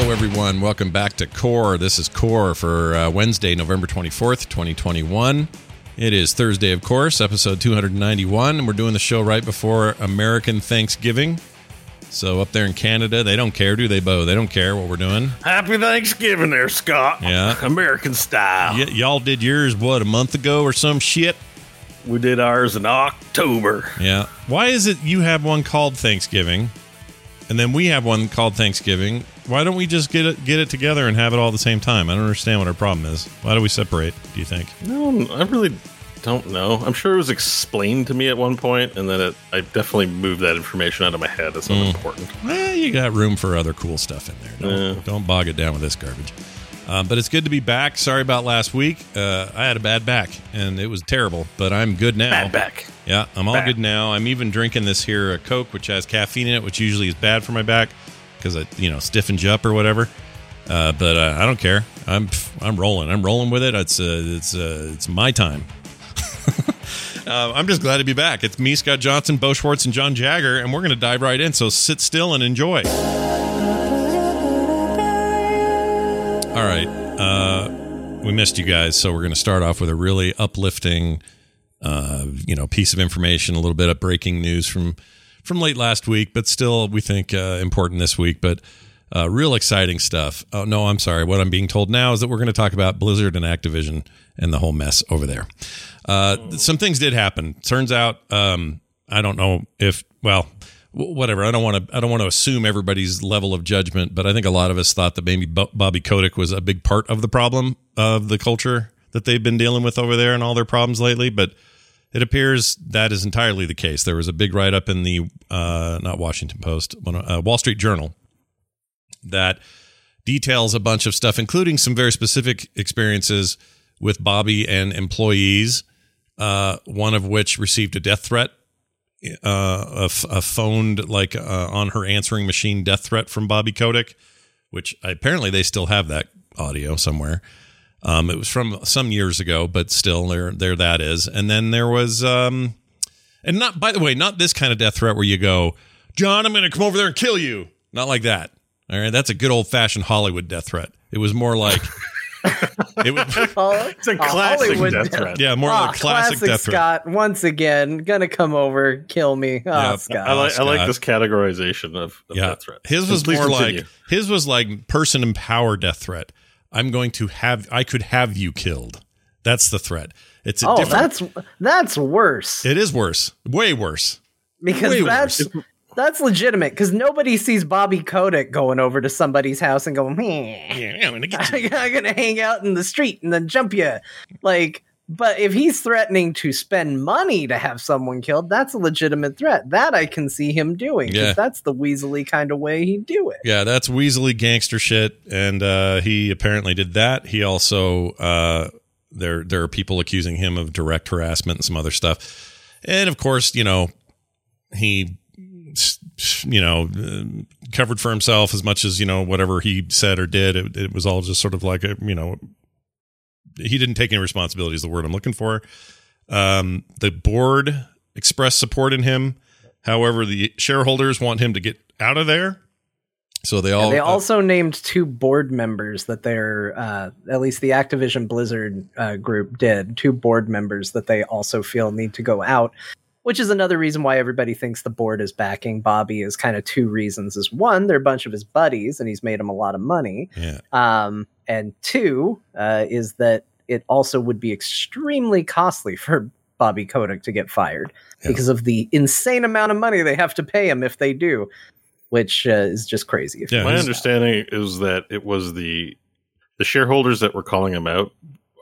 Hello, everyone. Welcome back to Core. This is Core for uh, Wednesday, November 24th, 2021. It is Thursday, of course, episode 291, and we're doing the show right before American Thanksgiving. So, up there in Canada, they don't care, do they, Bo? They don't care what we're doing. Happy Thanksgiving there, Scott. Yeah. American style. Y- y'all did yours, what, a month ago or some shit? We did ours in October. Yeah. Why is it you have one called Thanksgiving, and then we have one called Thanksgiving? Why don't we just get it get it together and have it all at the same time? I don't understand what our problem is. Why do we separate? Do you think? No, I really don't know. I'm sure it was explained to me at one point, and then it, I definitely moved that information out of my head as unimportant. Eh, you got room for other cool stuff in there. Don't, Yeah. don't bog it down with this garbage. Um, but it's good to be back. Sorry about last week. Uh, I had a bad back, and it was terrible. But I'm good now. Bad back. Yeah, I'm all Back. good now. I'm even drinking this here uh, Coke, which has caffeine in it, which usually is bad for my back because it you know stiffens you up or whatever. Uh, but uh, I don't care. I'm I'm rolling. I'm rolling with it. It's uh, it's uh, it's my time. uh, I'm just glad to be back. It's me, Scott Johnson, Bo Schwartz, and John Jagger, and we're going to dive right in. So sit still and enjoy. All right. Uh, we missed you guys, so we're going to start off with a really uplifting, you know, piece of information, a little bit of breaking news from from late last week, but still we think uh, important this week. But uh, real exciting stuff. Oh no, I'm sorry. What I'm being told now is that we're going to talk about Blizzard and Activision and the whole mess over there. Uh, some things did happen. Turns out, um, I don't know if well, w- whatever. I don't want to. I don't want to assume everybody's level of judgment, but I think a lot of us thought that maybe Bo- Bobby Kotick was a big part of the problem of the culture that they've been dealing with over there and all their problems lately. But it appears that is entirely the case. There was a big write up in the uh, not Washington Post, uh, Wall Street Journal that details a bunch of stuff, including some very specific experiences with Bobby and employees. Uh, one of which received a death threat, uh, a, a phoned like uh, on her answering machine death threat from Bobby Kotick, which apparently they still have that audio somewhere. Um, it was from some years ago, but still there there that is. And then there was um, and not by the way, not this kind of death threat where you go, John, I'm going to come over there and kill you. Not like that. All right, that's a good old fashioned Hollywood death threat. It was more like it was It's a classic Hollywood death death. threat. yeah, more Ah, like classic, death threat. Scott. Once again, gonna come over, kill me. Oh, Yep. Scott. I like I like this categorization of, of Yeah, death threat. his was Please more continue. like his was like person in power death threat. I'm going to have I could have you killed. That's the threat. It's a oh, different. that's that's worse it is worse, way worse. because way that's worse. that's legitimate. Because nobody sees Bobby Kotick going over to somebody's house and going, "Meh, Yeah, I'm gonna get you. I'm gonna hang out in the street and then jump you." Like, but if he's threatening to spend money to have someone killed, that's a legitimate threat. That I can see him doing. Yeah. that's the weaselly kind of way he'd do it. Yeah, that's Weasley gangster shit, and uh, he apparently did that. He also uh, there there are people accusing him of direct harassment and some other stuff, and of course, you know, he you know uh, covered for himself as much as you know whatever he said or did. It, it was all just sort of like a you know he didn't take any responsibility. Is the word I'm looking for. Um, the board expressed support in him. However, the shareholders want him to get out of there. So they all And they uh, also named two board members that they're, uh, at least the Activision Blizzard uh, group did, two board members that they also feel need to go out, which is another reason why everybody thinks the board is backing Bobby is kind of two reasons. Is one, they're a bunch of his buddies and he's made them a lot of money. yeah. Um, and two, uh, is that it also would be extremely costly for Bobby Kotick to get fired Yeah. because of the insane amount of money they have to pay him if they do, which uh, is just crazy. If Yeah, My his- understanding is that it was the the shareholders that were calling him out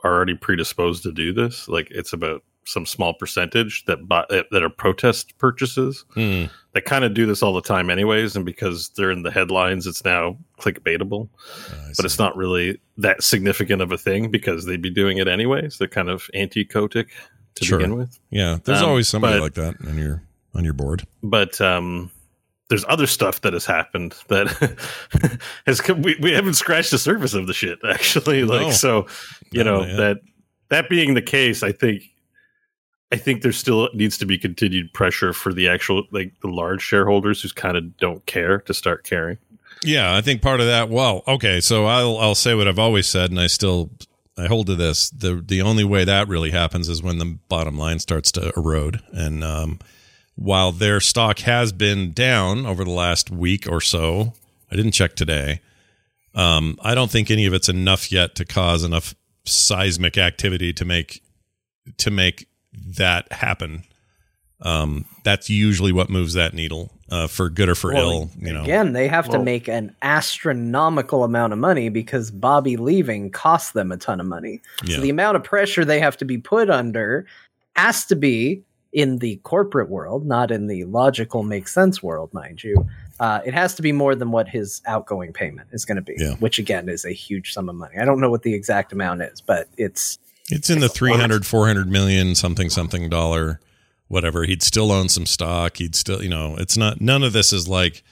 are already predisposed to do this. Like it's about some small percentage that buy, that that are protest purchases. Hmm. They kind of do this all the time, anyways, and because they're in the headlines, it's now clickbaitable. I But it's not really that significant of a thing because they'd be doing it anyways. They're kind of anti-Kotick to Sure. begin with. yeah. There's um, always somebody but- like that on your on your board. but um there's other stuff that has happened that has come, we, we haven't scratched the surface of the shit actually like No. so you No, know yeah. that that being the case i think i think there still needs to be continued pressure for the actual like the large shareholders who kind of don't care to start caring Yeah, I think part of that. Well, okay, so I'll I'll say what I've always said, and I still I hold to this. the The only way that really happens is when the bottom line starts to erode. And um, while their stock has been down over the last week or so, I didn't check today. Um, I don't think any of it's enough yet to cause enough seismic activity to make to make that happen. Um, that's usually what moves that needle uh, for good or for Well, ill. You know, Again, they have to make an astronomical amount of money because Bobby leaving costs them a ton of money. Yeah. So the amount of pressure they have to be put under has to be in the corporate world, not in the logical make sense world, mind you. Uh, it has to be more than what his outgoing payment is going to be, Yeah. which again is a huge sum of money. I don't know what the exact amount is, but it's It's in the 300, 400 million something something dollar, whatever. He'd still own some stock. He'd still, you know, it's not, none of this is like,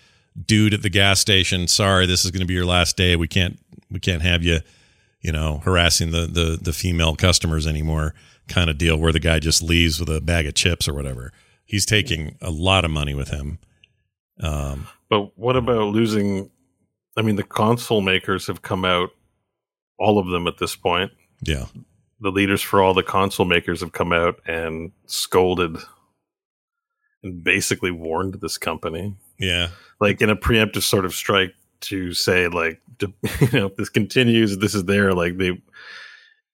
dude at the gas station, sorry, this is going to be your last day. We can't, we can't have you, you know, harassing the, the, the female customers anymore kind of deal where the guy just leaves with a bag of chips or whatever. He's taking a lot of money with him. Um, But what about losing? I mean, the console makers have come out, all of them at this point. yeah. The leaders for all the console makers have come out and scolded and basically warned this company, Yeah. like in a preemptive sort of strike, to say like, to, you know, if this continues, this is there. Like they,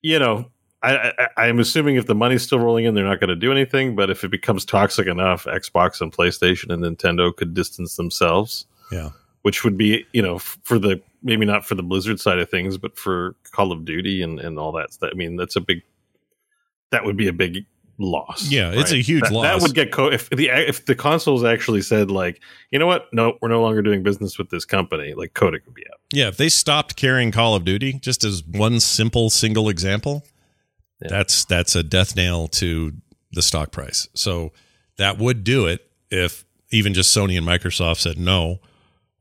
you know, I, I, I'm assuming if the money's still rolling in, they're not going to do anything. But if it becomes toxic enough, Xbox and PlayStation and Nintendo could distance themselves Yeah. which would be you know f- for the maybe not for the Blizzard side of things, but for Call of Duty and and all that. stuff. I mean, that's a big that would be a big loss. Yeah, it's a huge that, loss. That would get co- if the if the consoles actually said like, you know what, no, we're no longer doing business with this company. Like Kotick would be out. Yeah, if they stopped carrying Call of Duty, just as one simple single example, Yeah. that's that's a death nail to the stock price. So that would do it if even just Sony and Microsoft said no.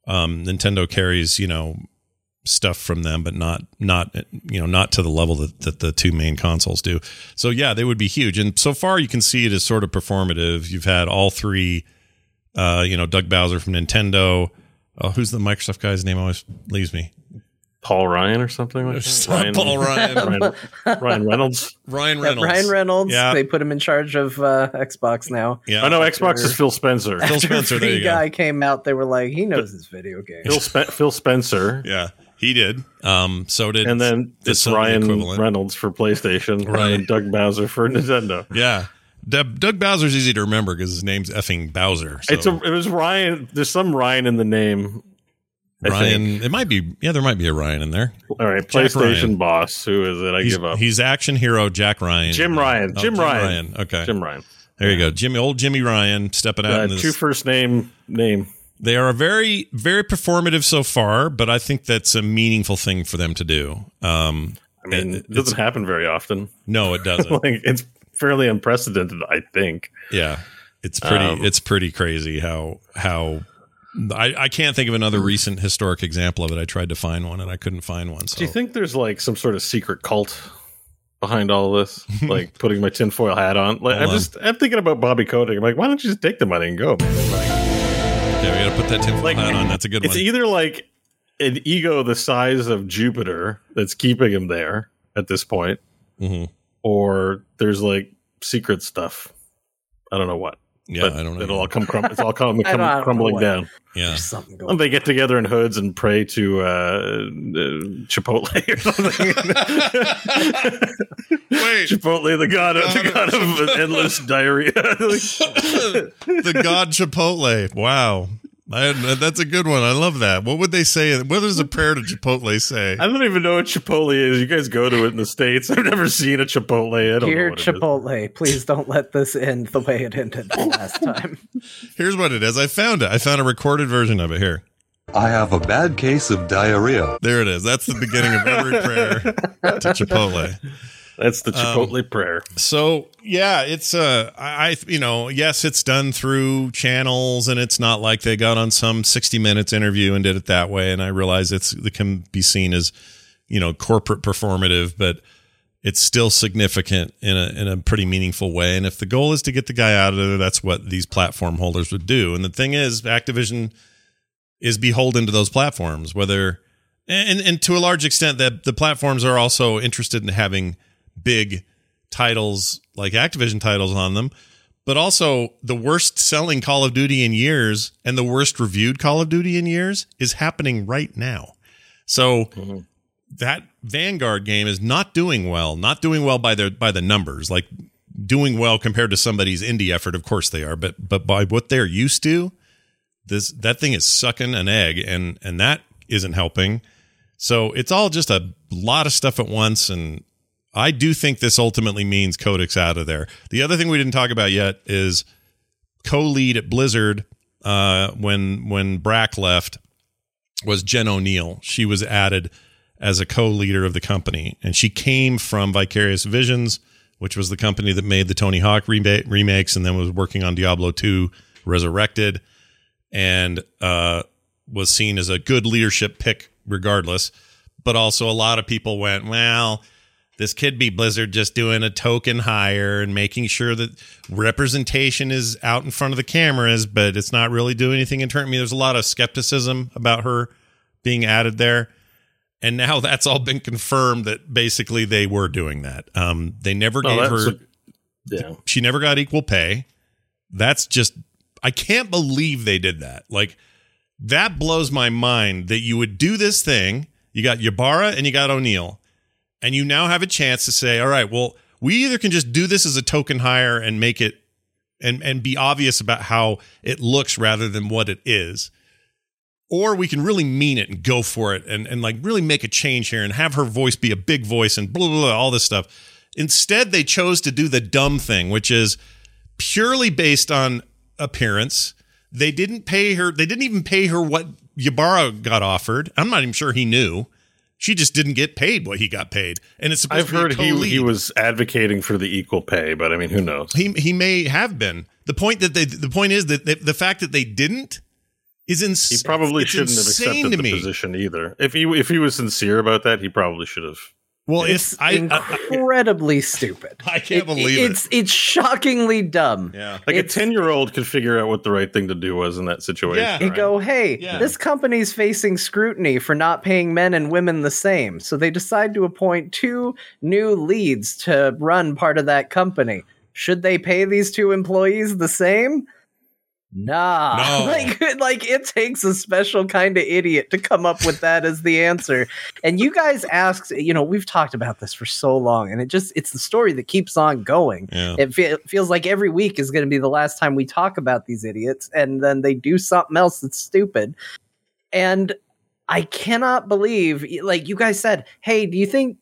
Um, Nintendo carries, you know, stuff from them, but not not you know not to the level that, that the two main consoles do. So yeah, they would be huge. And so far, you can see it as sort of performative. You've had all three, uh, you know, Doug Bowser from Nintendo. Oh, who's the Microsoft guy's name? Always leaves me. Paul Ryan or something like that. Stop Paul Ryan. Ryan, Ryan Reynolds. Ryan Yeah, Reynolds. Ryan Reynolds. Yeah. They put him in charge of uh, Xbox now. Yeah. Oh no, Xbox is Phil Spencer. Phil Spencer. There Free you go. guy came out, they were like, he knows his video game. Phil, Spe- Phil Spencer, Yeah, he did. Um, so did and then the it's Sony Ryan equivalent. Reynolds for PlayStation, Right. and Doug Bowser for Nintendo. Yeah. Doug, Doug Bowser's easy to remember because his name's effing Bowser. So It's a, it was Ryan. There's some Ryan in the name. I Ryan. It might be. Yeah, there might be a Ryan in there. All right, Jack PlayStation Ryan. boss. Who is it? I He's, give up. he's action hero Jack Ryan. Jim Ryan. Oh, Jim Ryan. Okay. Jim Ryan. There you go. Jimmy, old Jimmy Ryan stepping out. Uh, in this. two first name name. They are very, very performative so far, but I think that's a meaningful thing for them to do. Um, I mean, It- it doesn't happen very often. no, it doesn't. like it's fairly unprecedented, I think. Yeah, it's pretty. Um, it's pretty crazy how how. I, I can't think of another recent historic example of it. I tried to find one and I couldn't find one. So Do you think there's like some sort of secret cult behind all this? like putting my tinfoil hat on. Like Hold I'm on. just I'm thinking about Bobby Kotick. I'm like, why don't you just take the money and go? Yeah, we got to put that tinfoil Like, hat on. That's a good It's one. either like an ego the size of Jupiter that's keeping him there at this point, hmm or there's like secret stuff. I don't know what. Yeah, but I don't know. It'll all come. Crum- it's all come, I don't- come crumbling down. yeah, There's something going they get together in hoods and pray to uh, uh, Chipotle or something. Wait. Chipotle, the god of the god of endless diarrhea. the God Chipotle. Wow, I, that's a good one. I love that. What would they say? What does a prayer to Chipotle say? I don't even know what Chipotle is. You guys go to it in the states. I've never seen a Chipotle. I don't know Here, what. Chipotle, please don't let this end the way it ended last time. Here's what it is. I found it. I found a recorded version of it here. I have a bad case of diarrhea. There it is. That's the beginning of every prayer to Chipotle. That's the Um, Chipotle prayer. So yeah, it's uh, I I- you know yes, it's done through channels, and it's not like they got on some sixty minutes interview and did it that way. And I realize it's it can be seen as you know corporate performative, but it's still significant in a in a pretty meaningful way. And if the goal is to get the guy out of there, that's what these platform holders would do. And the thing is, Activision is beholden to those platforms. Whether and and to a large extent that the platforms are also interested in having big titles like Activision titles on them, but also the worst selling Call of Duty in years and the worst reviewed Call of Duty in years is happening right now. So Mhm. that Vanguard game is not doing well, not doing well by the by the numbers, like doing well compared to somebody's indie effort. Of course they are, but but by what they're used to, this that thing is sucking an egg, and and that isn't helping. So it's all just a lot of stuff at once, and I do think this ultimately means Kotick's out of there. The other thing we didn't talk about yet is co-lead at Blizzard uh, when when Brack left was Jen Oneal. She was added as a co-leader of the company, and she came from Vicarious Visions, which was the company that made the Tony Hawk remakes, and then was working on Diablo 2 Resurrected, and uh, was seen as a good leadership pick regardless. But also, a lot of people went, well. This could be Blizzard just doing a token hire and making sure that representation is out in front of the cameras, but it's not really doing anything in turn. I mean, there's a lot of skepticism about her being added there. And now that's all been confirmed that basically they were doing that. Um, they never No, gave her, a- yeah. she never got equal pay. That's just, I can't believe they did that. Like, that blows my mind that you would do this thing. You got Ybarra and you got Oneal, and you now have a chance to say, all right, well, we either can just do this as a token hire and make it and and be obvious about how it looks rather than what it is or we can really mean it and go for it and, and like really make a change here and have her voice be a big voice and blah, blah, blah, all this stuff. Instead, they chose to do the dumb thing, which is purely based on appearance. They didn't pay her, they didn't even pay her what Ybarra got offered. I'm not even sure he knew. She just didn't get paid what he got paid. And it's supposed I've to be a heard he he was advocating for the equal pay, but I mean, who knows? he he may have been. The point that they the point is that they, the fact that they didn't is ins- He probably shouldn't have accepted the position either. If he if he was sincere about that, he probably should have. Well, it's if I, I incredibly stupid. I can't believe it. It's it's shockingly dumb. yeah, Like It's- a ten year old could figure out what the right thing to do was in that situation. Yeah. You right? go, hey, Yeah. this company's facing scrutiny for not paying men and women the same. So they decide to appoint two new leads to run part of that company. Should they pay these two employees the same? Nah. No. like like it takes a special kind of idiot to come up with that as the answer. And you guys asked, you know, we've talked about this for so long and it just it's the story that keeps on going yeah. it fe- it feels like every week is going to be the last time we talk about these idiots and then they do something else that's stupid and i cannot believe like you guys said hey do you think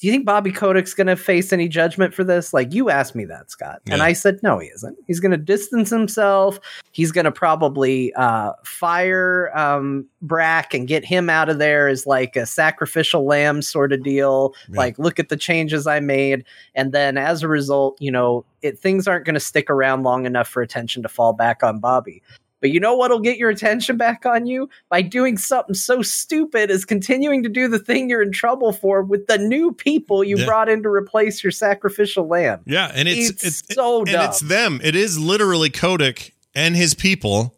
do you think bobby kotick's going to face any judgment for this? Like you asked me that scott and i said no he isn't. He's going to distance himself. He's going to probably uh, fire um, brack and get him out of there as like a sacrificial lamb sort of deal. Yeah. like look at the changes i made. And then as a result you know it, things aren't going to stick around long enough for attention to fall back on bobby but you know what'll get your attention back on you by doing something so stupid as continuing to do the thing you're in trouble for with the new people you Yeah. brought in to replace your sacrificial lamb Yeah, and it's It's it's, so and dumb. it's them. It is literally Kotick and his people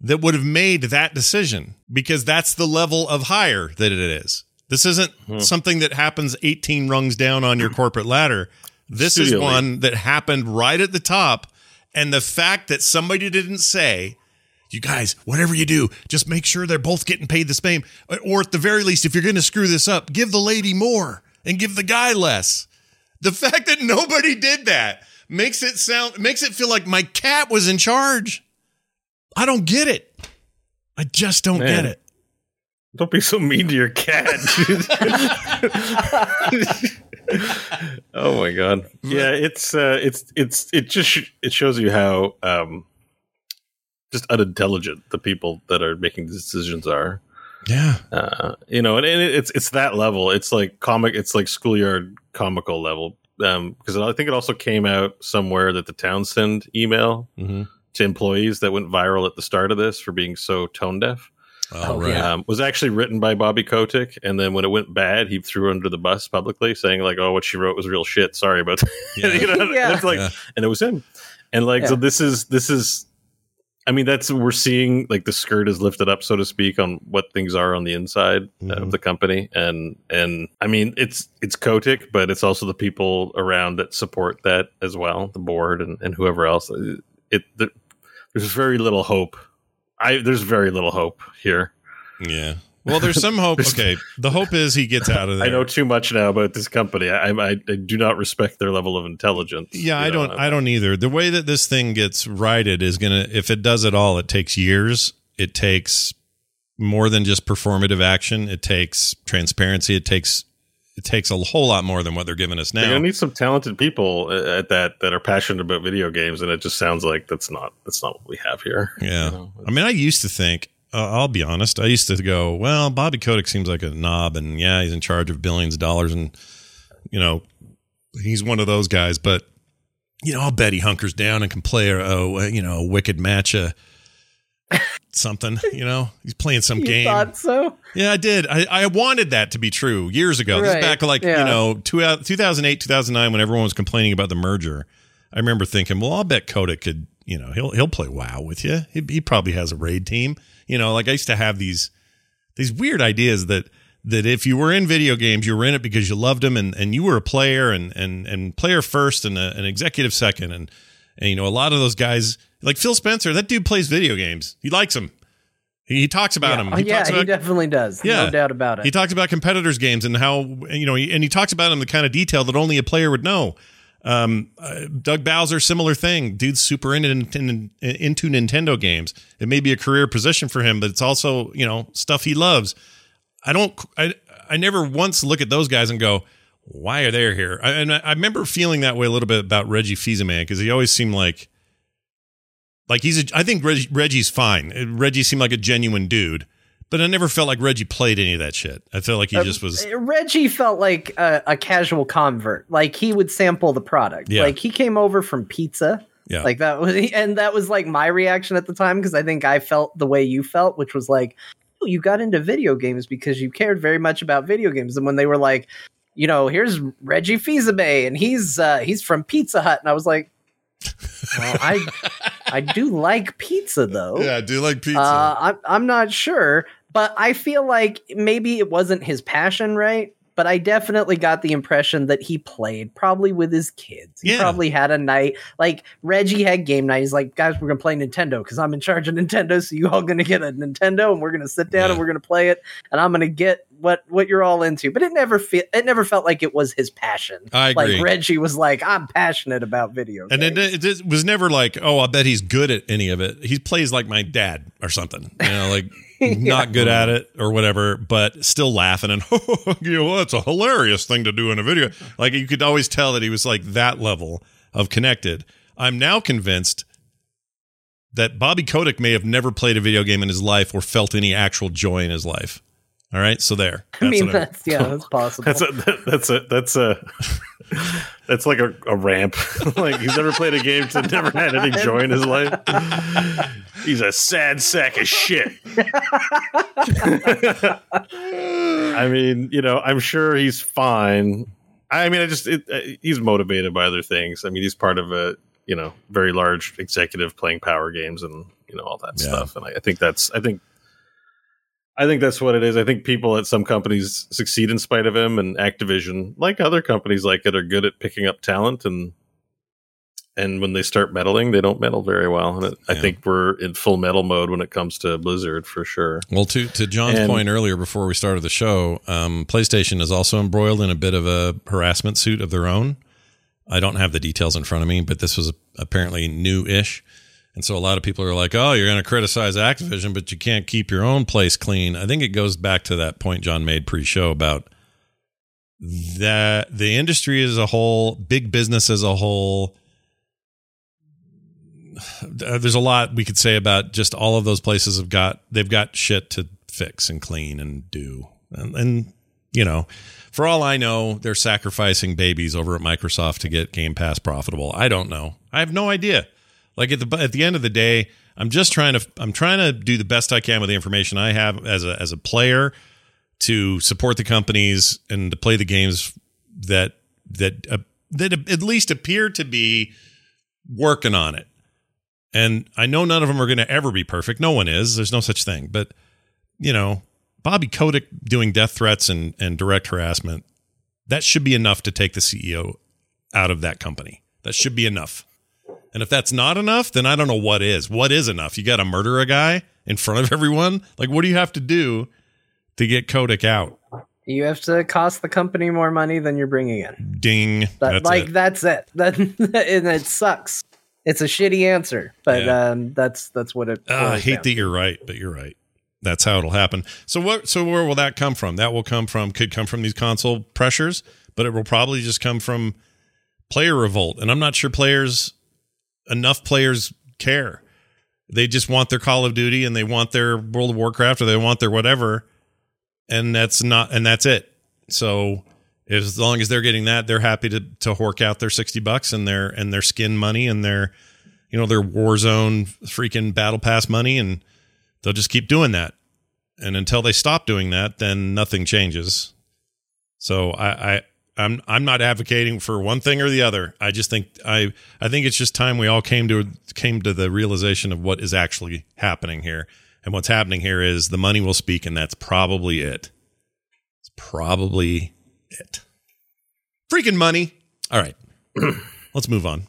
that would have made that decision because that's the level of hire that it is. This isn't Hmm. something that happens 18 rungs down on your corporate ladder. This is Studio lead. one that happened right at the top and the fact that somebody didn't say you guys, whatever you do, just make sure they're both getting paid the same. Or at the very least, if you're going to screw this up, give the lady more and give the guy less. The fact that nobody did that makes it sound makes it feel like my cat was in charge. I don't get it. I just don't Man. get it. Don't be so mean to your cat. oh my god. Yeah, it's uh it's it's it just sh- it shows you how um just unintelligent the people that are making these decisions are. Yeah. Uh you know, and, and it's it's that level. It's like comic it's like schoolyard comical level. Um because I think it also came out somewhere that the Townsend email Mm-hmm. to employees that went viral at the start of this for being so tone deaf Oh, right. um, was actually written by Bobby Kotick, and then when it went bad, he threw her under the bus publicly, saying like, "Oh, what she wrote was real shit. Sorry about that." Yeah. you know, Yeah. it's like, Yeah. and it was him, and like, so this is this is I mean, that's we're seeing like the skirt is lifted up, so to speak, on what things are on the inside Mhm. of the company, and and I mean, it's it's Kotick, but it's also the people around that support that as well, the board and, and whoever else. It, there, there's very little hope. I there's very little hope here. Yeah. Well, there's some hope. Okay, the hope is he gets out of there. I know too much now about this company. I, I, I do not respect their level of intelligence. Yeah, I know, don't. I don't either. The way that this thing gets righted is gonna. If it does at all, it takes years. It takes more than just performative action. It takes transparency. It takes. It takes a whole lot more than what they're giving us They're now. gonna need some talented people uh, at that that are passionate about video games, and it just sounds like that's not that's not what we have here. Yeah. You know? I mean, I used to think. Uh, I'll be honest. I used to go, well, Bobby Kotick seems like a knob, and yeah, he's in charge of billions of dollars, and you know, he's one of those guys. But you know, I'll bet he hunkers down and can play a, a you know a wicked match, uh, something. You know, he's playing some You game. thought so? Yeah, I did. I, I wanted that to be true years ago. This is back like, yeah. you know, two, 2008, 2009, when everyone was complaining about the merger. I remember thinking, well, I'll bet Kotick could, you know, he'll he'll play WoW with you. He, he probably has a raid team. You know, like I used to have these these weird ideas that that if you were in video games, you were in it because you loved them and, and you were a player and and and player first and a, an executive second and and you know a lot of those guys like Phil Spencer, that dude plays video games. He likes them. He, he talks about yeah, them. Oh, He yeah talks he about definitely does. Yeah. No doubt about it. he talks about competitors' games and how you know, and he talks about them in the kind of detail that only a player would know. Um, uh, Doug Bowser, similar thing. Dude's super into into Nintendo games. It may be a career position for him, but it's also you know stuff he loves. I don't. I I never once look at those guys and go, why are they here? I, and I, I remember feeling that way a little bit about Reggie Fils-Aimé because he always seemed like like he's. A, I think Reg, Reggie's fine. Reggie seemed like a genuine dude. But I never felt like Reggie played any of that shit. I felt like he just was. Reggie felt like a, a casual convert. Like he would sample the product. Yeah. Like he came over from pizza. Yeah. Like that was, and that was like my reaction at the time because I think I felt the way you felt, which was like, oh, you got into video games because you cared very much about video games. And when they were like, you know, here's Reggie Fils-Aimé and he's uh, he's from Pizza Hut, and I was like, well, I I do like pizza though. yeah, I do like pizza. Uh, I'm I'm not sure, but I feel like maybe it wasn't his passion, right? But I definitely got the impression that he played probably with his kids. He Yeah. probably had a night like Reggie had game night. He's like, guys, we're gonna play Nintendo because I'm in charge of Nintendo. So you all gonna get a Nintendo and we're gonna sit down Yeah. and we're gonna play it, and I'm gonna get what what you're all into. But it never fe- it never felt like it was his passion. I agree. Like Reggie was like, I'm passionate about video and games. it, it, it was never like, oh, I bet he's good at any of it. He plays like my dad or something. You know, like not good at it or whatever, but still laughing and you know, that's a hilarious thing to do in a video. Like you could always tell that he was like that level of connected. I'm now convinced that Bobby Kotick may have never played a video game in his life or felt any actual joy in his life. All right, so there. I mean, what I- that's yeah, that's possible. That's a that's a that's a that's like a, a ramp. like he's never played a game to never had any joy in his life. He's a sad sack of shit. I mean, you know, I'm sure he's fine. I mean, I just it, uh, he's motivated by other things. I mean, he's part of a you know very large executive playing power games and you know all that Yeah. stuff. And I, I think that's I think I think that's what it is. I think people at some companies succeed in spite of him, and Activision, like other companies like it, are good at picking up talent and and when they start meddling, they don't meddle very well. And it, I think we're in full metal mode when it comes to Blizzard for sure. Well, to to John's And- point earlier, before we started the show, um, PlayStation is also embroiled in a bit of a harassment suit of their own. I don't have the details in front of me, but this was apparently new-ish, and so a lot of people are like, "Oh, you're going to criticize Activision, but you can't keep your own place clean." I think it goes back to that point John made pre-show about that the industry as a whole, big business as a whole. uh, There's a lot we could say about just all of those places have got they've got shit to fix and clean and do and, and you know for all I know they're sacrificing babies over at Microsoft to get Game Pass profitable. I don't know. I have no idea. Like at the at the end of the day, I'm just trying to I'm trying to do the best I can with the information I have as a as a player to support the companies and to play the games that that uh, that at least appear to be working on it. And I know none of them are going to ever be perfect. No one is. There's no such thing. But, you know, Bobby Kotick doing death threats and, and direct harassment, that should be enough to take the CEO out of that company. That should be enough. And if that's not enough, then I don't know what is. What is enough? You got to murder a guy in front of everyone? Like, what do you have to do to get Kotick out? You have to cost the company more money than you're bringing in. Ding. That, That's like it. that's it. That and it sucks. It's a shitty answer, but Yeah. um, that's that's what it. Ah, I hate down that you're right, but you're right. That's how it'll happen. So what? So where will that come from? That will come from could come from these console pressures, but it will probably just come from player revolt. And I'm not sure players enough players care. They just want their Call of Duty and they want their World of Warcraft or they want their whatever, and that's not and that's it. So as long as they're getting that, they're happy to to hork out their sixty bucks and their and their skin money and their you know their Warzone freaking battle pass money, and they'll just keep doing that. And until they stop doing that, then nothing changes. So I, I I'm I'm not advocating for one thing or the other. I just think I I think it's just time we all came to came to the realization of what is actually happening here. And what's happening here is the money will speak, and that's probably it. It's probably it. Freaking money. All right. Let's move on.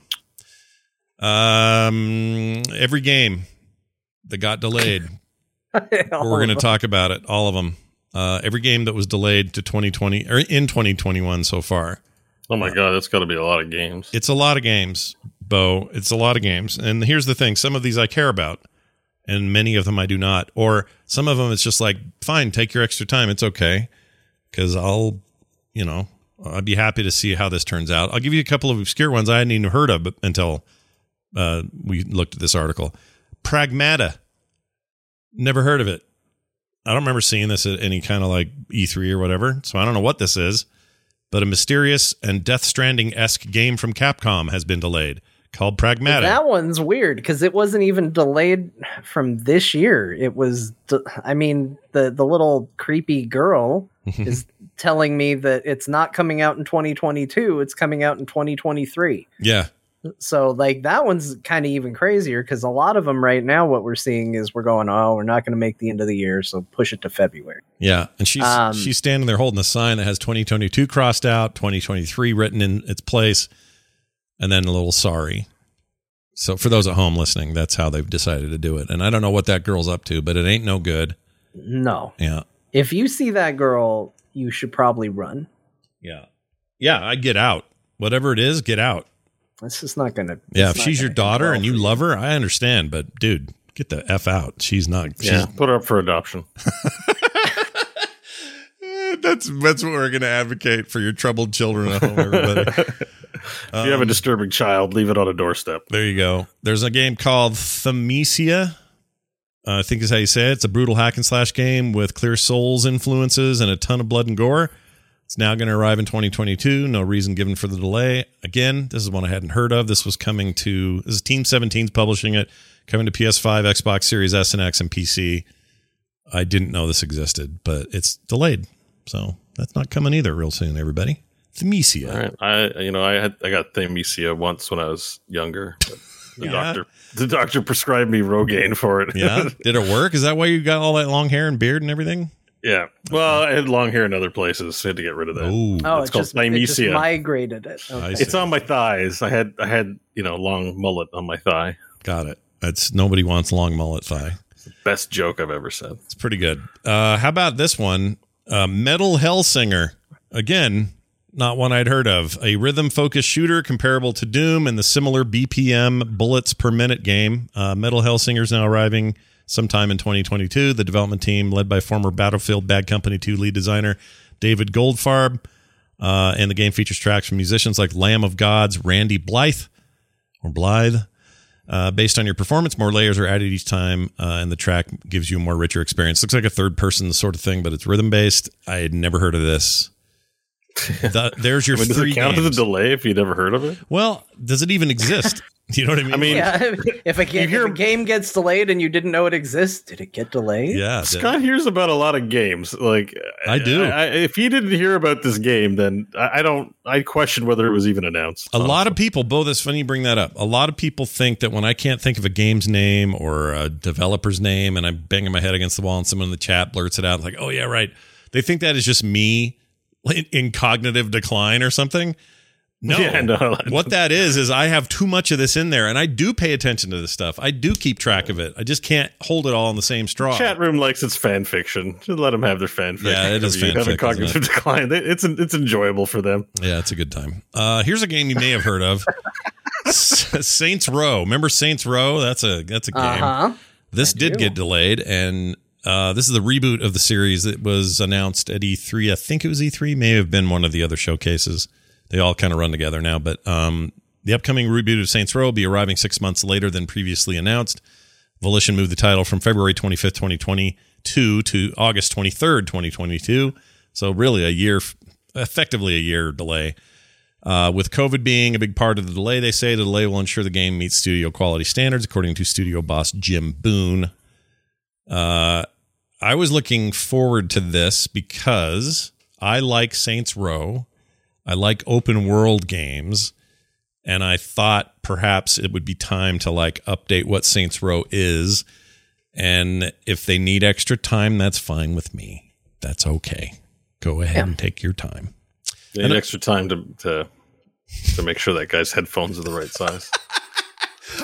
Um every game that got delayed we're going to talk about it, all of them. Uh, every game that was delayed to 2020 or in 2021 so far. Oh my god, that's got to be a lot of games. It's a lot of games, Bo. It's a lot of games. And here's the thing some of these I care about, and many of them I do not. Or some of them it's just like, fine, take your extra time. It's okay. Because I'll, you know, I'd be happy to see how this turns out. I'll give you a couple of obscure ones I hadn't even heard of until uh, we looked at this article. Pragmata. Never heard of it. I don't remember seeing this at any kind of like E3 or whatever. So I don't know what this is. But a mysterious and Death Stranding esque game from Capcom has been delayed called Pragmata. That one's weird because it wasn't even delayed from this year. It was, de- I mean, the the little creepy girl is telling me that it's not coming out in 2022. It's coming out in 2023. yeah. So like that one's kind of even crazier because a lot of them right now, what we're seeing is we're going, oh, we're not going to make the end of the year, so push it to February. Yeah. And she's Um, she's standing there holding a sign that has 2022 crossed out, 2023 written in its place, and then a little sorry. So for those at home listening, that's how they've decided to do it. And I don't know what that girl's up to, but it ain't no good. No, Yeah. if you see that girl, you should probably run. Yeah. Yeah, I get out. Whatever it is, get out. It's is not going to. Yeah, if she's your daughter and you love her, I understand, but dude, get the F out. She's not she's Yeah, put her up for adoption. Eh, that's that's what we're going to advocate for your troubled children at home, everybody. if you have a disturbing child, leave it on a doorstep. there you go. There's a game called Thymesia. Uh, I think is how you say it. It's a brutal hack and slash game with clear souls influences and a ton of blood and gore. It's now going to arrive in 2022. No reason given for the delay. Again, this is one I hadn't heard of. This was coming to this is Team 17's publishing it, coming to PS5, Xbox Series S and X, and PC. I didn't know this existed, but it's delayed, so that's not coming either real soon. Everybody, Thymesia. All right, I you know I had I got thymesia once when I was younger. The Yeah. doctor the doctor prescribed me Rogaine for it. Yeah, did it work? Is that why you got all that long hair and beard and everything? Yeah. Well, I had long hair in other places. So I had to get rid of that. Oh, Oh, It's it called just, it just migrated it. Okay. It's on my thighs. I had I had you know long mullet on my thigh. got it. That's nobody wants long mullet thigh. Best joke I've ever said. It's pretty good. Uh, how about this one? Uh, Metal Hellsinger. Again, not one I'd heard of. A rhythm focused shooter comparable to Doom and the similar BPM bullets per minute game. Uh, Metal Hellsinger is now arriving sometime in 2022. The development team, led by former Battlefield Bad Company 2 lead designer David Goldfarb. Uh, and the game features tracks from musicians like Lamb of God's Randy Blythe or Blythe. Uh, based on your performance, more layers are added each time, uh, and the track gives you a more richer experience. Looks like a third person sort of thing, but it's rhythm based. I had never heard of this. The- there's your I mean, does three it count as a delay if you'd never heard of it? well, does it even exist? You know what I mean? I mean, Yeah, if a, game, hear- if a game gets delayed and you didn't know it exists, did it get delayed? yeah. the- Scott hears about a lot of games. Like I do. I, if he didn't hear about this game, then I, I don't. I question whether it was even announced. A lot of people, Bo, that's funny you bring that up. A lot of people think that when I can't think of a game's name or a developer's name and I'm banging my head against the wall and someone in the chat blurts it out, like, oh, yeah, right. They think that is just me in, in cognitive decline or something. No. Yeah, no. what that is, is I have too much of this in there and I do pay attention to this stuff. I do keep track of it. I just can't hold it all in the same straw. Chat room likes its fan fiction. Just let them have their fan fiction. Yeah, it is If you have fanfic, a cognitive decline. They- It's it's enjoyable for them. Yeah, it's a good time. Uh, here's a game you may have heard of Saints Row. Remember Saints Row? That's a that's a game. Uh huh. This did do. get delayed, and uh, this is the reboot of the series that was announced at E3. I think it was E3, may have been one of the other showcases. They all kind of run together now, but um, the upcoming reboot of Saints Row will be arriving six months later than previously announced. Volition moved the title from February 25th, 2022 to August 23rd, 2022. So, really, a year, effectively a year delay. Uh, with COVID being a big part of the delay, they say the delay will ensure the game meets studio quality standards, according to studio boss Jim Boone. Uh, I was looking forward to this because I like Saints Row. I like open world games. And I thought perhaps it would be time to like update what Saints Row is. And if they need extra time, that's fine with me. That's okay. Go ahead and take your time. They need extra time to to to make sure that guy's headphones are the right size.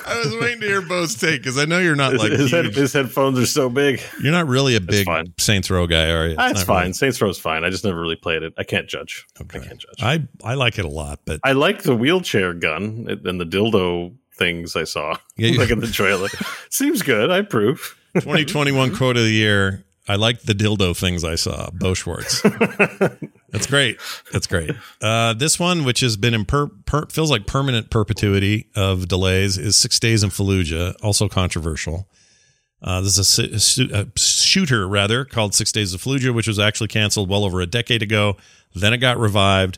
I was waiting to hear Bo's take because I know you're not like his, head, his headphones are so big. you're not really a big. Saints Row guy, are you? It's That's fine. really- Saints Row's fine. I just never really played it. I can't judge. Okay. I can't judge. I I like it a lot, but I like the wheelchair gun and the dildo things I saw, Yeah, you- like in the trailer. Seems good. I approve. 2021 quote of the year. I like the dildo things I saw. Bo Schwartz. That's great. That's great. Uh, this one, which has been in per, per, feels like permanent perpetuity of delays, is Six Days in Fallujah. Also controversial. Uh, this is a, si- a shooter rather called Six Days of Fallujah, which was actually canceled well over a decade ago. Then it got revived.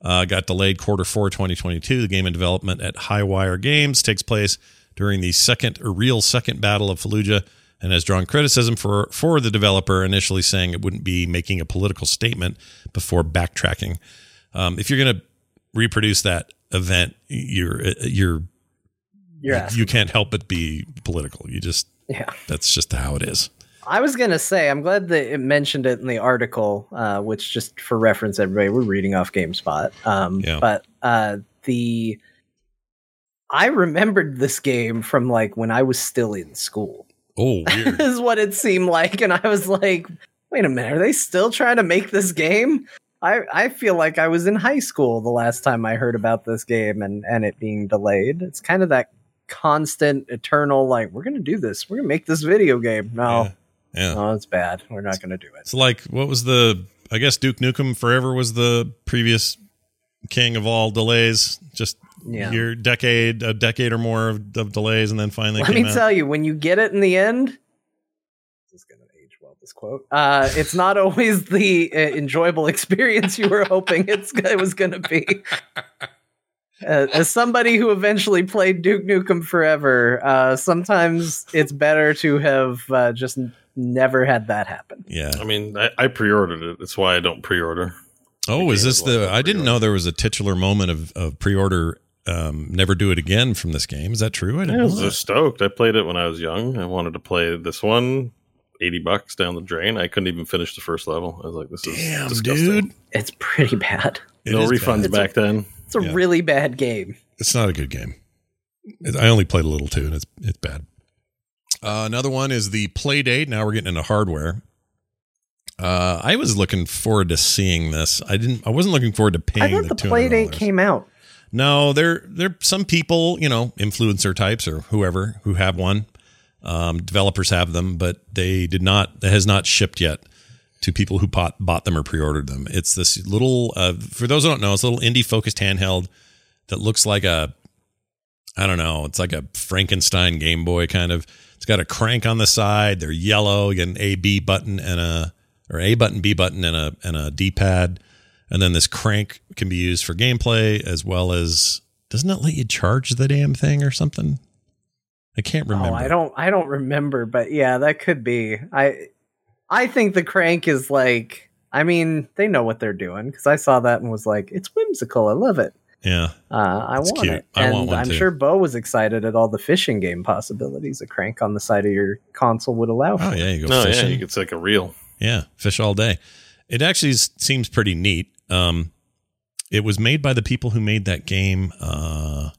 Uh, got delayed quarter four 2022. The game in development at Highwire Games takes place during the second or real second battle of Fallujah and has drawn criticism for for the developer initially saying it wouldn't be making a political statement before backtracking. Um, if you're going to reproduce that event, you're you're You're asking. you can't help but be political. You just yeah. that's just how it is. I was gonna say, I'm glad that it mentioned it in the article, uh, which just for reference, everybody, we're reading off GameSpot. Um, Yeah. But uh, the I remembered this game from like when I was still in school. Oh, weird. is what it seemed like, and I was like, wait a minute, are they still trying to make this game? I, I feel like I was in high school the last time I heard about this game and, and it being delayed. It's kind of that constant, eternal, like, we're going to do this. We're going to make this video game. No, yeah. yeah. no, it's bad. We're not going to do it. It's like what was the? I guess Duke Nukem Forever was the previous king of all delays. Just Yeah. your decade, a decade or more of, of delays, and then finally Let came me out. tell you, when you get it in the end, this is going to age well. This quote, uh, it's not always the uh, enjoyable experience you were hoping it's it was going to be. Uh, as somebody who eventually played Duke Nukem Forever, uh, sometimes it's better to have uh, just never had that happen. yeah. I mean, I, I pre-ordered it. That's why I don't pre-order. Oh, is this the? I I didn't know there was a titular moment of of pre-order. Um, never do it again from this game. Is that true? I I didn't was know so that. stoked. I played it when I was young. I wanted to play this one. 80 bucks down the drain. I couldn't even finish the first level. I was like, this is Damn, disgusting. dude. It's pretty bad. It no is refunds bad. back then. It's a Yeah. really bad game. It's not a good game. I only played a little too, and it's it's bad. Uh, another one is the Playdate. Now we're getting into hardware. Uh, I was looking forward to seeing this. I didn't. I wasn't looking forward to paying. I thought the $200. play date came out. No, there there some people, you know, influencer types or whoever who have one. Um, developers have them, but they did not. It has not shipped yet to people who bought bought them or pre-ordered them. It's this little. Uh, for those who don't know, it's a little indie focused handheld that looks like a. I don't know. It's like a Frankenstein Game Boy kind of. It's got a crank on the side. They're yellow. You get an A B button and a or A button B button and a and a D pad. And then this crank can be used for gameplay as well as doesn't it let you charge the damn thing or something? I can't remember. Oh, I don't I don't remember, but yeah, that could be. I I think the crank is like I mean, they know what they're doing because I saw that and was like, it's whimsical. I love it. Yeah. Uh, I It's want cute. it. I and want one I'm too. sure Bo was excited at all the fishing game possibilities a crank on the side of your console would allow. Oh for. yeah, you go No, yeah, you could take a reel. Yeah, fish all day. It actually seems pretty neat. Um, it was made by the people who made that game, uh,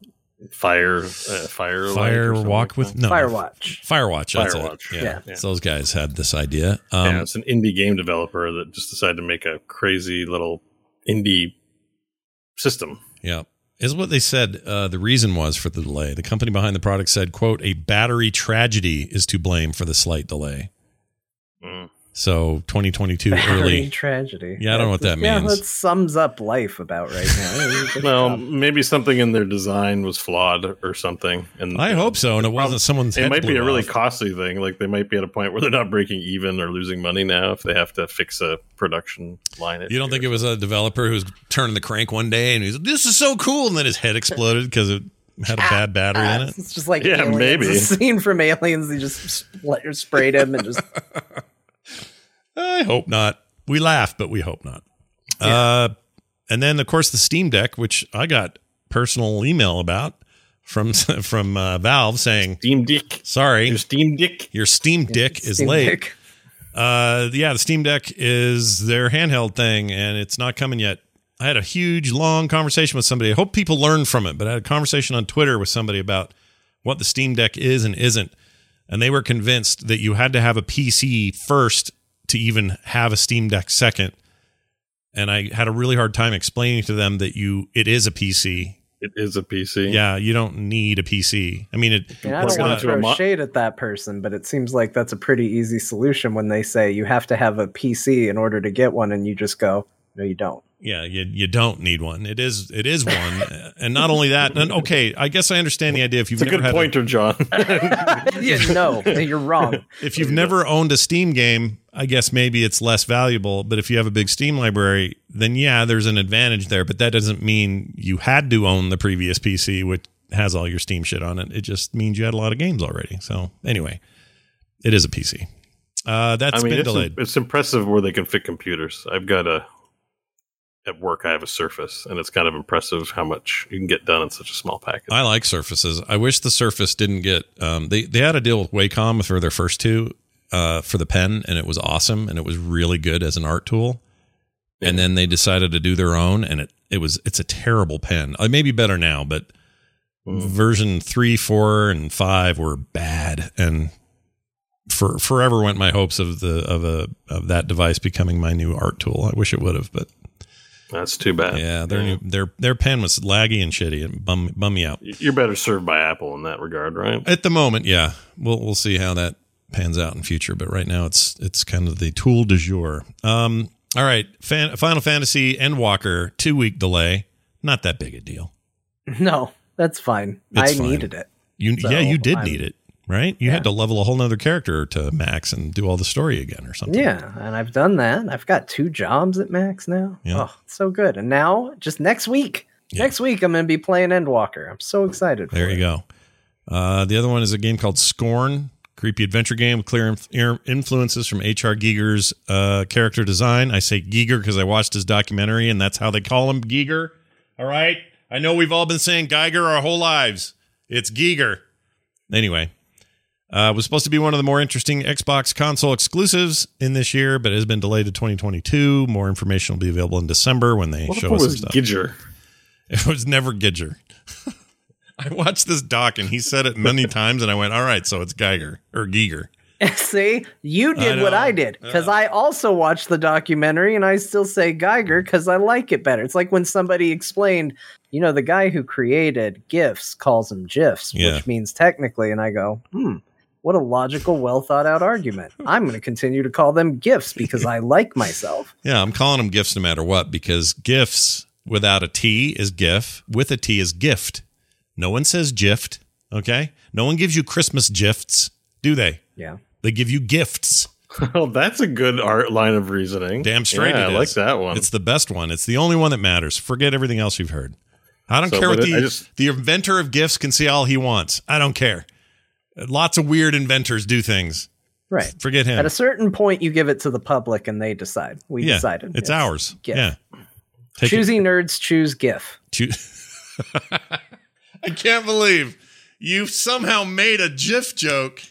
Fire, uh, fire, Fire Walk like with no Firewatch. Firewatch. That's Firewatch. it. Yeah. Yeah. So those guys had this idea. Um, yeah, it's an indie game developer that just decided to make a crazy little indie system. Yeah. Is what they said uh, the reason was for the delay. The company behind the product said, quote, a battery tragedy is to blame for the slight delay. Mm. So 2022 Battery early. tragedy. Yeah, I don't know what that Yeah, means. that sums up life about right now. Well, job. maybe something in their design was flawed or something. And I hope so. And it wasn't um, someone's it head might be blew a really costly thing. Like they might be at a point where they're not breaking even or losing money now if they have to fix a production line. You don't think it was a developer who was turning the crank one day and he's like, this is so cool and then his head exploded because it had a ah, bad battery in ah, it? It's just like Yeah, aliens. maybe. A scene from Aliens. They just spl- sprayed him and just I hope not. We laugh, but we hope not. Uh, and then, of course, the Steam Deck, which I got personal email about from from uh, Valve saying, Steam Dick. "Sorry, Your Steam Dick. your Steam Dick is Steam late." Deck. Uh, yeah, the Steam Deck is their handheld thing, and it's not coming yet. I had a huge, long conversation with somebody. I hope people learn from it, but I had a conversation on Twitter with somebody about what the Steam Deck is and isn't, and they were convinced that you had to have a PC first to even have a Steam Deck second. And I had a really hard time explaining to them that you it is a PC. It is a PC. Yeah, you don't need a PC. I mean, it. And I don't want to a throw mo- shade at that person, but it seems like that's a pretty easy solution when they say you have to have a PC in order to get one, and you just go, no, you don't. Yeah, you you don't need one. It is it is one, and not only that. And okay, I guess I understand the idea. If you've It's a never good had pointer, John. yeah, no, you're wrong. if you've never owned a Steam game, I guess maybe it's less valuable. But if you have a big Steam library, then yeah, there's an advantage there. But that doesn't mean you had to own the previous PC, which has all your Steam shit on it. It just means you had a lot of games already. So anyway, it is a PC. Uh, that's I mean, been it's, delayed. it's impressive where they can fit computers. I've got a at work. I have a Surface, and it's kind of impressive how much you can get done in such a small package. I like Surfaces. I wish the Surface didn't get. Um, they they had a deal with Wacom for their first two uh, for the pen, and it was awesome, and it was really good as an art tool. And then they decided to do their own, and it it was it's a terrible pen. It may be better now, but Mm. version three, four, and five were bad, and for forever went my hopes of the of a of that device becoming my new art tool. I wish it would have, but That's too bad. yeah, their new their their pen was laggy and shitty and bum bum me out. You're better served by Apple in that regard, right? At the moment, yeah, we'll we'll see how that pans out in future. But right now, it's it's kind of the tool du jour. Um, all right, Fan, Final Fantasy Endwalker two week delay, not that big a deal. No, that's fine. It's I fine. needed it. You So, yeah, you did I'm- need it, right? You Yeah. had to level a whole nother character to max and do all the story again or something. Yeah, and I've done that. I've got two jobs at max now. Yeah. Oh, so good. And now, just next week, Yeah. next week, I'm going to be playing Endwalker. I'm so excited. For There you it. go. Uh, the other one is a game called Scorn, creepy adventure game with clear inf- influences from H.R. Giger's uh, character design. I say Giger because I watched his documentary, and that's how they call him Giger. All right. I know we've all been saying Geiger our whole lives. It's Giger. Anyway, uh, was supposed to be one of the more interesting Xbox console exclusives in this year, but it has been delayed to 2022. More information will be available in December when they What if show it us some was stuff. Gidger? It was never Gidger. I watched this doc and he said it many times, and I went, "All right, so it's Geiger or Giger." See, you did I what. I did because I also watched the documentary and I still say Geiger because I like it better. It's like when somebody explained, you know, the guy who created GIFs calls them GIFs, Yeah. which means technically, and I go, hmm, what a logical, well thought out argument. I'm going to continue to call them gifts because I like myself. Yeah, I'm calling them gifts no matter what because gifts without a T is GIF, with a T is gift. No one says gift. Okay, no one gives you Christmas gifts, do they? Yeah. They give you gifts. Well, that's a good art line of reasoning. Damn straight Yeah, it I like that one. It's the best one. It's the only one that matters. Forget everything else you've heard. I don't So, care what the I just- the inventor of gifts can see all he wants. I don't care. Lots of weird inventors do things. Right. Forget him. At a certain point, you give it to the public and they decide. We yeah, decided. it's ours. GIF. Yeah. Take it. Choosy nerds choose GIF. I can't believe you somehow made a Jif joke,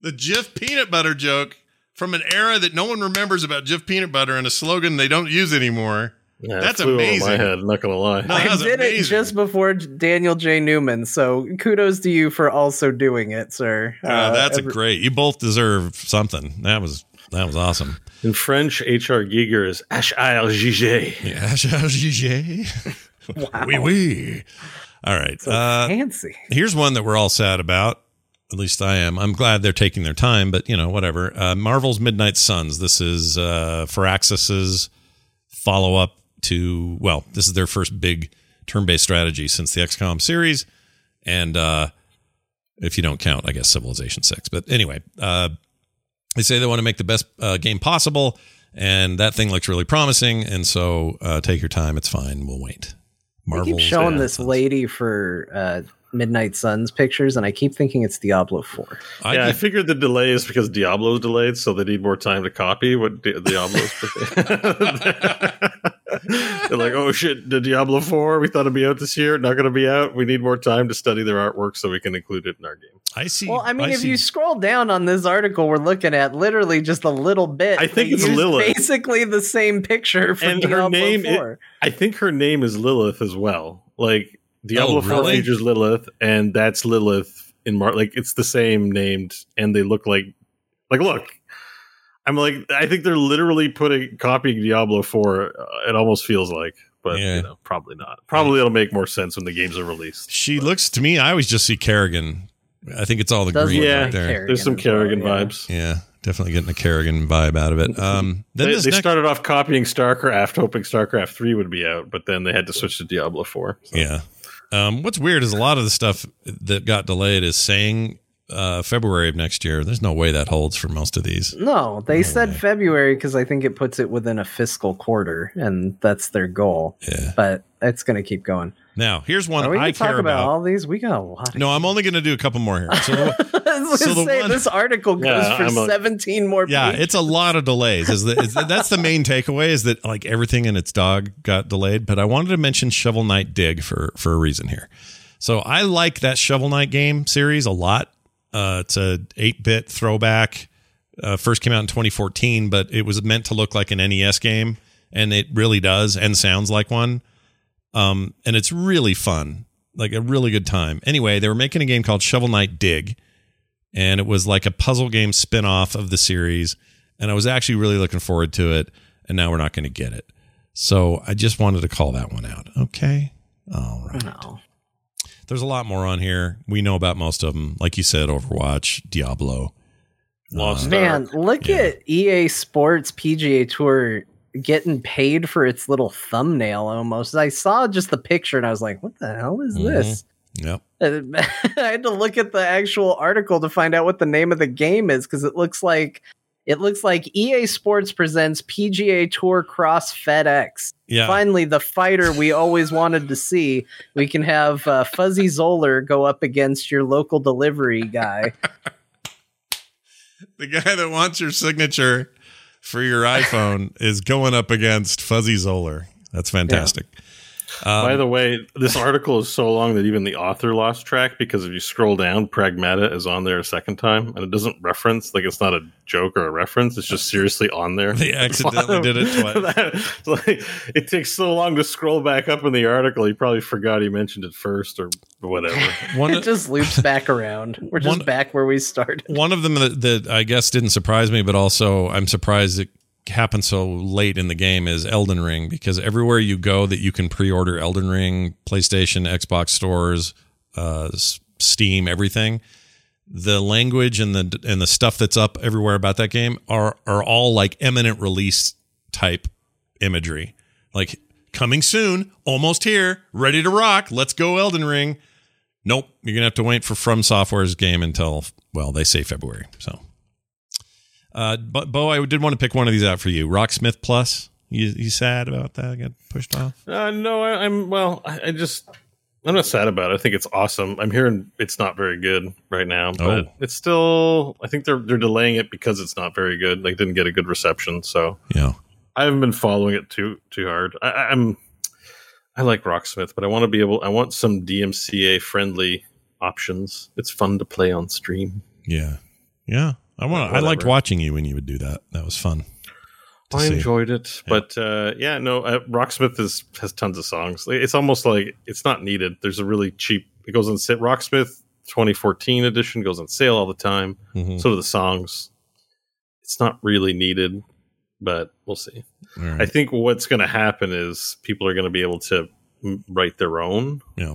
the Jif peanut butter joke from an era that no one remembers about Jif peanut butter and a slogan they don't use anymore. Yeah, it That's flew over amazing. my head. Not gonna lie. No, I was did amazing. it just before Daniel J. Newman, so kudos to you for also doing it, sir. Uh, Uh, that's every- a great. You both deserve something. That was that was awesome. In French, H.R. Giger is H-I-L-G-G. Yeah, wow. oui, oui. All right. So Uh, fancy. here's one that we're all sad about. At least I am. I'm glad they're taking their time, but you know, whatever. Uh, Marvel's Midnight Suns. This is uh, Firaxis's follow up to. Well, this is their first big turn based strategy since the XCOM series, and uh, if you don't count, I guess Civilization Six. But anyway, uh, they say they want to make the best uh, game possible, and that thing looks really promising. And so, uh, take your time. It's fine. We'll wait. I keep Marvel's showing this Suns. lady for uh, Midnight Suns pictures, and I keep thinking it's Diablo 4. I yeah, I keep- figured the delay is because Diablo's delayed, so they need more time to copy what Di- Diablo's. They're like, oh shit, the Diablo 4, we thought it'd be out this year, not going to be out. We need more time to study their artwork so we can include it in our game. I see. Well, I mean, if see- you scroll down on this article we're looking at, literally just a little bit, I think it's used Lilith. basically the same picture from And her Diablo name i- 4. I think her name is Lilith as well. Like Diablo Oh, 4 really? features Lilith, and that's Lilith in Mar. Like it's the same named, and they look like, like look. I'm like, I think they're literally putting copying Diablo 4. Uh, it almost feels like, but Yeah. you know, probably not. Probably it'll make more sense when the games are released. She looks to me. I always just see Kerrigan. I think it's all the Does green Yeah, right there. Kerrigan There's some as well, Kerrigan yeah. vibes. Yeah, definitely getting a Kerrigan vibe out of it. Um, then They, this they next, started off copying StarCraft, hoping StarCraft 3 would be out, but then they had to switch to Diablo 4. So. yeah. Um, what's weird is a lot of the stuff that got delayed is saying uh, February of next year. There's no way that holds for most of these. No, they No said way. February because I think it puts it within a fiscal quarter, and that's their goal. Yeah. But it's going to keep going. Now here's one Are we I going talk care about, about. all these? We got a lot. No, I'm only going to do a couple more here. So I was So the say, one- this article goes Yeah, for a- 17 more yeah, pages. it's a lot of delays. Is the, is the- that's the main takeaway? Is that like everything in its dog got delayed? But I wanted to mention Shovel Knight Dig for for a reason here. So I like that Shovel Knight game series a lot. Uh, it's a eight bit throwback. Uh, first came out in 2014, but it was meant to look like an NES game, and it really does and sounds like one. Um, and it's really fun, like a really good time. Anyway, they were making a game called Shovel Knight Dig, and it was like a puzzle game spin off of the series. And I was actually really looking forward to it. And now we're not going to get it. So I just wanted to call that one out. Okay. All right. No. There's a lot more on here. We know about most of them. Like you said, Overwatch, Diablo. Lost Uh, Man, look Yeah. at EA Sports PGA Tour getting paid for its little thumbnail almost. I saw just the picture and I was like, what the hell is Mhm. this? Yep. I had to look at the actual article to find out what the name of the game is because it looks like it looks like EA Sports presents PGA Tour Cross FedEx. Yeah. Finally, the fighter we always wanted to see. We can have uh, Fuzzy Zoeller go up against your local delivery guy. The guy that wants your signature for your iPhone is going up against Fuzzy Zoeller. That's fantastic. Um, By the way, this article is so long that even the author lost track because if you scroll down, Pragmata is on there a second time and it doesn't reference, like it's not a joke or a reference, it's just seriously on there. They accidentally did it twice. That- like, it takes so long to scroll back up in the article, he probably forgot he mentioned it first or whatever. one, it just loops back around. We're just One- back where we started. one of them that, that I guess didn't surprise me, but also I'm surprised it happened so late in the game is Elden Ring because everywhere you go that you can pre-order Elden Ring, PlayStation, Xbox stores, uh, Steam, everything, the language and the and the stuff that's up everywhere about that game are are all like eminent release type imagery, like coming soon, almost here, ready to rock. Let's go Elden Ring. Nope, you're gonna have to wait for From Software's game until well, they say February. So, Uh, but Bo, I did want to pick one of these out for you. Rocksmith Plus. You you sad about that? I Got pushed off? Uh, no, I, I'm well. I, I just I'm not sad about it. I think it's awesome. I'm hearing it's not very good right now, but Oh. it's still. I think they're they're delaying it because it's not very good. Like didn't get a good reception, so Yeah. I haven't been following it too too hard. I- I'm I like Rocksmith, but I want to be able. I want some DMCA friendly options. It's fun to play on stream. Yeah. Yeah. I want. I liked watching you when you would do that. That was fun. I see. enjoyed it, but uh, yeah, no. Uh, Rocksmith is has tons of songs. It's almost like it's not needed. There's a really cheap. It goes on sale. Rocksmith 2014 edition goes on sale all the time. Mhm. So do the songs. It's not really needed, but we'll see. Right. I think what's going to happen is people are going to be able to m- write their own yeah.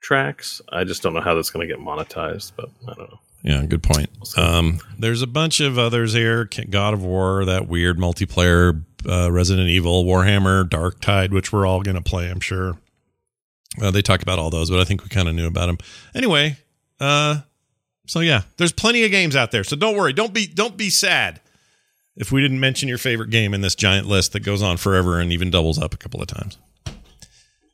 tracks. I just don't know how that's going to get monetized, but I don't know. Yeah, good point. Um, there's a bunch of others here: God of War, that weird multiplayer, uh, Resident Evil, Warhammer, Darktide, which we're all going to play, I'm sure. Uh, they talk about all those, but I think we kind of knew about them. Anyway, uh, so yeah, there's plenty of games out there. So don't worry, don't be don't be sad if we didn't mention your favorite game in this giant list that goes on forever and even doubles up a couple of times.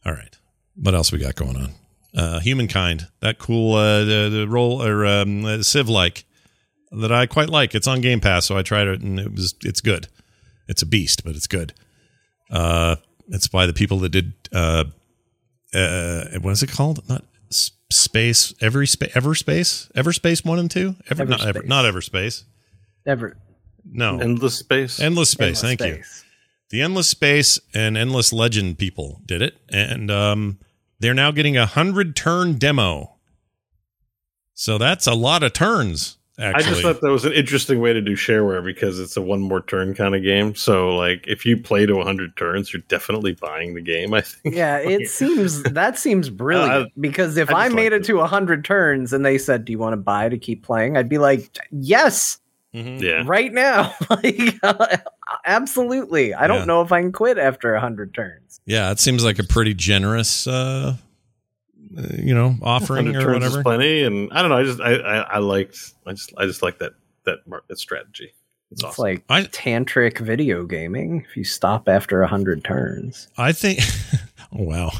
All right, what else we got going on? Uh, humankind that cool uh, the, the role or um, uh, civ like that i quite like. It's on game pass so i tried it and it was it's good. It's a beast but it's good. Uh it's by the people that did uh uh what is it called? Not space every spa- ever space everspace? Everspace one and two? Ever not ever Everspace. not everspace. Ever. No. Endless space. endless space endless thank you. The endless space and endless legend people did it and um they're now getting a hundred turn demo so that's a lot of turns Actually. I just thought that was an interesting way to do shareware because it's a one more turn kind of game. So, like, if you play to 100 turns, you're definitely buying the game. I think. Yeah, it seems that seems brilliant because if I I, made liked it to 100 turns and they said, "Do you want to buy to keep playing?" I'd be like, "Yes, Mhm. yeah. right now." like absolutely. I don't know if I can quit after 100 turns. yeah it seems like a pretty generous uh uh, you know offering or turns whatever plenty, and I don't know. I just I, I I liked I just I just like that that mar- that strategy. It's, It's awesome. like I- tantric video gaming if you stop after 100 turns. i think oh wow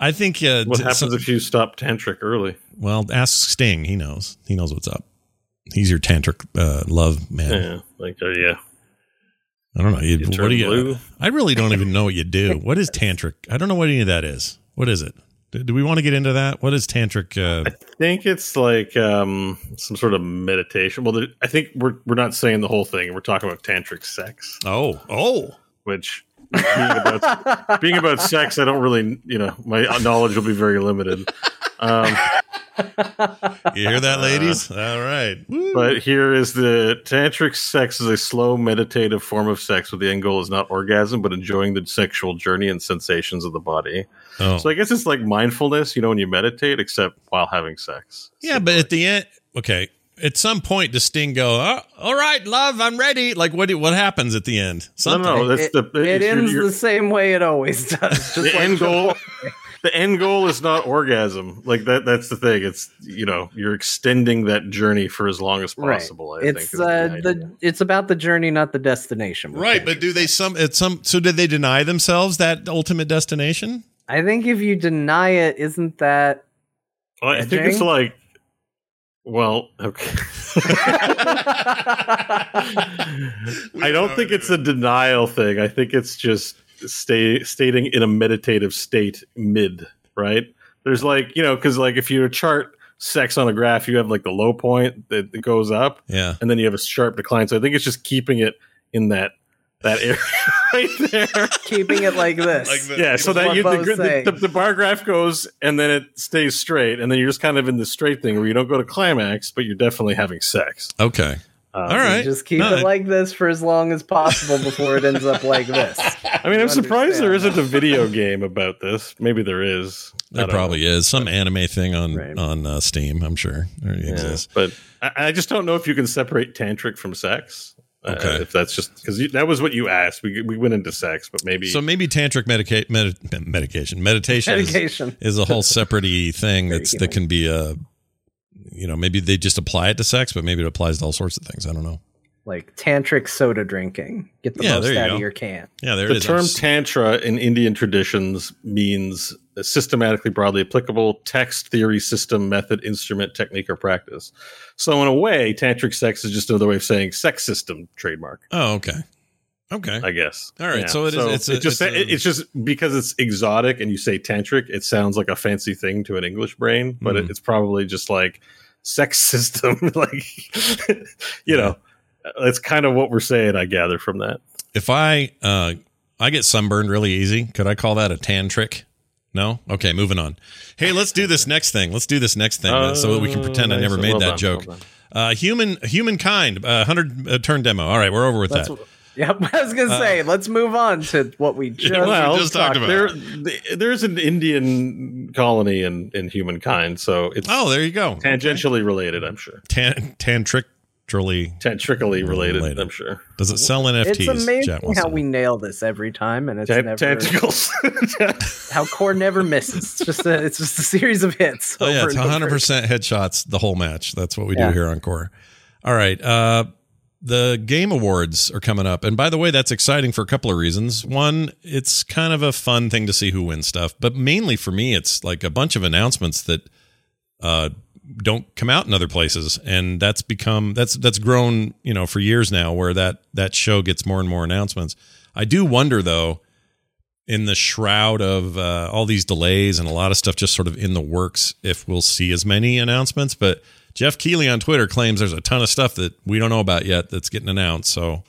i think uh what happens so- if you stop tantric early? well ask sting he knows he knows what's up he's your tantric uh love man Yeah, like uh, yeah. I don't know. You, You what do you? blue? I really don't even know what you do. What is tantric? I don't know what any of that is. What is it? Do, do we want to get into that? What is tantric? Uh, I think it's like um, some sort of meditation. Well, there, I think we're we're not saying the whole thing. We're talking about tantric sex, oh, oh, which being about being about sex, I don't really, you know, my knowledge will be very limited. Um, you hear that, ladies? Uh, all right. Woo. but here is the tantric sex is a slow meditative form of sex where the end goal is not orgasm, but enjoying the sexual journey and sensations of the body. Oh. So I guess it's like mindfulness, you know, when you meditate, except while having sex. yeah, but at the end, okay. At some point, does Sting go? Oh, all right, love, I'm ready. Like, what? do- What happens at the end? Something. no, that's it, the it it's- you're- ends you're- the same way it always does. Just the like end goal Chipotle. the end goal is not orgasm like that that's the thing it's you know you're extending that journey for as long as Right. possible I It's think uh, idea. the it's about the journey, not the destination. Right, but do they some at some? So did they deny themselves that ultimate destination? I think if you deny it, isn't that Well, i think it's like well okay i don't think it's a denial thing i think it's just stay stating in a meditative state mid right there's like you know because like if you chart sex on a graph you have like the low point that, that goes up Yeah. and then you have a sharp decline. So I think it's just keeping it in that that area right there. keeping it like this? Like the- Yeah, so that you, the, the, the, the bar graph goes and then it stays straight, and then you're just kind of in the straight thing where you don't go to climax, but you're definitely having sex. Okay. Um, All right. Just keep No, it like this for as long as possible before it ends up like this. I mean, I'm surprised there understand isn't a video game about this. Maybe there is. There don't probably is some anime thing on Right. on uh, Steam. I'm sure there. Yeah, exists. but I, I just don't know if you can separate tantric from sex. Uh, Okay. if that's just because that was what you asked, we we went into sex, but maybe So maybe tantric medica- med- medication meditation is, Medication. is a whole separate thing that's human. that can be a you know maybe they just apply it to sex, but maybe it applies to all sorts of things. I don't know. like tantric soda drinking. Get the Yeah, most out go. of your can. Yeah, there the it is. term I'm tantra in Indian traditions means systematically broadly applicable text, theory, system, method, instrument, technique, or practice. So, in a way, tantric sex is just another way of saying sex system trademark. oh, okay. Okay. I guess. All right, so it is- it's a- it just it's a- it's just because it's exotic and you say tantric, it sounds like a fancy thing to an English brain, but it, Mhm. it's probably just like sex system. like, you know, that's kind of what we're saying. I gather from that. if I uh I get sunburned really easy, could I call that a tan trick? No? Okay, moving on. Hey, let's do this next thing. Let's do this next thing uh, so that we can pretend I Oh, never made Well that done, joke. well. Uh human humankind, uh, 100 uh, turn demo. All right, we're over with That's that. what, yep. I was gonna say, let's move on to what we just. Well, well, just talked about. there, there's an Indian colony in, in humankind, so it's Oh, there you go. tangentially related. I'm sure. Tan tantrically. Tantrically related, Related. I'm sure. Does it sell NFTs? it's amazing Chat how to we nail this every time, and it's Tan- never tentacles. how core never misses. It's just a, it's just a series of hits. Oh yeah, it's 100 percent headshots the whole match. That's what we do here on Core. All right, uh, the Game Awards are coming up, and by the way, that's exciting for a couple of reasons. One, it's kind of a fun thing to see who wins stuff, but mainly for me, it's like a bunch of announcements that uh, don't come out in other places, and that's become that's that's grown you know for years now, where that that show gets more and more announcements. I do wonder though in the shroud of uh, all these delays and a lot of stuff just sort of in the works if we'll see as many announcements but Geoff Keighley on twitter claims there's a ton of stuff that we don't know about yet that's getting announced so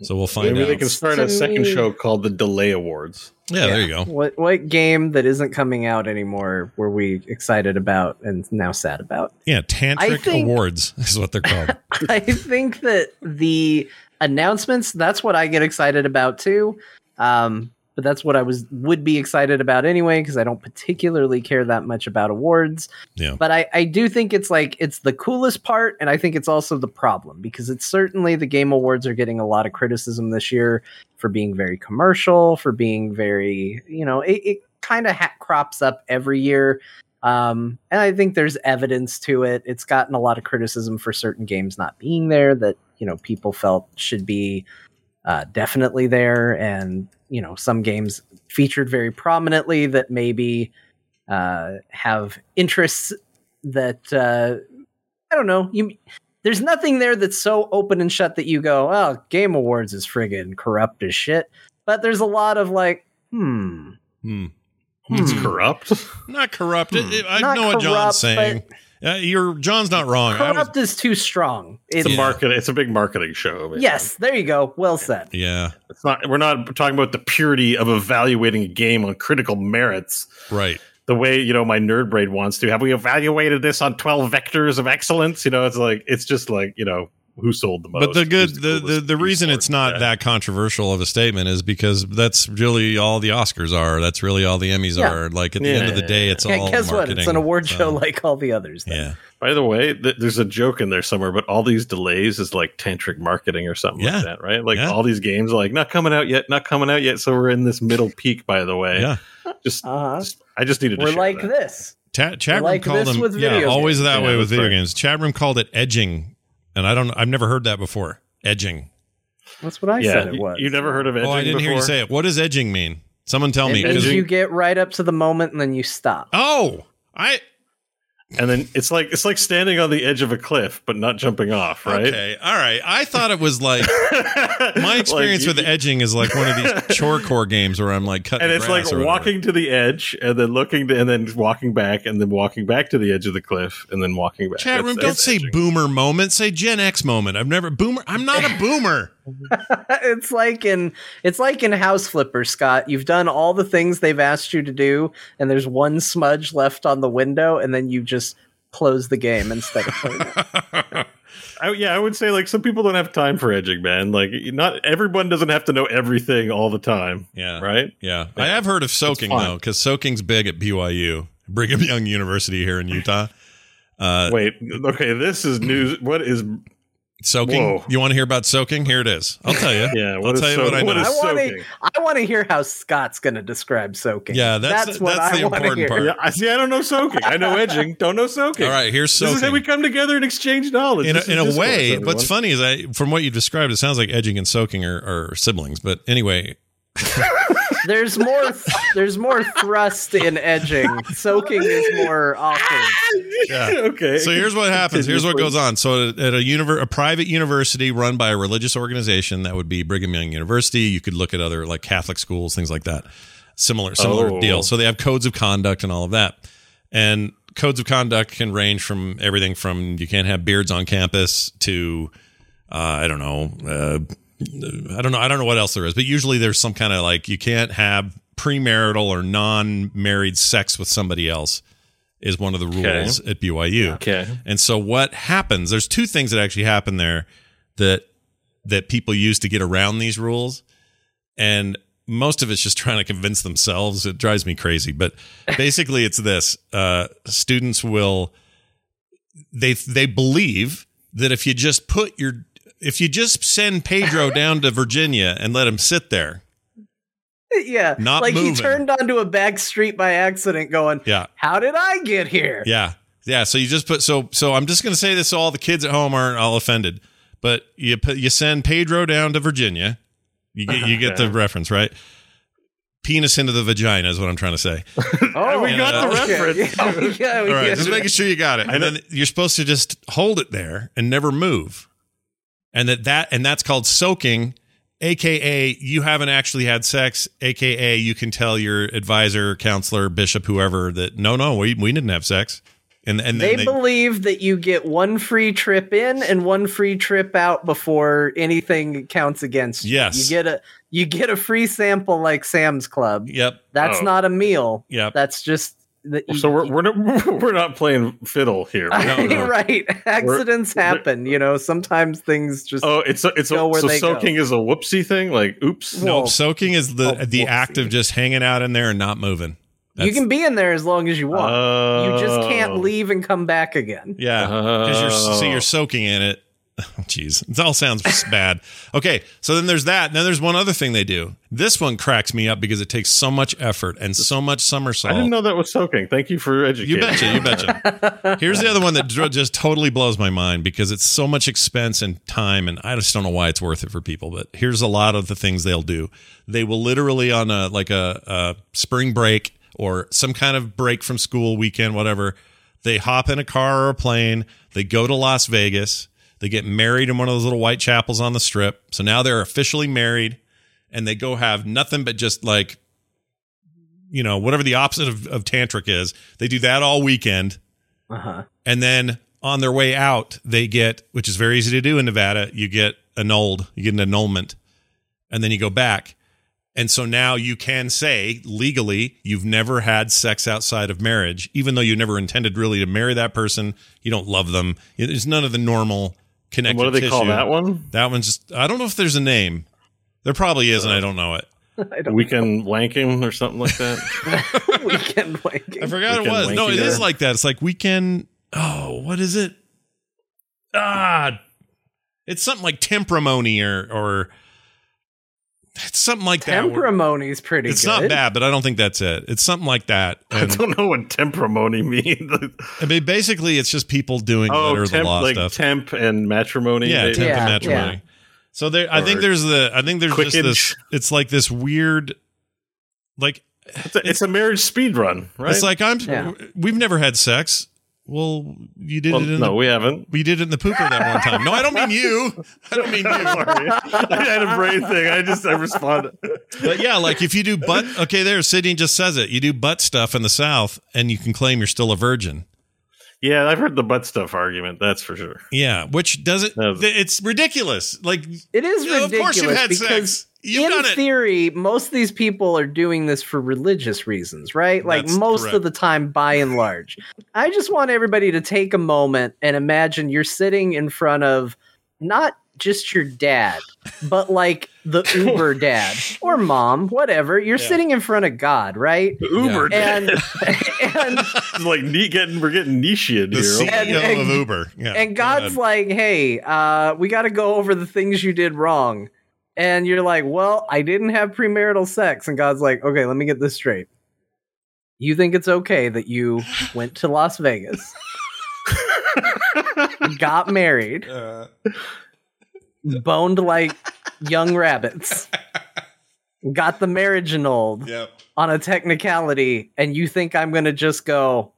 so we'll find Maybe out they can start a second show called the Delay Awards. yeah, there you go What what game that isn't coming out anymore were we excited about and now sad about? yeah tantric think- awards is what they're called I think that the announcements that's what I get excited about too. Um, but that's what I was would be excited about anyway because I don't particularly care that much about awards. Yeah. But I I do think it's like it's the coolest part, and I think it's also the problem because it's certainly the game awards are getting a lot of criticism this year for being very commercial, for being very you know it, it kind of ha- crops up every year. Um, and I think there's evidence to it. It's gotten a lot of criticism for certain games not being there that you know people felt should be uh, definitely there, and you know some games featured very prominently that maybe uh, have interests that uh, I don't know. You there's nothing there that's so open and shut that you go, oh, Game Awards is friggin' corrupt as shit. But there's a lot of like, hmm, hmm. It's Hmm. corrupt. not corrupt It- it- i Not know what john's corrupt, saying uh, you're john's not wrong I was, corrupt is too strong. It's It's, a market. It's a big marketing show. man. yes, there you go. Well said. yeah it's not. We're not talking about the purity of evaluating a game on critical merits. right The way you know my nerd brain wants to. Have we evaluated this on twelve vectors of excellence? You know, it's like it's just like you know who sold the most. But the good, who's the, the, the reason it's not best. that controversial of a statement is because that's really all the Oscars are. That's really all the Emmys Yeah. are. Like at the end of the day, it's Yeah, all guess what? It's an award So, show like all the others. then. yeah, By the way, th- there's a joke in there somewhere, but all these delays is like tantric marketing or something Yeah. like that, right? Like Yeah. all these games are like not coming out yet, not coming out yet. So we're in this middle peak, by the way. yeah. Just, Uh-huh. just- I just needed to We're share like that. this. Chat, chat room like called this them. with yeah, video always that Yeah, way with video right. games. Chat room called it edging, and I don't. I've never heard that before. Edging. That's what I Yeah, said it you, was. you never heard of edging oh, I didn't hear you say it. What does edging mean? Someone tell It me. means 'cause- Edging- you get right up to the moment and then you stop. oh, I And then it's like it's like standing on the edge of a cliff, but not jumping off, right? okay. All right. I thought it was like my experience Like, with edging is like one of these chore core games where I'm like cutting and it's like walking to the edge and then looking to, and then walking back and then walking back to the edge of the cliff and then walking back. Chat That's- room, don't that's say boomer moment. Say Gen X moment. I've never boomer. I'm not a boomer. it's like in it's like in House Flipper, Scott. You've done all the things they've asked you to do, and there's one smudge left on the window, and then you just close the game instead of playing it. I, yeah, I would say like some people don't have time for edging, man. Like not everyone doesn't have to know everything all the time, yeah. right? Yeah. I have heard of soaking though, because soaking's big at BYU, Brigham Young University here in Utah. Uh, Wait, okay, this is news. What is Soaking. Whoa. You want to hear about soaking? Here it is. I'll tell you. Yeah, I'll tell you so- what I know. what is I want soaking? to. I want to hear how Scott's going to describe soaking. Yeah, that's- what that's I the wanna important hear. part. Yeah, I see. I don't know soaking. I know edging. Don't know soaking. All right, here's This soaking. is how we come together and exchange knowledge. in a, is in a discourse, way, everyone. what's funny is I, from what you described, it sounds like edging and soaking are, are siblings. But anyway, There's more. There's more thrust in edging. Soaking is more awkward. Yeah. okay. so here's what happens. Here's what goes on. So at a univer- a private university run by a religious organization, that would be Brigham Young University. You could look at other like Catholic schools, things like that. Similar, similar Oh. deal. So they have codes of conduct and all of that. And codes of conduct can range from everything from you can't have beards on campus to uh, I don't know. Uh, I don't know. I don't know what else there is, but usually there's some kind of like you can't have premarital or non-married sex with somebody else is one of the rules at BYU. Okay. And so what happens? There's two things that actually happen there that that people use to get around these rules, and most of it's just trying to convince themselves. It drives me crazy, but basically it's this: uh, students will they they believe that if you just put your if you just send Pedro down to Virginia and let him sit there, Yeah, Not like moving. he turned onto a back street by accident, going, yeah, "How did I get here?" Yeah. Yeah. So you just put so so I'm just gonna say this so all the kids at home aren't all offended. But you put you send Pedro down to Virginia. You get you get the reference, right? Penis into the vagina is what I'm trying to say. Oh, we got the okay. reference. Yeah, yeah, All right, yeah. just making sure you got it. And then you're supposed to just hold it there and never move. And that that and that's called soaking, aka you haven't actually had sex, aka you can tell your advisor, counselor, bishop, whoever that no, no, we we didn't have sex. And and They, they, believe that you get one free trip in and one free trip out before anything counts against you. Yes. You get a you get a free sample like Sam's Club. Yep. That's Oh. not a meal. Yep. That's just that you- So we're we're not, we're not playing fiddle here. No, no. right. Accidents we're- happen. You know, sometimes things just. Oh, it's a, it's Go a, where so they go. soaking is a whoopsie thing. Like, oops. No, Nope. Soaking is the oh, the whoopsie. act of just hanging out in there and not moving. you can be in there as long as you want. you just can't Oh. leave and come back again. Yeah, because you're so you're soaking in it. Oh, Jeez, it all sounds bad. Okay, so then there's that. Then there's one other thing they do. This one cracks me up because it takes so much effort and so much somersault. I didn't know that was soaking. Thank you for educating. You betcha, you betcha. Here's the other one that just totally blows my mind because it's so much expense and time, and I just don't know why it's worth it for people. But here's a lot of the things they'll do. They will literally on a like a, a spring break or some kind of break from school weekend, whatever. They hop in a car or a plane. They go to Las Vegas. They get married in one of those little white chapels on the strip. So now they're officially married, and they go have nothing but just like you know, whatever the opposite of, of tantric is. They do that all weekend. Uh huh. And then on their way out, they get, which is very easy to do in Nevada, you get annulled, you get an annulment, and then you go back. And so now you can say legally you've never had sex outside of marriage, even though you never intended really to marry that person. You don't love them. There's none of the normal And connective what do they tissue. call that one? That one's just, I don't know if there's a name. There probably is, and I don't know it. I don't Weekend wanking or something like that. weekend wanking. I forgot it was. No, wanky it is like that. It's like weekend. Oh, what is it? Ah, it's something like temprimony or or it's something like that. where- Temprimony's pretty It's good. not bad, but I don't think that's it. It's something like that. I don't know what temprimony means. I mean, basically, it's just people doing oh, letter of the temp, law like stuff. temp and matrimony. yeah, maybe? temp Yeah, and matrimony. yeah. So there, I think there's the. I think there's just quickage. this. It's like this weird, like It's a, it's a marriage speed run, right? it's like I'm. Yeah. We've never had sex. Well, you did well, it in no, the we haven't. We did it in the pooper that one time. No, I don't mean you. I don't mean you. Sorry, I had a brain thing. I just I responded. But yeah, like if you do butt, okay, there, Sydney just says it. You do butt stuff in the South, and you can claim you're still a virgin. Yeah, I've heard the butt stuff argument. That's for sure. Yeah, which doesn't. It's ridiculous. Like, It is Yeah, of course you've had because sex. You've in done it. theory, most of these people are doing this for religious reasons, right? Like That's most correct. of the time, by and large. I just want everybody to take a moment and imagine you're sitting in front of not just your dad, but like the Uber dad or mom, whatever. You're Yeah. sitting in front of God, right? Uber And and It's like neat getting we're getting niche in The here. And- CEO and- of Uber. Yeah. and God's ahead. like, "Hey, uh, we got to go over the things you did wrong." And you're like, "Well, I didn't have premarital sex." And God's like, "Okay, let me get this straight. You think it's okay that you went to Las Vegas, got married, Uh, boned like young rabbits, got the marriage annulled yep. on a technicality, and you think I'm going to just go,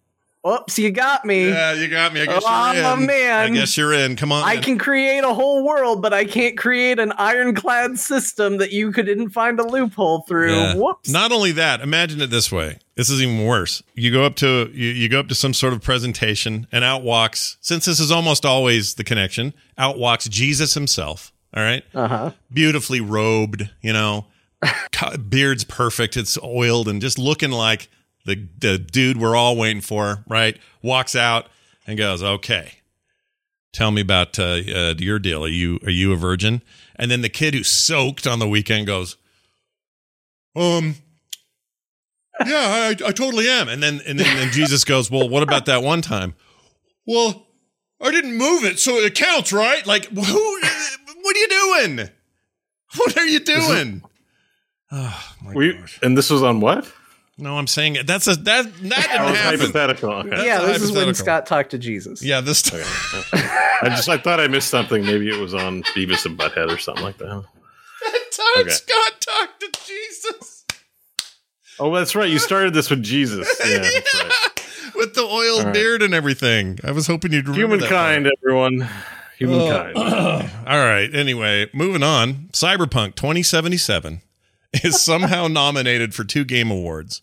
"Oops, you got me." Yeah, you got me. I guess Oh, you're I'm in. a man. I guess you're in. Come on. I can create a whole world, but I can't create an ironclad system that you couldn't find a loophole through. Yeah. Whoops. Not only that, imagine it this way. This is even worse. You go up to you, you go up to some sort of presentation, and out walks. Since this is almost always the connection, out walks Jesus himself. All right, Uh huh. beautifully robed. You know, beard's perfect. It's oiled and just looking like the the dude we're all waiting for. Right, walks out and goes, "Okay, tell me about uh, uh, your deal. Are you are you a virgin?" And then the kid who soaked on the weekend goes, "Um, yeah, I, I totally am." And then and then and Jesus goes, "Well, what about that one time?" Well, I didn't move it, so it counts, right? Like, who? What are you doing? What are you doing? Oh my We, gosh! and this was on what? No, I'm saying it. That's a that that didn't Oh, happen. hypothetical. Okay. Yeah, a this is when. Scott talked to Jesus. Yeah, this time. I just I thought I missed something. Maybe it was on Beavis and Butthead or something like that. time Okay. Scott talked to Jesus. Oh, that's right. You started this with Jesus. Yeah, that's right. With the oiled All right. beard and everything. I was hoping you'd remember that Humankind, everyone. Oh. Humankind. part. All right. Anyway, moving on. Cyberpunk 2077 is somehow nominated for two game awards.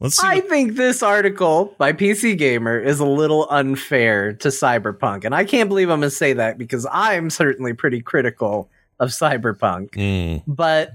Let's. I what- think this article by PC Gamer is a little unfair to Cyberpunk. And I can't believe I'm going to say that because I'm certainly pretty critical of Cyberpunk. Mm, But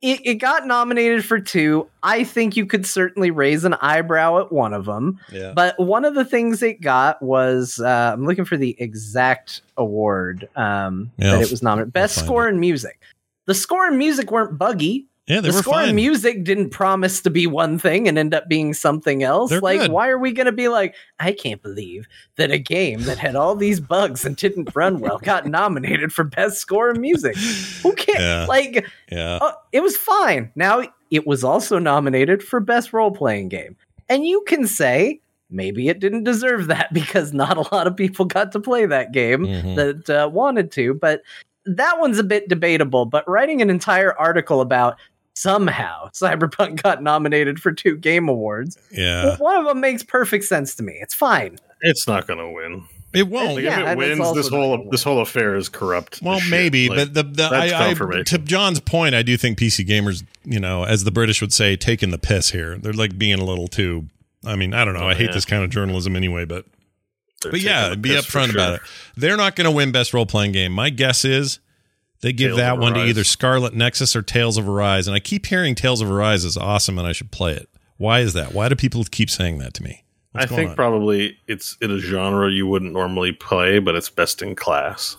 it, it got nominated for two. I think you could certainly raise an eyebrow at one of them. yeah. But one of the things it got was uh, I'm looking for the exact award um, Yeah, that it was nominated. Best score and music. The score and music weren't buggy. Yeah, they the were score fine. music didn't promise to be one thing and end up being something else. They're like, good. why are we going to be like, I can't believe that a game that had all these bugs and didn't run well got nominated for best score and music? Who cares? Yeah. Like, yeah. uh, it was fine. Now it was also nominated for best role playing game, and you can say maybe it didn't deserve that because not a lot of people got to play that game Mhm. that uh, wanted to. But that one's a bit debatable. But writing an entire article about somehow Cyberpunk got nominated for two game awards, Yeah. one of them makes perfect sense to me. It's fine. It's not going to win. It won't. Uh, like, Yeah, if it wins, this whole this whole affair is corrupt. Well, maybe, Like, but the, the that's I, I, confirmation. to John's point, I do think PC gamers, you know, as the British would say, taking the piss here. They're like being a little too. I mean, I don't know. I oh, hate yeah. this kind of journalism anyway, but they're but yeah, be upfront sure. about it. They're not going to win best role playing game. My guess is they give Tales that one to either Scarlet Nexus or Tales of Arise, and I keep hearing Tales of Arise is awesome and I should play it. Why is that? Why do people keep saying that to me? What's I think on? probably it's in a genre you wouldn't normally play, but it's best in class,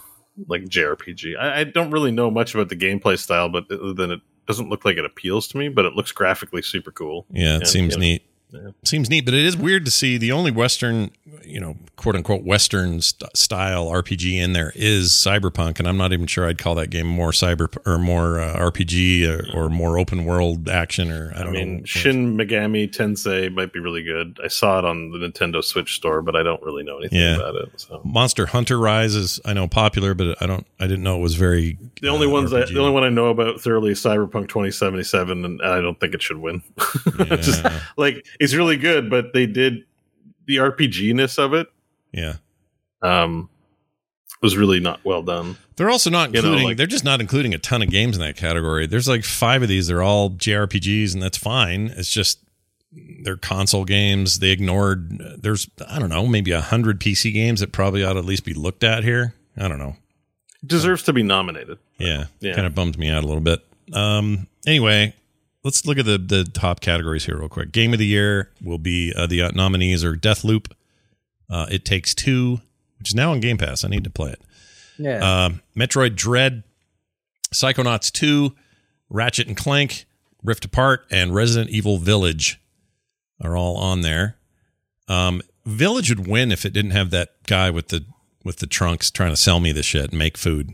like JRPG. I, I don't really know much about the gameplay style, but then it doesn't look like it appeals to me, but it looks graphically super cool. Yeah, it And, seems you know, neat. Yeah. Seems neat, but it is weird to see the only Western, you know, quote unquote Western st- style RPG in there is Cyberpunk, and I'm not even sure I'd call that game more cyber or more uh, RPG or, or more open world action or I I mean, know. Shin Megami Tensei might be really good. I saw it on the Nintendo Switch store, but I don't really know anything Yeah. about it. So Monster Hunter Rise is I know popular, but I don't I didn't know it was very. the only uh, ones, I, the only one I know about thoroughly is Cyberpunk 2077, and I don't think it should win. Just like it's really good, but they did the RPG ness of it yeah. um, was really not well done. They're also not You know, including. like- they're just not including a ton of games in that category. There's like five of these. They're all JRPGs, and that's fine. It's just they're console games. They ignored. There's I don't know maybe a hundred PC games that probably ought to at least be looked at here. I don't know. Deserves to be nominated. Yeah, Yeah. kind of bummed me out a little bit. Um. Anyway, let's look at the the top categories here real quick. Game of the year will be uh, the uh, nominees are Deathloop, uh, It Takes Two, which is now on Game Pass. I need to play it. Yeah. Um, Metroid Dread, Psychonauts 2, Ratchet and Clank, Rift Apart, and Resident Evil Village are all on there. Um, Village would win if it didn't have that guy with the with the trunks trying to sell me the shit and make food.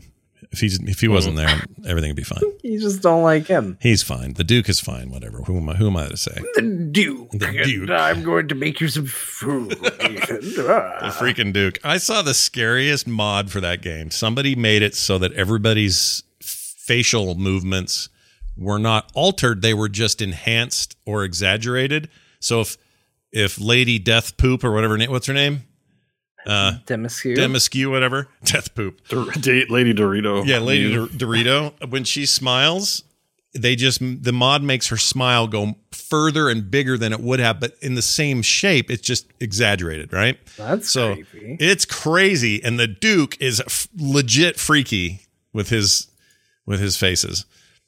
If he's if he wasn't there, mm-hmm. everything would be fine. you just don't like him. He's fine. The Duke is fine. Whatever. Who am I? Who am I to say? The Duke. The Duke. I'm going to make you some food. The freaking Duke. I saw the scariest mod for that game. Somebody made it so that everybody's facial movements were not altered; they were just enhanced or exaggerated. So if if Lady Death Poop or whatever name, what's her name? Uh, Demascue. Demascue, whatever. Death Poop. Dor- date Lady Dorito. Yeah, Lady Dor- Dorito. When she smiles, they just the mod makes her smile go further and bigger than it would have, but in the same shape. It's just exaggerated, right? That's So creepy. it's crazy, and the Duke is f- legit freaky with his with his faces.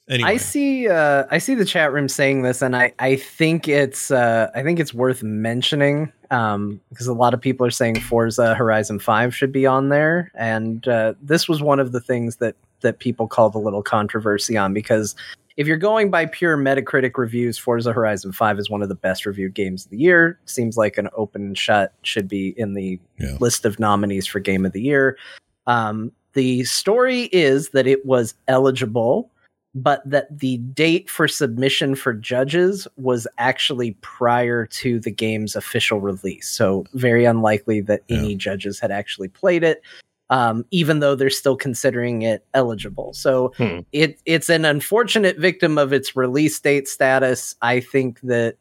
Anyway, I see. Uh, I see the chat room saying this, and I, I think it's. Uh, I think it's worth mentioning um, because a lot of people are saying Forza Horizon Five should be on there, and uh, this was one of the things that that people called a little controversy on because if you're going by pure Metacritic reviews, Forza Horizon Five is one of the best reviewed games of the year. Seems like an open and shut should be in the Yeah. list of nominees for Game of the Year. Um, the story is that it was eligible but that the date for submission for judges was actually prior to the game's official release. So, very unlikely that Yeah. any judges had actually played it, um, even though they're still considering it eligible. So, Hmm. it, it's an unfortunate victim of its release date status. I think that,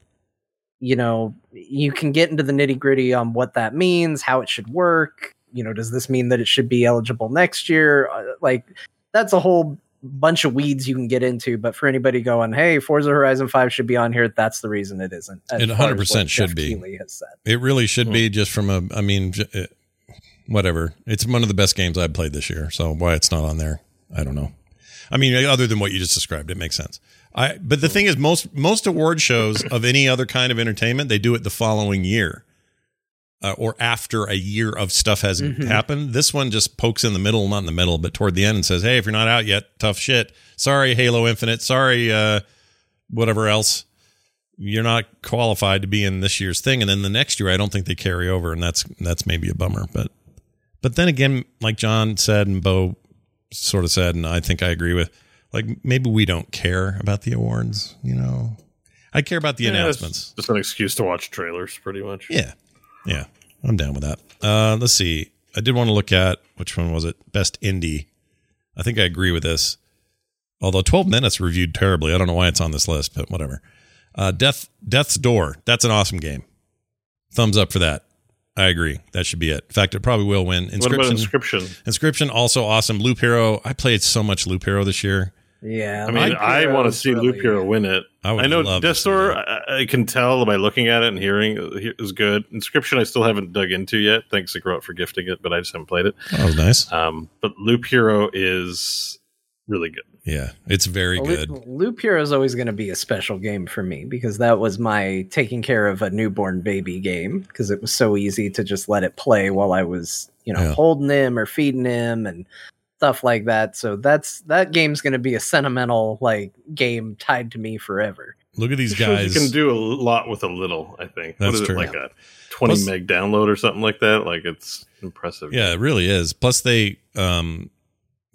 you know, you can get into the nitty gritty on what that means, how it should work. You know, does this mean that it should be eligible next year? Uh, like, that's a whole bunch of weeds you can get into. But for anybody going, hey, Forza Horizon 5 should be on here, that's the reason it isn't. It 100% should Geoff be. Keighley has said. it really should Hmm. be just from a. I mean, uh, whatever. It's one of the best games I've played this year. So why it's not on there, I don't know. I mean, other than what you just described, it makes sense. I but the thing is, most most award shows of any other kind of entertainment, they do it the following year, uh, or after a year of stuff has Mhm. happened. This one just pokes in the middle, not in the middle, but toward the end, and says, "Hey, if you're not out yet, tough shit. Sorry, Halo Infinite. Sorry, uh, whatever else." You're not qualified to be in this year's thing, and then the next year, I don't think they carry over, and that's that's maybe a bummer. But but then again, like John said and Bo sort of said, and I think I agree with, like maybe we don't care about the awards. You know, I care about the Yeah, it's announcements. Just an excuse to watch trailers, pretty much. Yeah, yeah, I'm down with that. Uh, let's see. I did want to look at which one was it? Best indie. I think I agree with this. Although 12 minutes reviewed terribly, I don't know why it's on this list, but whatever. Uh, Death Death's Door. That's an awesome game. Thumbs up for that. I agree. That should be it. In fact, it probably will win. What about Inscryption. Inscryption? Inscryption also awesome. Loop Hero. I played so much Loop Hero this year. Yeah. I mean, I, want to Hero's see Loop really- Hero win it. I would I know love to Death's Door. I, I can tell by looking at it and hearing it is good. Inscryption, I still haven't dug into yet. Thanks to Grout for gifting it, but I just haven't played it. That was nice. Um, but Loop Hero is really good. Yeah, it's very Well, good. Loop, Loop Hero is always going to be a special game for me because that was my taking care of a newborn baby game because it was so easy to just let it play while I was, you know, Yeah. holding him or feeding him and stuff like that. So that's that game's going to be a sentimental like game tied to me forever. Look at these guys. You can do a lot with a little, I think. That's what is true. it, like a 20 Plus- meg download or something like that? Like, it's impressive. Yeah, it really is. Plus, they um,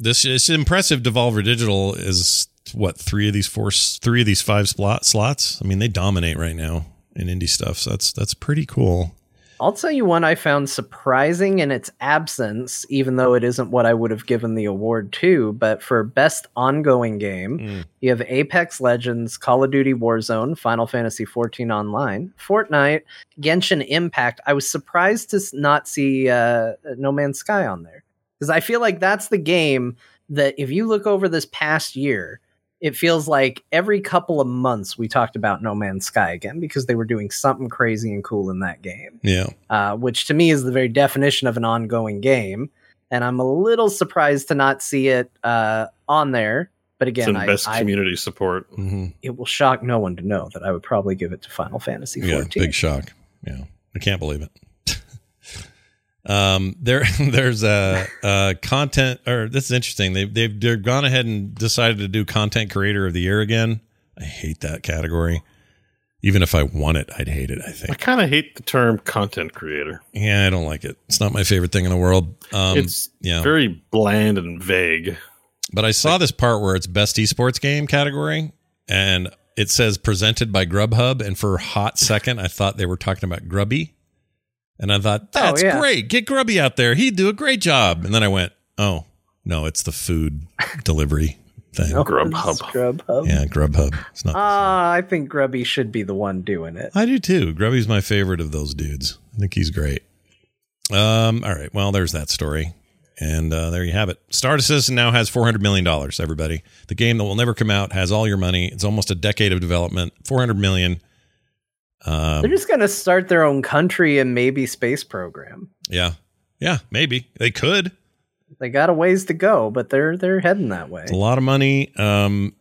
this it's impressive. Devolver Digital is what three of these four, three of these five slot slots. I mean, they dominate right now in indie stuff. So that's that's pretty cool. I'll tell you one I found surprising in its absence, even though it isn't what I would have given the award to. But for best ongoing game, Mm. you have Apex Legends, Call of Duty Warzone, Final Fantasy XIV Online, Fortnite, Genshin Impact. I was surprised to not see uh, No Man's Sky on there because I feel like that's the game that if you look over this past year, it feels like every couple of months we talked about No Man's Sky again because they were doing something crazy and cool in that game Yeah, uh, which to me is the very definition of an ongoing game. And I'm a little surprised to not see it uh, on there. But It's again, in I, best I- community support. hmm it will shock no one to know that I would probably give it to Final Fantasy yeah, big shock. Yeah, I can't believe it. Um, there, there's a, a content, or this is interesting. They've they've they're gone ahead and decided to do content creator of the year again. I hate that category. Even if I won it, I'd hate it. I think I kind of hate the term content creator. Yeah, I don't like it. It's not my favorite thing in the world. Um, it's yeah, very bland and vague. but I saw this part where it's best esports game category, and it says presented by Grubhub, and for a hot second, I thought they were talking about Grubby, and I thought that's yeah. great. Get Grubby out there; he'd do a great job. And then I went, oh no, it's the food delivery thing. No, Grubhub. it's Grubhub. Yeah, Grubhub. It's not. Ah, I think Grubby should be the one doing it. I do too. Grubby's my favorite of those dudes. I think he's great. Um. All right. Well, there's that story, and uh, there you have it. Star Citizen now has 400 million dollars. Everybody, the game that will never come out has all your money. It's almost a decade of development. 400 million. Um, They're just gonna start their own country and maybe space program. yeah, yeah, maybe they could. They got a ways to go, but they're they're heading that way. It's a lot of money. Um,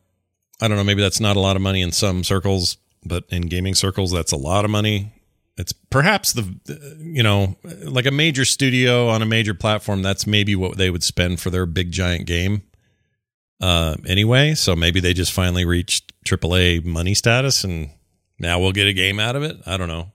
I don't know. Maybe that's not a lot of money in some circles, but in gaming circles, that's a lot of money. It's perhaps the, you know, like a major studio on a major platform. That's maybe what they would spend for their big giant game. Uh, anyway, so maybe they just finally reached AAA money status, and now we'll get a game out of it. I don't know.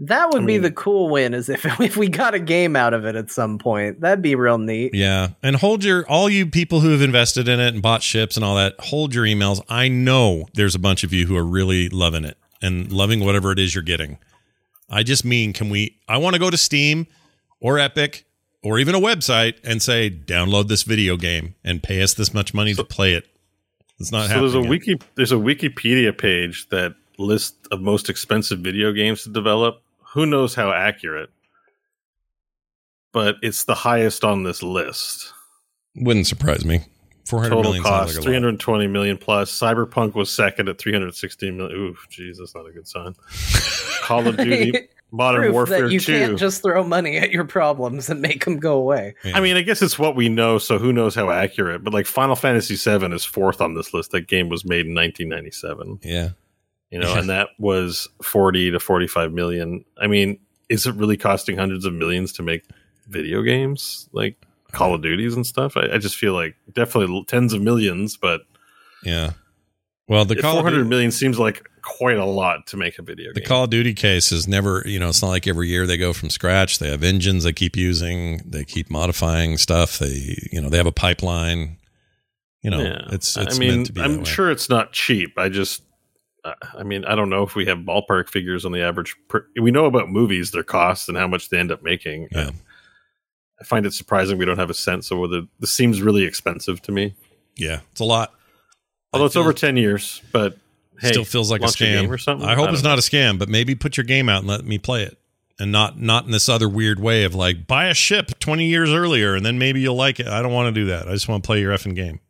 That would I be the cool win, is if if we got a game out of it at some point. That'd be real neat. Yeah. And hold your all you people who have invested in it and bought ships and all that, hold your emails. I know there's a bunch of you who are really loving it and loving whatever it is you're getting. I just mean can we I want to go to Steam or Epic or even a website and say download this video game and pay us this much money to play it. It's not happening. so happening. there's a yet. wiki there's a Wikipedia page that lists of most expensive video games to develop. Who knows how accurate? But it's the highest on this list. Wouldn't surprise me. 400 Total cost like 320 million plus. Cyberpunk was second at 316 million. Ooh, geez, that's not a good sign. Call of Duty Modern Proof Warfare that you 2. can't just throw money at your problems and make them go away. Yeah. I mean, I guess it's what we know, so who knows how accurate. But like Final Fantasy VII is fourth on this list. That game was made in 1997. yeah. You know, and that was 40 to 45 million. I mean, is it really costing hundreds of millions to make video games like Call of Duties and stuff? I, I just feel like definitely tens of millions, but Yeah. Well, the Call of 400 Duty- million seems like quite a lot to make a video The game. Call of Duty case is never, you know, it's not like every year they go from scratch. They have engines they keep using, they keep modifying stuff. They, you know, they have a pipeline. You know, yeah. it's it's I mean, meant to be. I'm way. sure it's not cheap. I just, I mean, I don't know if we have ballpark figures on the average. Per, we know about movies, their costs, and how much they end up making. Yeah. I find it surprising we don't have a sense of whether this seems really expensive to me. Yeah, it's a lot. Although I it's over 10 years, but hey, Still feels like a scam. or something. I hope don't it's know. not a scam, but maybe put your game out and let me play it, and not not in this other weird way of like buy a ship twenty years earlier and then maybe you'll like it. I don't want to do that. I just want to play your effing game.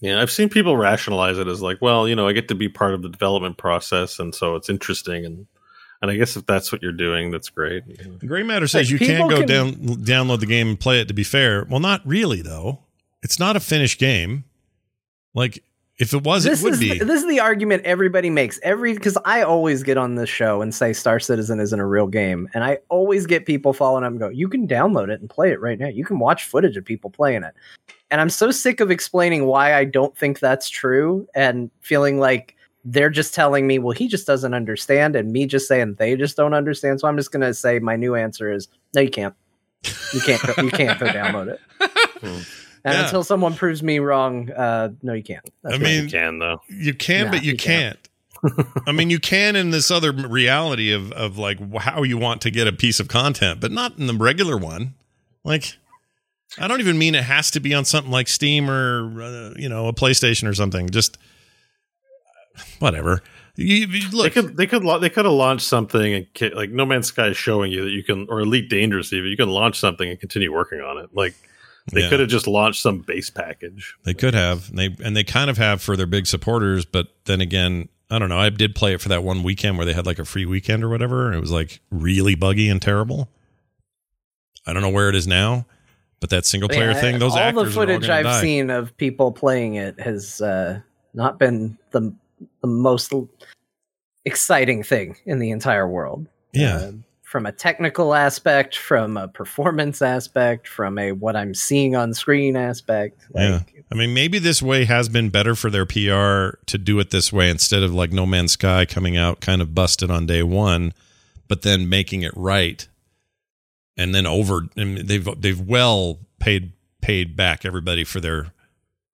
Yeah, I've seen people rationalize it as like, well, you know, I get to be part of the development process, and so it's interesting, and and I guess if that's what you're doing, that's great. The Gray Matter says Like, you can people go can- down download the game and play it. To be fair, well, not really though. It's not a finished game. Like if it was, this it would is be. The, this is the argument everybody makes every because I always get on this show and say Star Citizen isn't a real game, and I always get people following up and go, "You can download it and play it right now. You can watch footage of people playing it." And I'm so sick of explaining why I don't think that's true and feeling like they're just telling me, "Well, he just doesn't understand," and me just saying they just don't understand. So I'm just gonna say my new answer is no, you can't. You can't. Go, you can't go download it. Hmm. And Yeah. until someone proves me wrong, uh, no, you can't. That's I right. mean, You can though. You can, Nah, but you, you can't. can't. I mean, you can in this other reality of of like how you want to get a piece of content, but not in the regular one. Like, I don't even mean it has to be on something like Steam or uh, you know a PlayStation or something. Just whatever. You, you- They could they could they could have launched something and like No Man's Sky is showing you that you can or Elite Dangerous even you can launch something and continue working on it. Like they Yeah. could have just launched some base package. They could have. They and they kind of have for their big supporters, but then again, I don't know. I did play it for that one weekend where they had like a free weekend or whatever, and it was like really buggy and terrible. I don't know where it is now, but that single player Yeah, thing, those all the footage all I've die. seen of people playing it has uh, not been the the most exciting thing in the entire world. Yeah. Uh, from a technical aspect, from a performance aspect, from a what I'm seeing on screen aspect. Yeah. I mean, maybe this way has been better for their PR to do it this way instead of like No Man's Sky coming out kind of busted on day one, but then making it right, and then over. And they've they've well paid paid back everybody for their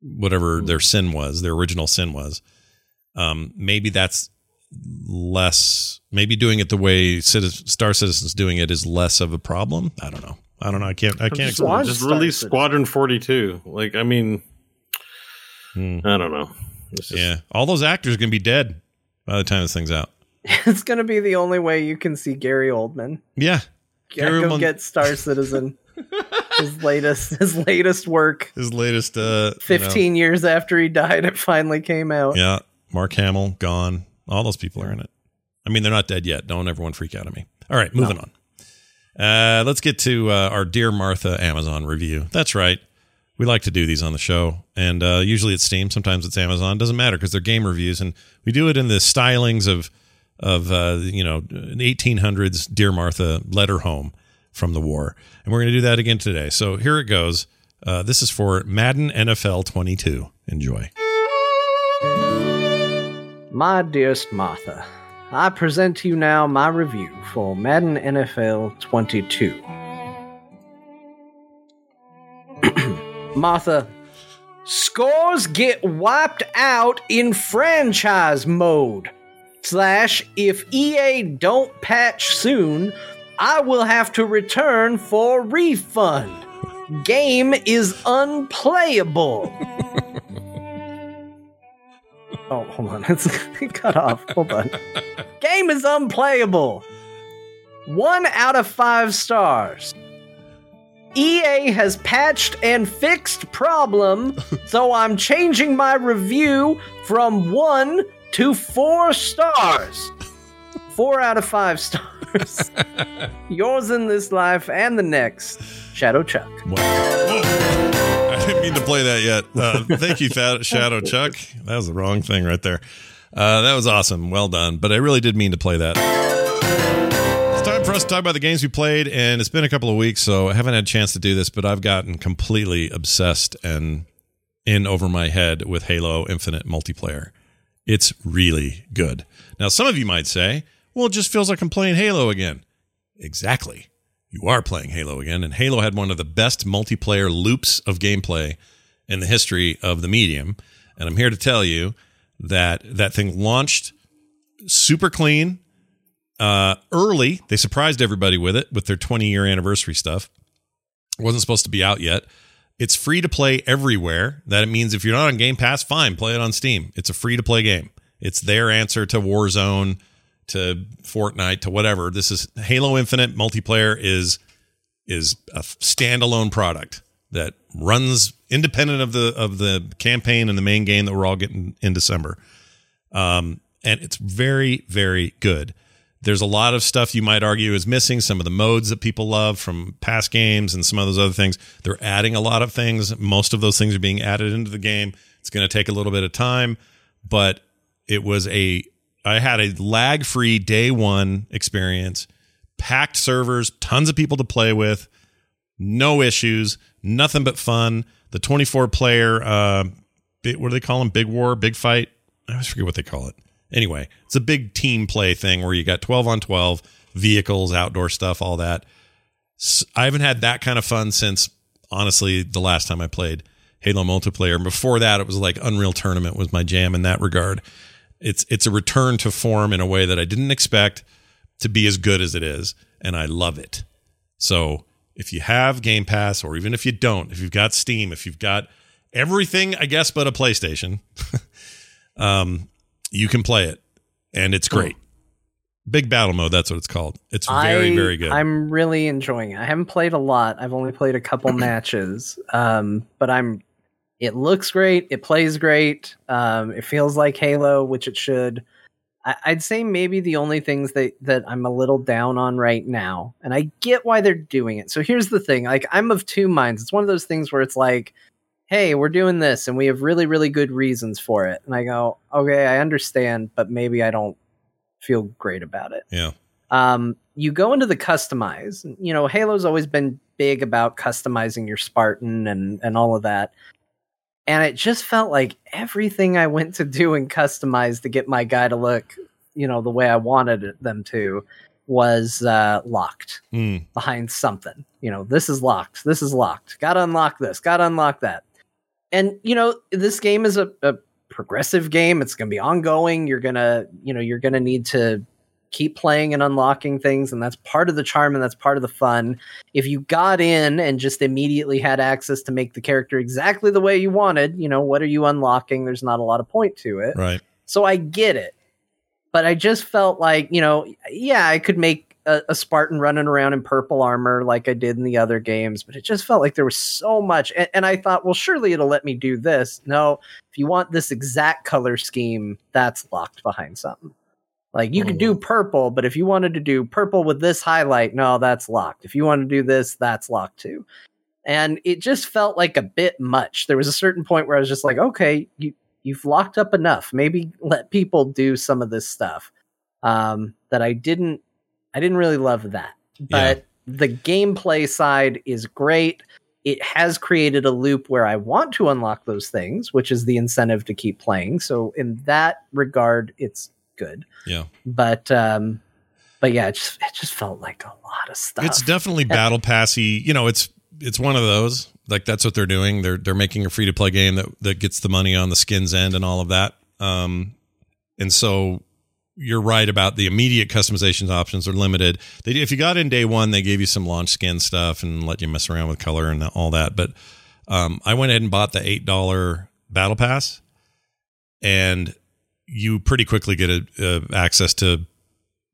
whatever their sin was, their original sin was. Um, maybe that's less. Maybe doing it the way Citi- Star Citizen's doing it is less of a problem. I don't know. I don't know. I can't. I can't. Just, Squad just release Citizen. Squadron 42. Like, I mean, Hmm. I don't know. Just- Yeah, all those actors are gonna be dead by the time this thing's out. it's going to be the only way you can see Gary Oldman. Yeah, Gotta go Oldman- get Star Citizen. his latest his latest work. his latest. Uh, you know, 15 years after he died, it finally came out. yeah, Mark Hamill gone. All those people are in it. I mean, they're not dead yet. Don't everyone freak out on me. All right, moving on. Uh, let's get to uh, our dear Martha Amazon review. That's right. We like to do these on the show, and uh, usually it's Steam. Sometimes it's Amazon. Doesn't matter because they're game reviews, and we do it in the stylings of of uh, you know 1800s Dear Martha letter home from the war, and we're going to do that again today. So here it goes. Uh, this is for Madden NFL 22. Enjoy. My dearest Martha, I present to you now my review for Madden NFL 22. Martha, scores get wiped out in franchise mode. Slash, if EA don't patch soon, I will have to return for refund. Game is unplayable. Oh, hold on. It's cut off. Hold on. Game is unplayable. One out of five stars. EA has patched and fixed problem, so I'm changing my review from one to four stars. Four out of five stars. Yours in this life and the next. Shadow Chuck. I didn't mean to play that yet. Uh, thank you, Shadow Chuck. That was the wrong thing right there. Uh, that was awesome. Well done. But I really did mean to play that. It's time for us to talk about the games we played, and it's been a couple of weeks, so I haven't had a chance to do this, but I've gotten completely obsessed and in over my head with Halo Infinite multiplayer. It's really good. Now, some of you might say, well, it just feels like I'm playing Halo again. Exactly you are playing Halo again, and Halo had one of the best multiplayer loops of gameplay in the history of the medium. And I'm here to tell you that that thing launched super clean, uh, early. They surprised everybody with it with their 20 year anniversary stuff. It wasn't supposed to be out yet. It's free to play everywhere. That means if you're not on Game Pass, fine, play it on Steam. It's a free to play game. It's their answer to Warzone to Fortnite to whatever. This is Halo Infinite multiplayer is is a standalone product that runs independent of the of the campaign and the main game that we're all getting in December. Um, and it's very very good. There's a lot of stuff you might argue is missing. Some of the modes that people love from past games and some of those other things. They're adding a lot of things. Most of those things are being added into the game. It's going to take a little bit of time, but it was a I had a lag free day one experience, packed servers, tons of people to play with, no issues, nothing but fun. The 24 player, uh, what do they call them? Big war, big fight. I always forget what they call it. Anyway, it's a big team play thing where you got 12 on 12, vehicles, outdoor stuff, all that. I haven't had that kind of fun since honestly the last time I played Halo multiplayer. Before that, it was like Unreal Tournament was my jam in that regard it's it's a return to form in a way that I didn't expect to be as good as it is, and I love it. So if you have Game Pass, or even if you don't, if you've got Steam, if you've got everything, I guess, but a PlayStation, um, you can play it, and it's great. Big battle mode, that's what it's called. It's very, I- very good. I'm really enjoying it. I haven't played a lot. I've only played a couple matches. Um, but I'm it looks great, it plays great. Um, it feels like Halo, which it should. I, I'd say maybe the only things that that I'm a little down on right now, and I get why they're doing it. So here's the thing: like I'm of two minds. It's one of those things where it's like, hey, we're doing this, and we have really, really good reasons for it. And I go, okay, I understand, but maybe I don't feel great about it. yeah. Um, you go into the customize. You know, Halo's always been big about customizing your Spartan and and all of that. And it just felt like everything I went to do and customize to get my guy to look, you know, the way I wanted them to was uh, locked Mm, behind something. You know, this is locked. This is locked. Got to unlock this. Got to unlock that. And you know, this game is a, a progressive game. It's going to be ongoing. You're gonna, you know, you're gonna need to keep playing and unlocking things, and that's part of the charm and that's part of the fun. If you got in and just immediately had access to make the character exactly the way you wanted, you know, what are you unlocking? There's not a lot of point to it. right. So I get it. But I just felt like, you know, yeah, I could make a, a Spartan running around in purple armor like I did in the other games, but it just felt like there was so much. And, and I thought, well, surely it'll let me do this. No, if you want this exact color scheme, that's locked behind something. Like you could do purple, but if you wanted to do purple with this highlight, no, that's locked. If you want to do this, that's locked too. And it just felt like a bit much. There was a certain point where I was just like, okay, you you've locked up enough. Maybe let people do some of this stuff. Um, that I didn't I didn't really love that. But the gameplay side is great. It has created a loop where I want to unlock those things, which is the incentive to keep playing. So in that regard, it's good. Yeah. But um but yeah, it just it just felt like a lot of stuff. It's definitely battle passy. You know, it's it's one of those. Like that's what they're doing. They're they're making a free to play game that that gets the money on the skins end and all of that. Um, and so you're right about the immediate customizations options are limited. They if you got in day one, they gave you some launch skin stuff and let you mess around with color and all that. But um, I went ahead and bought the eight dollar battle pass, and you pretty quickly get a, a access to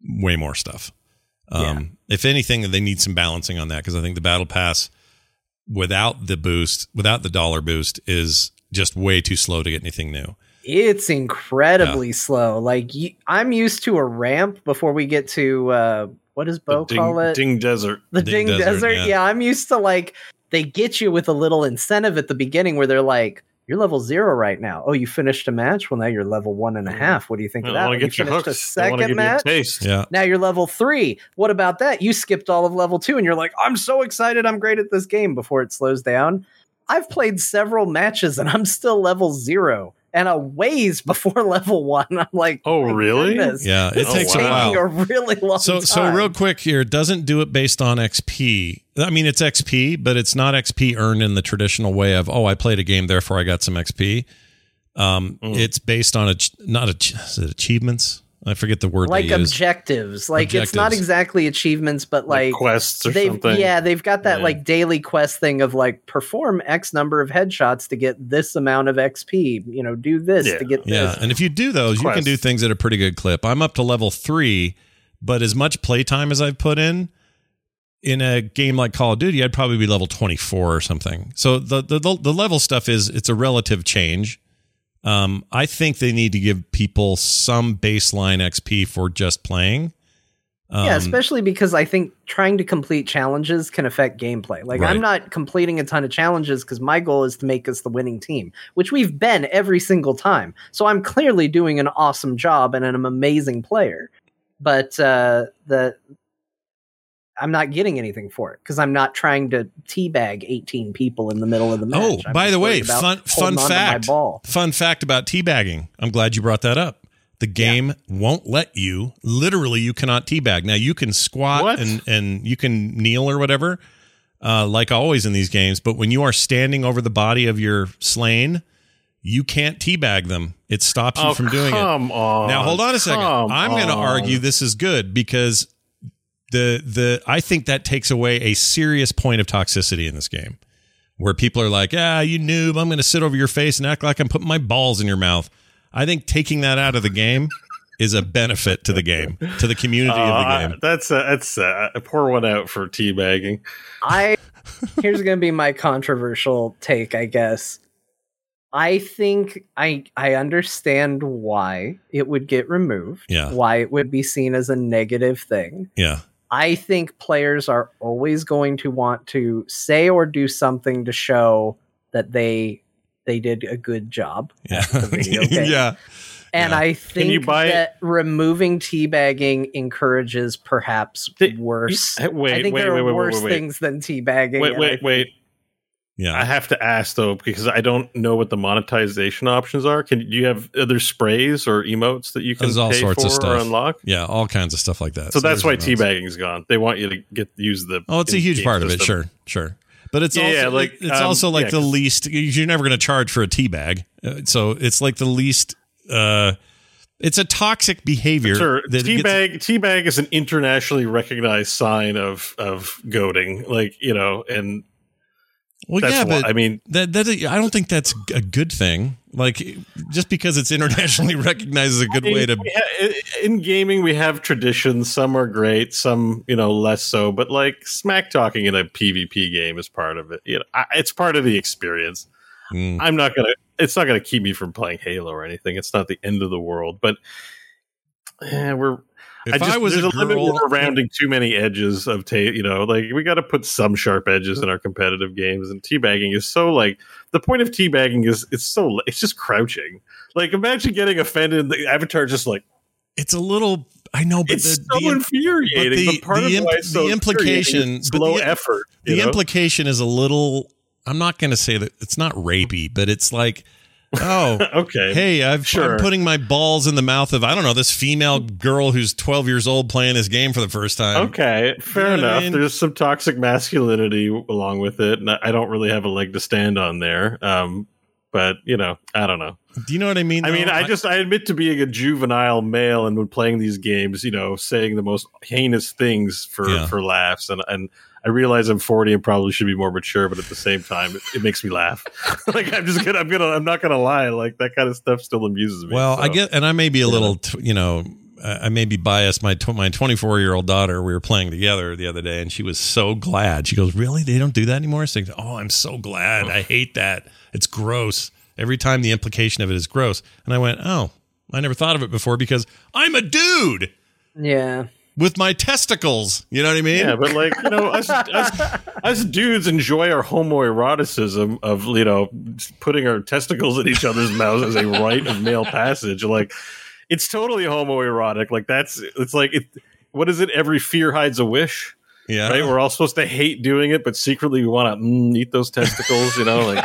way more stuff. Um, If anything, they need some balancing on that because I think the battle pass without the boost, without the dollar boost, is just way too slow to get anything new. It's incredibly slow. Like you, I'm used to a ramp before we get to uh what does Bo The call it? Ding Desert. the Ding Ding, Desert, Desert. yeah. Yeah. I'm used to like they get you with a little incentive at the beginning where they're like, "You're level zero right now. Oh, you finished a match. Well, now you're level one and a half. What do you think I of that? want to get you finished hooked. a I want to second give you a match. taste. Yeah. Now you're level three. What about that? You skipped all of level two, and you're like, "I'm so excited. I'm great at this game." Before it slows down, I've played several matches, and I'm still level zero. And a ways before level one, I'm like, Oh, really? goodness, Yeah, it takes a while. a really long So, time. so real quick here, doesn't do it based on XP. I mean, it's XP, but it's not XP earned in the traditional way of, oh, I played a game, therefore I got some XP. Um, Mm. It's based on a not a is it achievements. I forget the word like they use. objectives. Like it's not exactly achievements, but Like, like, quests or they've something. yeah, they've got that Yeah. like daily quest thing of like perform X number of headshots to get this amount of XP. You know, do this Yeah. to get Yeah, this. and if you do those, you can do things at a pretty good clip. I'm up to level three, but as much playtime as I've put in in a game like Call of Duty, I'd probably be level 24 or something. So the the the, the level stuff is it's a relative change. Um, I think they need to give people some baseline XP for just playing. Um, yeah, especially because I think trying to complete challenges can affect gameplay. Like Right. I'm not completing a ton of challenges because my goal is to make us the winning team, which we've been every single time. So I'm clearly doing an awesome job and I'm an amazing player. But uh, the I'm not getting anything for it because I'm not trying to teabag 18 people in the middle of the match. Oh, I'm by the way, fun fun holding onto my fact. ball. Fun fact about teabagging. I'm glad you brought that up. The game won't let you. Literally, you cannot teabag. Now you can squat What? and and you can kneel or whatever, uh, like always in these games. But when you are standing over the body of your slain, you can't teabag them. It stops you Oh, from doing it. come on. Now hold on a second. Come I'm going to argue this is good because the the I think that takes away a serious point of toxicity in this game, where people are like, "Ah, you noob! I'm going to sit over your face and act like I'm putting my balls in your mouth." I think taking that out of the game is a benefit to the game, to the community Uh, of the I- game. that's uh, that's uh, I pour one out for teabagging. I here's going to be my controversial take, I guess. I think I I understand why it would get removed. Yeah. Why it would be seen as a negative thing. Yeah, I think players are always going to want to say or do something to show that they they did a good job yeah, at the video game. yeah. And Yeah. I think you buy- that removing teabagging encourages perhaps Th- worse. y- wait, I think wait, there wait, are wait, wait, worse wait, wait. things than teabagging. Wait, and wait, I- wait. I have to ask though because I don't know what the monetization options are. Can do you have other sprays or emotes that you can There's all pay sorts for of or unlock? Yeah. All kinds of stuff like that. So that's why teabagging's gone. They want you to get use the. Oh, it's a huge part of it. Sure, sure. But it's Yeah, also like, it's um, also like yeah, the least. You're never going to charge for a tea bag, uh, so it's like the least. Uh, it's a toxic behavior. Sure, that gets- teabag teabag is an internationally recognized sign of of goading. Like you know, and Well, that's yeah, why, but I mean, that that I don't think that's a good thing. Like just because it's internationally recognized is a good way to. we ha- in gaming we have traditions. Some are great, some you know less so. But like smack talking in a PvP game is part of it. You know, I, it's part of the experience. Mm, I'm not gonna. It's not gonna keep me from playing Halo or anything. It's not the end of the world. But eh, we're. If I, just, I, was there's a a, limit girl, we're rounding too many edges of ta- you know like we got to put some sharp edges in our competitive games and teabagging is so like the point of teabagging is it's so it's just crouching like imagine getting offended the avatar just like it's a little. I know, but it's the, so the, infuriating but the- but part the of imp- so the implication- infuriating is but the- effort the know? implication is a little. I'm not going to say that it's not rapey, but it's like, oh, okay hey, I've, Sure. I'm putting my balls in the mouth of I don't know this female girl who's 12 years old playing this game for the first time. Okay, fair You know what I enough. mean? There's some toxic masculinity along with it, and I I don't really have a leg to stand on there. Um, but you know, I don't know. Do you know what I mean? I mean, though? I just I admit to being a juvenile male and when playing these games, you know, saying the most heinous things for Yeah. for laughs, and and I realize I'm 40 and probably should be more mature, but at the same time, it, it makes me laugh. like I'm just gonna I'm gonna I'm not gonna lie, like that kind of stuff still amuses me. Well, I get, and I may be a Yeah. little, you know, I I may be biased. My my 24 year old daughter, we were playing together the other day, and she was so glad. She goes, "Really? They don't do that anymore?" I said, "Oh, I'm so glad. I hate that. It's gross. Every time the implication of it is gross." And I went, "Oh, I never thought of it before because I'm a dude yeah. With my testicles. You know what I mean? Yeah, but like you know, us, us, us dudes enjoy our homoeroticism of you know putting our testicles in each other's mouths as a rite of male passage. Like it's totally homoerotic. Like that's it's like it. What is it? Every fear hides a wish. yeah. Right? We're all supposed to hate doing it, but secretly we want to mm, eat those testicles. You know, like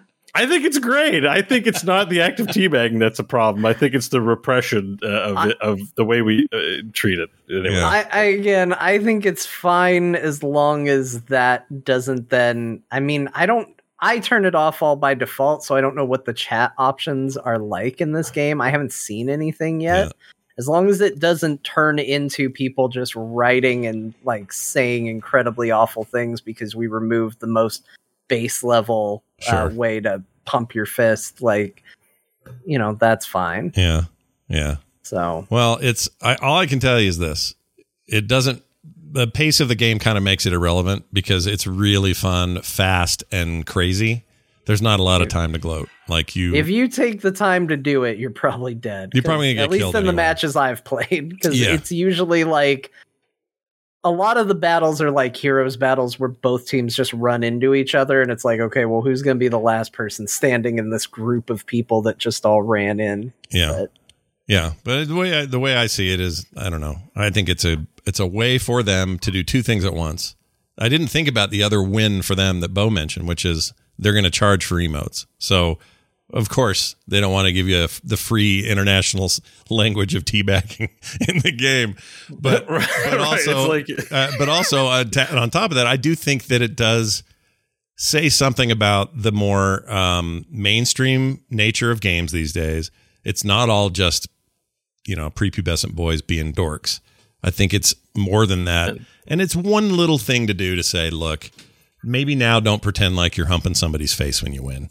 I think it's great. I think it's not the act of teabagging that's a problem. I think it's the repression uh, of it, of the way we uh, treat it. Anyway. Yeah. I, I again, I think it's fine as long as that doesn't then. I mean, I don't. I turn it off all by default, so I don't know what the chat options are like in this game. I haven't seen anything yet. Yeah. As long as it doesn't turn into people just writing and like saying incredibly awful things because we removed the most base level uh, way to pump your fist, like you know, that's fine. yeah. Yeah. So Well, it's I, all I can tell you is this: it doesn't. The pace of the game kind of makes it irrelevant because it's really fun, fast, and crazy. There's not a lot of time to gloat. Like you, if you take the time to do it, you're probably dead. You're probably gonna get at least in the matches I've played, because Yeah. it's usually like a lot of the battles are like heroes battles where both teams just run into each other, and it's like, okay, well, who's going to be the last person standing in this group of people that just all ran in? yeah, but- yeah. But the way I, the way I see it is, I don't know. I think it's a it's a way for them to do two things at once. I didn't think about the other win for them that Bo mentioned, which is they're going to charge for emotes. So, of course, they don't want to give you a, the free international language of teabagging in the game. But, Right, but also, It's like- uh, but also uh, ta- on top of that, I do think that it does say something about the more um, mainstream nature of games these days. It's not all just you know prepubescent boys being dorks. I think it's more than that, and it's one little thing to do to say, look, maybe now don't pretend like you're humping somebody's face when you win.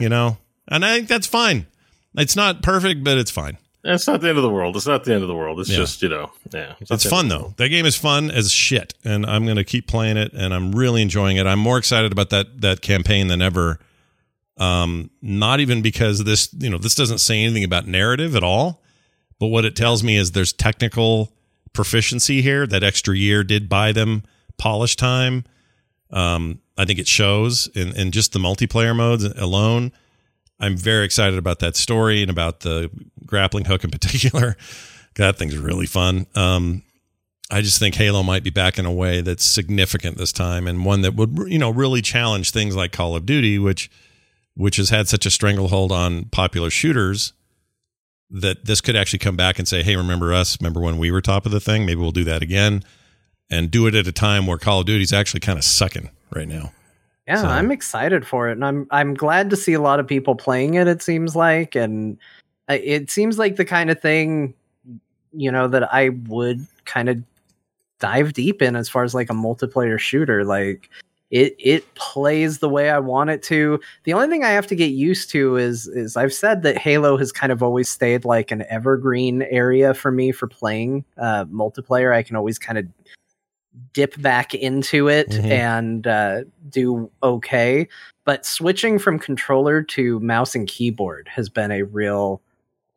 you know, and I think that's fine. It's not perfect, but it's fine. It's not the end of the world. It's not the end of the world. It's Yeah. just you know, yeah. not It's fun though. That game is fun as shit, and I'm going to keep playing it, and I'm really enjoying it. I'm more excited about that that campaign than ever. Um, not even because this, you know, this doesn't say anything about narrative at all, but what it tells me is there's technical proficiency here. That extra year did buy them polish time. Um, I think it shows in in just the multiplayer modes alone. I'm very excited about that story and about the grappling hook in particular. that thing's really fun. Um, I just think Halo might be back in a way that's significant this time and one that would you know really challenge things like Call of Duty, which which has had such a stranglehold on popular shooters that this could actually come back and say, "Hey, remember us? Remember when we were top of the thing? Maybe we'll do that again." And do it at a time where Call of Duty's actually kind of sucking right now. Yeah, So- I'm excited for it, and I'm I'm glad to see a lot of people playing it. It seems like, and it seems like the kind of thing, you know, that I would kind of dive deep in as far as like a multiplayer shooter. Like it it plays the way I want it to. The only thing I have to get used to is is I've said that Halo has kind of always stayed like an evergreen area for me for playing uh, multiplayer. I can always kind of dip back into it Mhm. and uh, do okay. But switching from controller to mouse and keyboard has been a real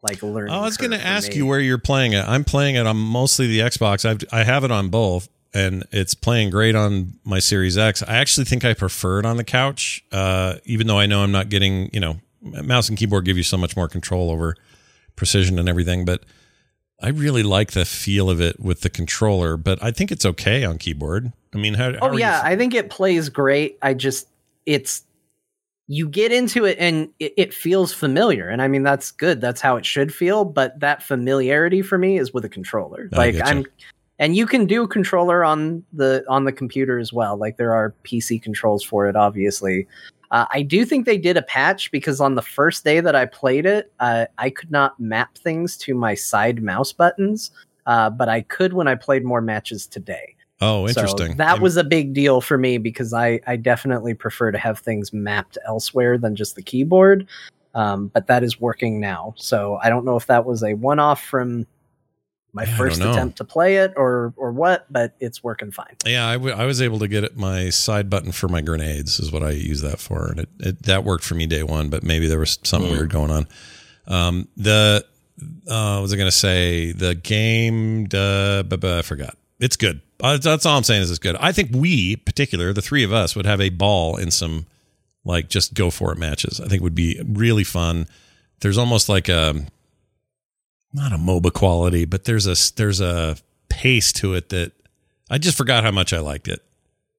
like learning. Oh, I was going going to ask you where you're playing it. I'm playing it on mostly the Xbox. I've I have it on both, and it's playing great on my Series X. I actually think I prefer it on the couch, uh, even though I know I'm not getting you know mouse and keyboard give you so much more control over precision and everything, but. I really like the feel of it with the controller, but I think it's okay on keyboard. I mean, how? how Oh yeah, f- I think it plays great. I just it's you get into it and it, it feels familiar, and I mean that's good. That's how it should feel. But that familiarity for me is with a controller. I like. I'm, and you can do controller on the on the computer as well. Like there are PC controls for it, obviously. Uh, I do think they did a patch because on the first day that I played it, uh, I could not map things to my side mouse buttons, uh, but I could when I played more matches today. oh, So interesting. that was a big deal for me because I, I definitely prefer to have things mapped elsewhere than just the keyboard. Um, but that is working now. So I don't know if that was a one off from my Yeah, first attempt to play it or or what, but it's working fine. Yeah, I, w- I was able to get it my side button for my grenades is what I use that for, and it, it that worked for me day one. But maybe there was something Hmm. weird going on. Um, the uh, what was I going to say? The game, uh, bu- bu- I forgot. It's good. Uh, that's all I'm saying is it's good. I think we, particular, the three of us, would have a ball in some like just go for it matches. I think would be really fun. There's almost like a not a MOBA quality, but there's a there's a pace to it that I just forgot how much I liked it.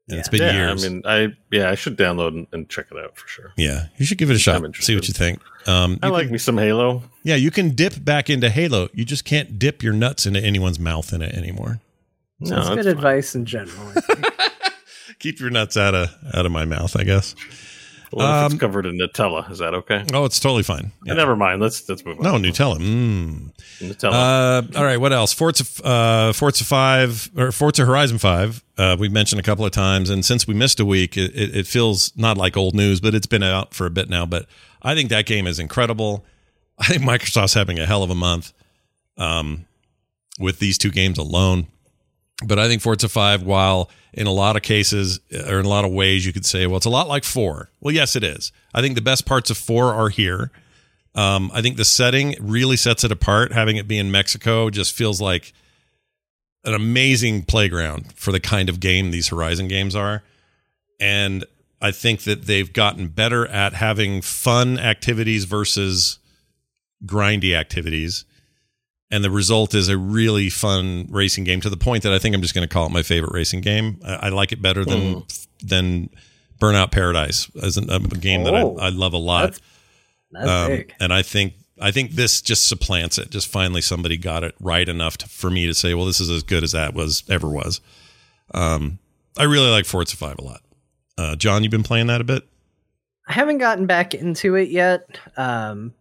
And it's been yeah, years. I mean, I yeah, I should download and, and check it out for sure. yeah, you should give it a shot. I'm See what you think. Um, I you like can- me some Halo. yeah, you can dip back into Halo. You just can't dip your nuts into anyone's mouth in it anymore. No, That's that's good fine. advice in general. I think. Keep your nuts out of out of my mouth, I guess. Well, if Um, it's covered in Nutella, is that okay? Oh, it's totally fine. Yeah. Never mind. Let's let's move on. No, Nutella. Mm. Nutella. Uh, all right. What else? Forza, uh, Forza Five or Forza Horizon Five. Uh, we mentioned a couple of times, and since we missed a week, it, it, it feels not like old news, but it's been out for a bit now. But I think that game is incredible. I think Microsoft's having a hell of a month um, with these two games alone. But I think Forza 5, while in a lot of cases or in a lot of ways you could say, well, it's a lot like 4. Well, yes, it is. I think the best parts of 4 are here. Um, I think the setting really sets it apart. Having it be in Mexico just feels like an amazing playground for the kind of game these Horizon games are. And I think that they've gotten better at having fun activities versus grindy activities. And the result is a really fun racing game to the point that I think I'm just going to call it my favorite racing game. I, I like it better than than Burnout Paradise as an, a game that Oh, I, I love a lot. That's, that's Um, big. and I think I think this just supplants it. Just finally somebody got it right enough to, for me to say, well, this is as good as that was ever was. Um, I really like Forza Five a lot. Uh, John, you've been playing that a bit. I haven't gotten back into it yet. Um,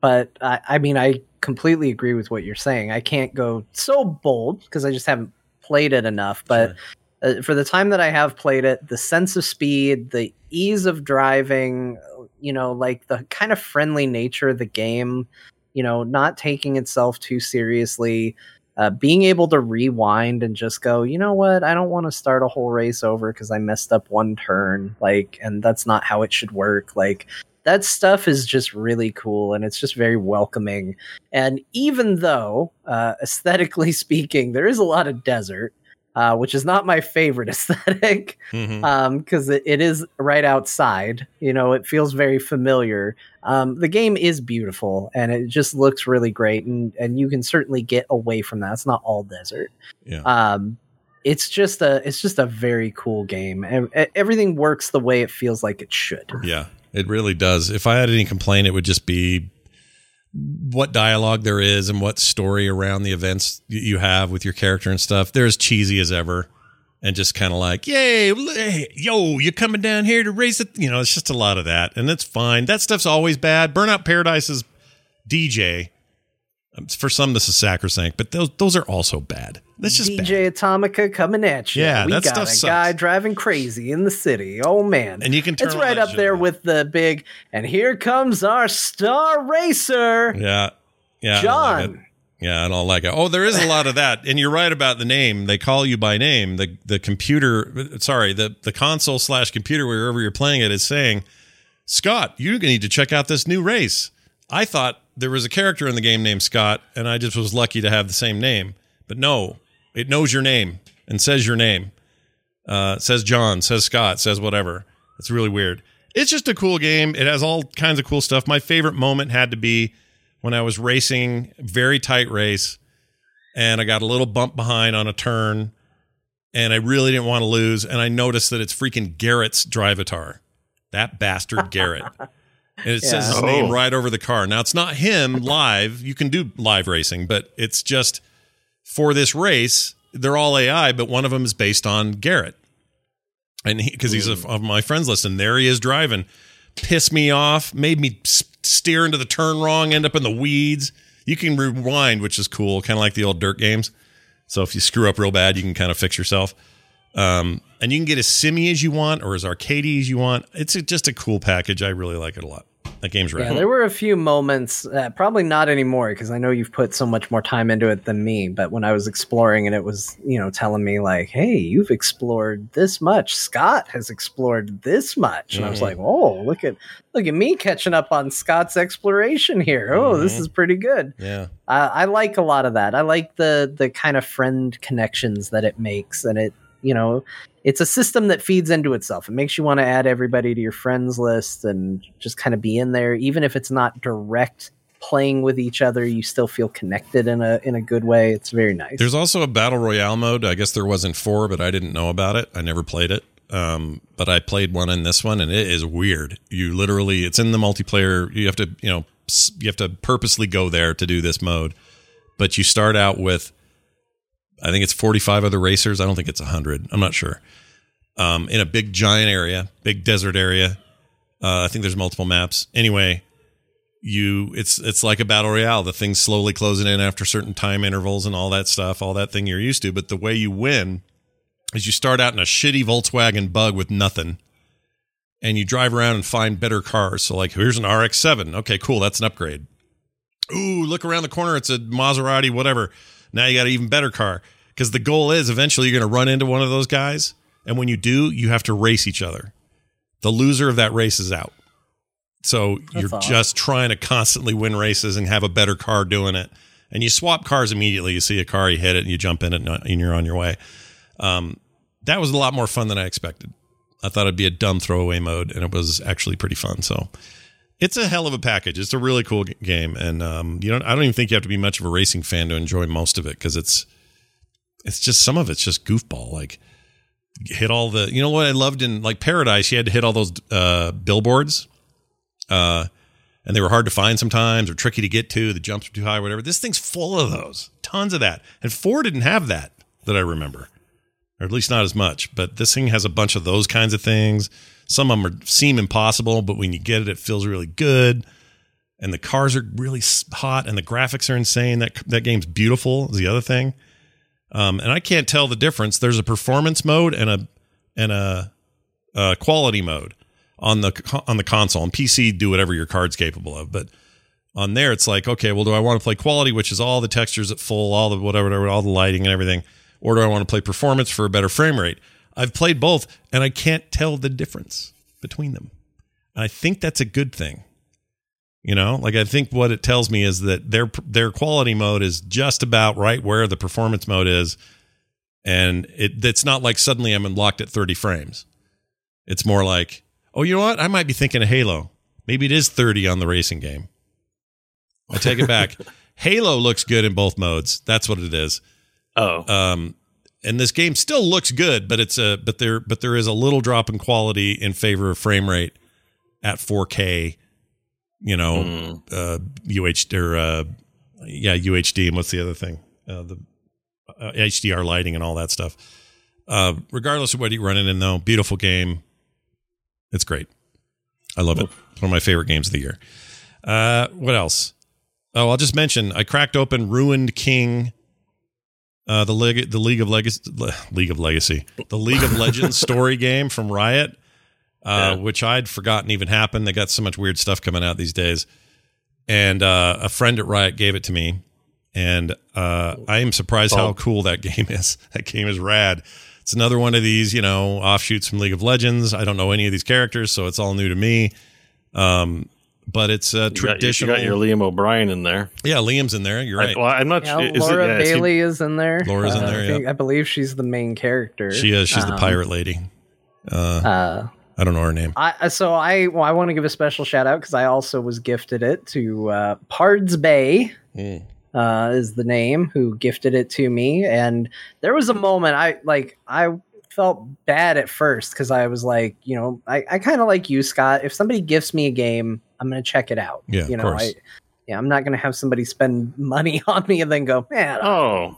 but I, I mean, I completely agree with what you're saying. I can't go so bold because I just haven't played it enough. But uh, for the time that I have played it, the sense of speed, the ease of driving, you know, like the kind of friendly nature of the game, you know, not taking itself too seriously, uh, being able to rewind and just go, you know what, I don't want to start a whole race over because I messed up one turn, like, and that's not how it should work. Like, that stuff is just really cool and it's just very welcoming. And even though, uh, aesthetically speaking, there is a lot of desert, uh, which is not my favorite aesthetic because it, it is right outside. You know, it feels very familiar. Um, the game is beautiful and it just looks really great, and and you can certainly get away from that. It's not all desert. yeah. Um, it's just a it's just a very cool game, and everything works the way it feels like it should. Yeah, it really does. If I had any complaint, it would just be what dialogue there is and what story around the events you have with your character and stuff. They're as cheesy as ever. And just kind of like, yay, hey, yo, you're coming down here to raise it. You know, it's just a lot of that. And that's fine. That stuff's always bad. Burnout Paradise is DJ. For some, this is sacrosanct, but those those are also bad. That's just bad. DJ Atomika coming at you. Yeah, we that got stuff a sucks. guy driving crazy in the city. Oh man, And you can turn it's right up there with the big. And here comes our star racer, Yeah. Yeah. I like. John. Yeah, I don't like it. Oh, there is a lot of that, and you're right about the name. They call you by name. The the computer, sorry, the the console slash computer wherever you're playing it is saying, Scott, you need to check out this new race. I thought there was a character in the game named Scott, and I just was lucky to have the same name. But no, it knows your name and says your name. Uh, says John, says Scott, says whatever. It's really weird. It's just a cool game. It has all kinds of cool stuff. My favorite moment had to be when I was racing, very tight race, and I got a little bump behind on a turn, and I really didn't want to lose. And I noticed that it's freaking Garrett's drivatar, that bastard Garrett. And it says his Yeah. name Oh. right over the car. Now it's not him live. You can do live racing, but it's just for this race. They're all AI, but one of them is based on Garrett, and because he's a, hmm. of my friends list, and there he is driving. Pissed me off, made me steer into the turn wrong, end up in the weeds. You can rewind, which is cool, kind of like the old dirt games. So if you screw up real bad, you can kind of fix yourself. Um, and you can get as simmy as you want or as arcadey as you want. It's a, just a cool package. I really like it a lot. That game's right. Yeah, there were a few moments, uh, probably not anymore because I know you've put so much more time into it than me. But when I was exploring and it was, you know, telling me like, "Hey, you've explored this much. Scott has explored this much," and I was Mhm. like, "Oh, look at look at me catching up on Scott's exploration here. Oh, this Mhm. is pretty good." yeah. Uh, I like a lot of that. I like the the kind of friend connections that it makes, and it you know it's a system that feeds into itself. It makes you want to add everybody to your friends list and just kind of be in there, even if it's not direct playing with each other. You still feel connected in a in a good way. It's very nice. There's also a battle royale mode. I guess there wasn't four, but I didn't know about it. I never played it. Um, but I played one in this one, and it is weird. You literally, it's in the multiplayer. You have to, you know, you have to purposely go there to do this mode. But you start out with, I think it's 45 other racers. I don't think it's 100. I'm not sure. Um, in a big giant area, big desert area. Uh, I think there's multiple maps. Anyway, you it's it's like a battle royale. The thing's slowly closing in after certain time intervals and all that stuff, all that thing you're used to. But the way you win is you start out in a shitty Volkswagen Bug with nothing, and you drive around and find better cars. So like, here's an RX-7. Okay, cool, that's an upgrade. Ooh, look around the corner, it's a Maserati, whatever. Now you got an even better car because the goal is eventually you're going to run into one of those guys, and when you do, you have to race each other. The loser of that race is out. So you're awesome. just trying to constantly win races and have a better car doing it. And you swap cars immediately. You see a car, you hit it, and you jump in it, and you're on your way. Um, that was a lot more fun than I expected. I thought it'd be a dumb throwaway mode, and it was actually pretty fun. So it's a hell of a package. It's a really cool g- game, and um, you don't. I don't even think you have to be much of a racing fan to enjoy most of it because it's it's just some of it's just goofball. Like hit all the. You know what I loved in like Paradise, you had to hit all those uh, billboards, uh, and they were hard to find sometimes or tricky to get to. The jumps were too high, whatever. This thing's full of those, tons of that, and four didn't have that that I remember or at least not as much. But this thing has a bunch of those kinds of things. Some of them are, seem impossible, but when you get it, it feels really good. And the cars are really hot, and the graphics are insane. That that game's beautiful. Is the other thing, um, and I can't tell the difference. There's a performance mode and a and a, a quality mode on the on the console. And PC do whatever your card's capable of, but on there it's like okay well do i want to play quality which is all the textures at full all the whatever, whatever all the lighting and everything or do i want to play performance for a better frame rate i've played both and i can't tell the difference between them and i think that's a good thing you know like i think what it tells me is that their their quality mode is just about right where the performance mode is and it it's not like suddenly I'm unlocked at 30 frames. It's more like, oh, you know what? I might be thinking of Halo. Maybe it is 30 on the racing game. I take it back. Halo looks good in both modes. That's what it is. Oh, Um, and this game still looks good, but it's a but there but there is a little drop in quality in favor of frame rate at 4K. You know, Mm. uh, UH or uh, yeah UHD and what's the other thing? Uh, the uh, HDR lighting and all that stuff. Uh, regardless of what you're running in, though, beautiful game. It's great. I love it. It's one of my favorite games of the year. Uh, what else? Oh, I'll just mention I cracked open Ruined King, uh, the League, the League of Legacy, League of Legacy, the League of Legends story game from Riot, uh, Yeah. which I'd forgotten even happened. They got so much weird stuff coming out these days, and uh, a friend at Riot gave it to me, and uh, I am surprised how Oh. cool that game is. That game is rad. It's another one of these, you know, offshoots from League of Legends. I don't know any of these characters, so it's all new to me. Um, but it's a you got, you got your Liam O'Brien in there. yeah, Liam's in there. You're I, right. well, I'm not Yeah. Is Laura it, yeah, is he- Bailey is in there. Laura's in Uh, there, I, yeah. I believe she's the main character. she is. She's the Um, pirate lady. Uh, Uh, I don't know her name. I so I well, I want to give a special shout out because I also was gifted it to uh, Pards Bay Mm. uh, is the name who gifted it to me, and there was a moment I like I felt bad at first because I was like, you know, I, I kind of like you, Scott. If somebody gifts me a game, I'm gonna check it out. Yeah, you of know, course. I yeah, I'm not gonna have somebody spend money on me and then go, man, Oh,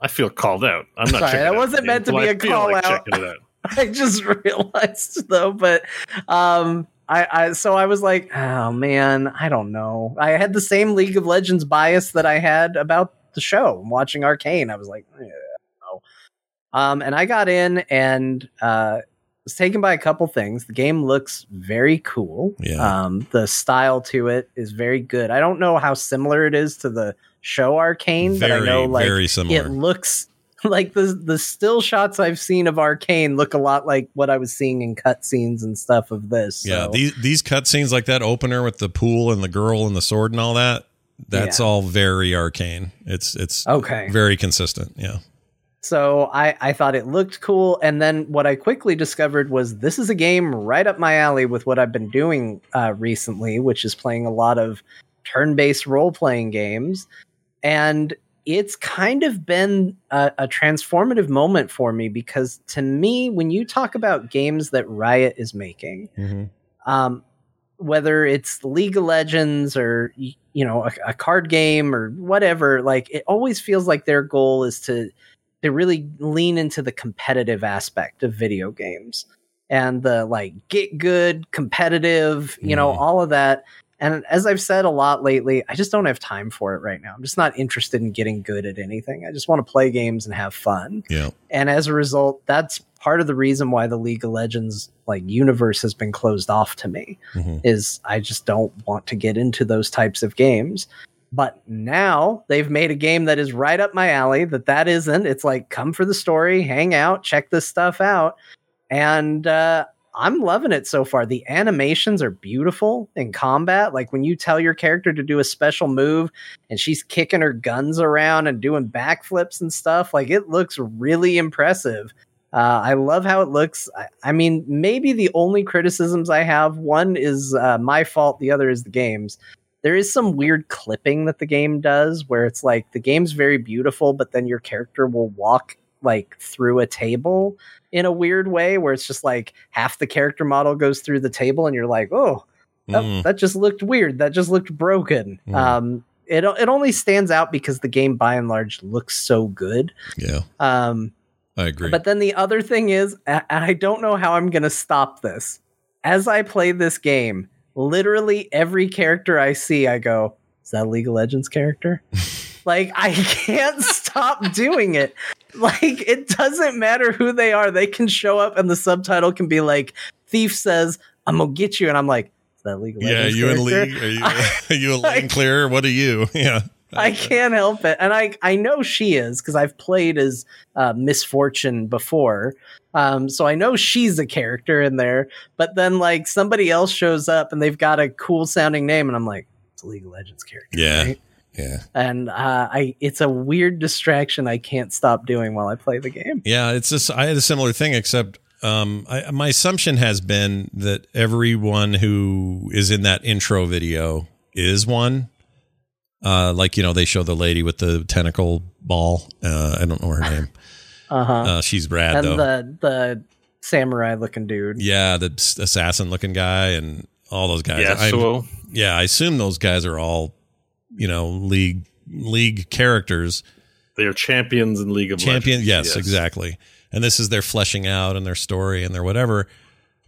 I feel called out. I'm not. Sorry, that wasn't meant to be a call like out. checking it out. I just realized though, but um I, I so I was like, oh man, I don't know. I had the same League of Legends bias that I had about the show, watching Arcane. I was like, eh, no. Um, and I got in and uh was taken by a couple things. The game looks very cool. Yeah. Um, the style to it is very good. I don't know how similar it is to the show Arcane, but I know like very similar. it looks like the the still shots I've seen of Arcane look a lot like what I was seeing in cutscenes and stuff of this. yeah, so- these these cutscenes like that opener with the pool and the girl and the sword and all that. That's Yeah. all very arcane. It's it's okay. very consistent. Yeah. So I I thought it looked cool, and then what I quickly discovered was this is a game right up my alley with what I've been doing uh, recently, which is playing a lot of turn-based role-playing games, and it's kind of been a, a transformative moment for me because to me, when you talk about games that Riot is making, um, whether it's League of Legends or you know a, a card game or whatever, like it always feels like their goal is to to really lean into the competitive aspect of video games and the like get good, competitive, you know, Mhm. all of that. And as I've said a lot lately, I just don't have time for it right now. I'm just not interested in getting good at anything. I just want to play games and have fun Yeah. and as a result that's part of the reason why the league of legends like universe has been closed off to me Mhm. is i just don't want to get into those types of games but now they've made a game that is right up my alley that that isn't it's like come for the story hang out check this stuff out and uh I'm loving it so far. The animations are beautiful in combat. Like when you tell your character to do a special move and she's kicking her guns around and doing backflips and stuff, like it looks really impressive. Uh, I love how it looks. I, I mean, maybe the only criticisms I have one is uh, my fault, the other is the game's. There is some weird clipping that the game does where it's like the game's very beautiful, but then your character will walk like through a table in a weird way where it's just like half the character model goes through the table and you're like, oh, that, Mm. that just looked weird. That just looked broken. Mm. Um, it it only stands out because the game by and large looks so good. Yeah. Um, I agree. but then the other thing is, and I don't know how I'm going to stop this. As I play this game, literally every character I see, I go, "Is that a League of Legends character?" like I can't stop doing it. Like it doesn't matter who they are; they can show up, and the subtitle can be like, "Thief says I'm gonna get you," and I'm like, "Is that League of yeah, Legends?" you and character?" Lee. Are you, are you a lane clear? What are you? Yeah. I can't help it, and I I know she is because I've played as uh, Miss Fortune before, um, so I know she's a character in there. But then like somebody else shows up and they've got a cool sounding name, and I'm like, it's a League of Legends character. Yeah. right? Yeah. and uh, I it's a weird distraction I can't stop doing while I play the game. Yeah, it's just I had a similar thing, except um, I, my assumption has been that everyone who is in that intro video is one. Uh, like you know, they show the lady with the tentacle ball. Uh, I don't know her name. Uh-huh. Uh, she's rad and though. the the samurai looking dude. yeah, the assassin looking guy and all those guys. I- Yasuo. yeah, I assume those guys are all, you know, league league characters. They are champions in League of champion Legends. yes, exactly and this is their fleshing out and their story and their whatever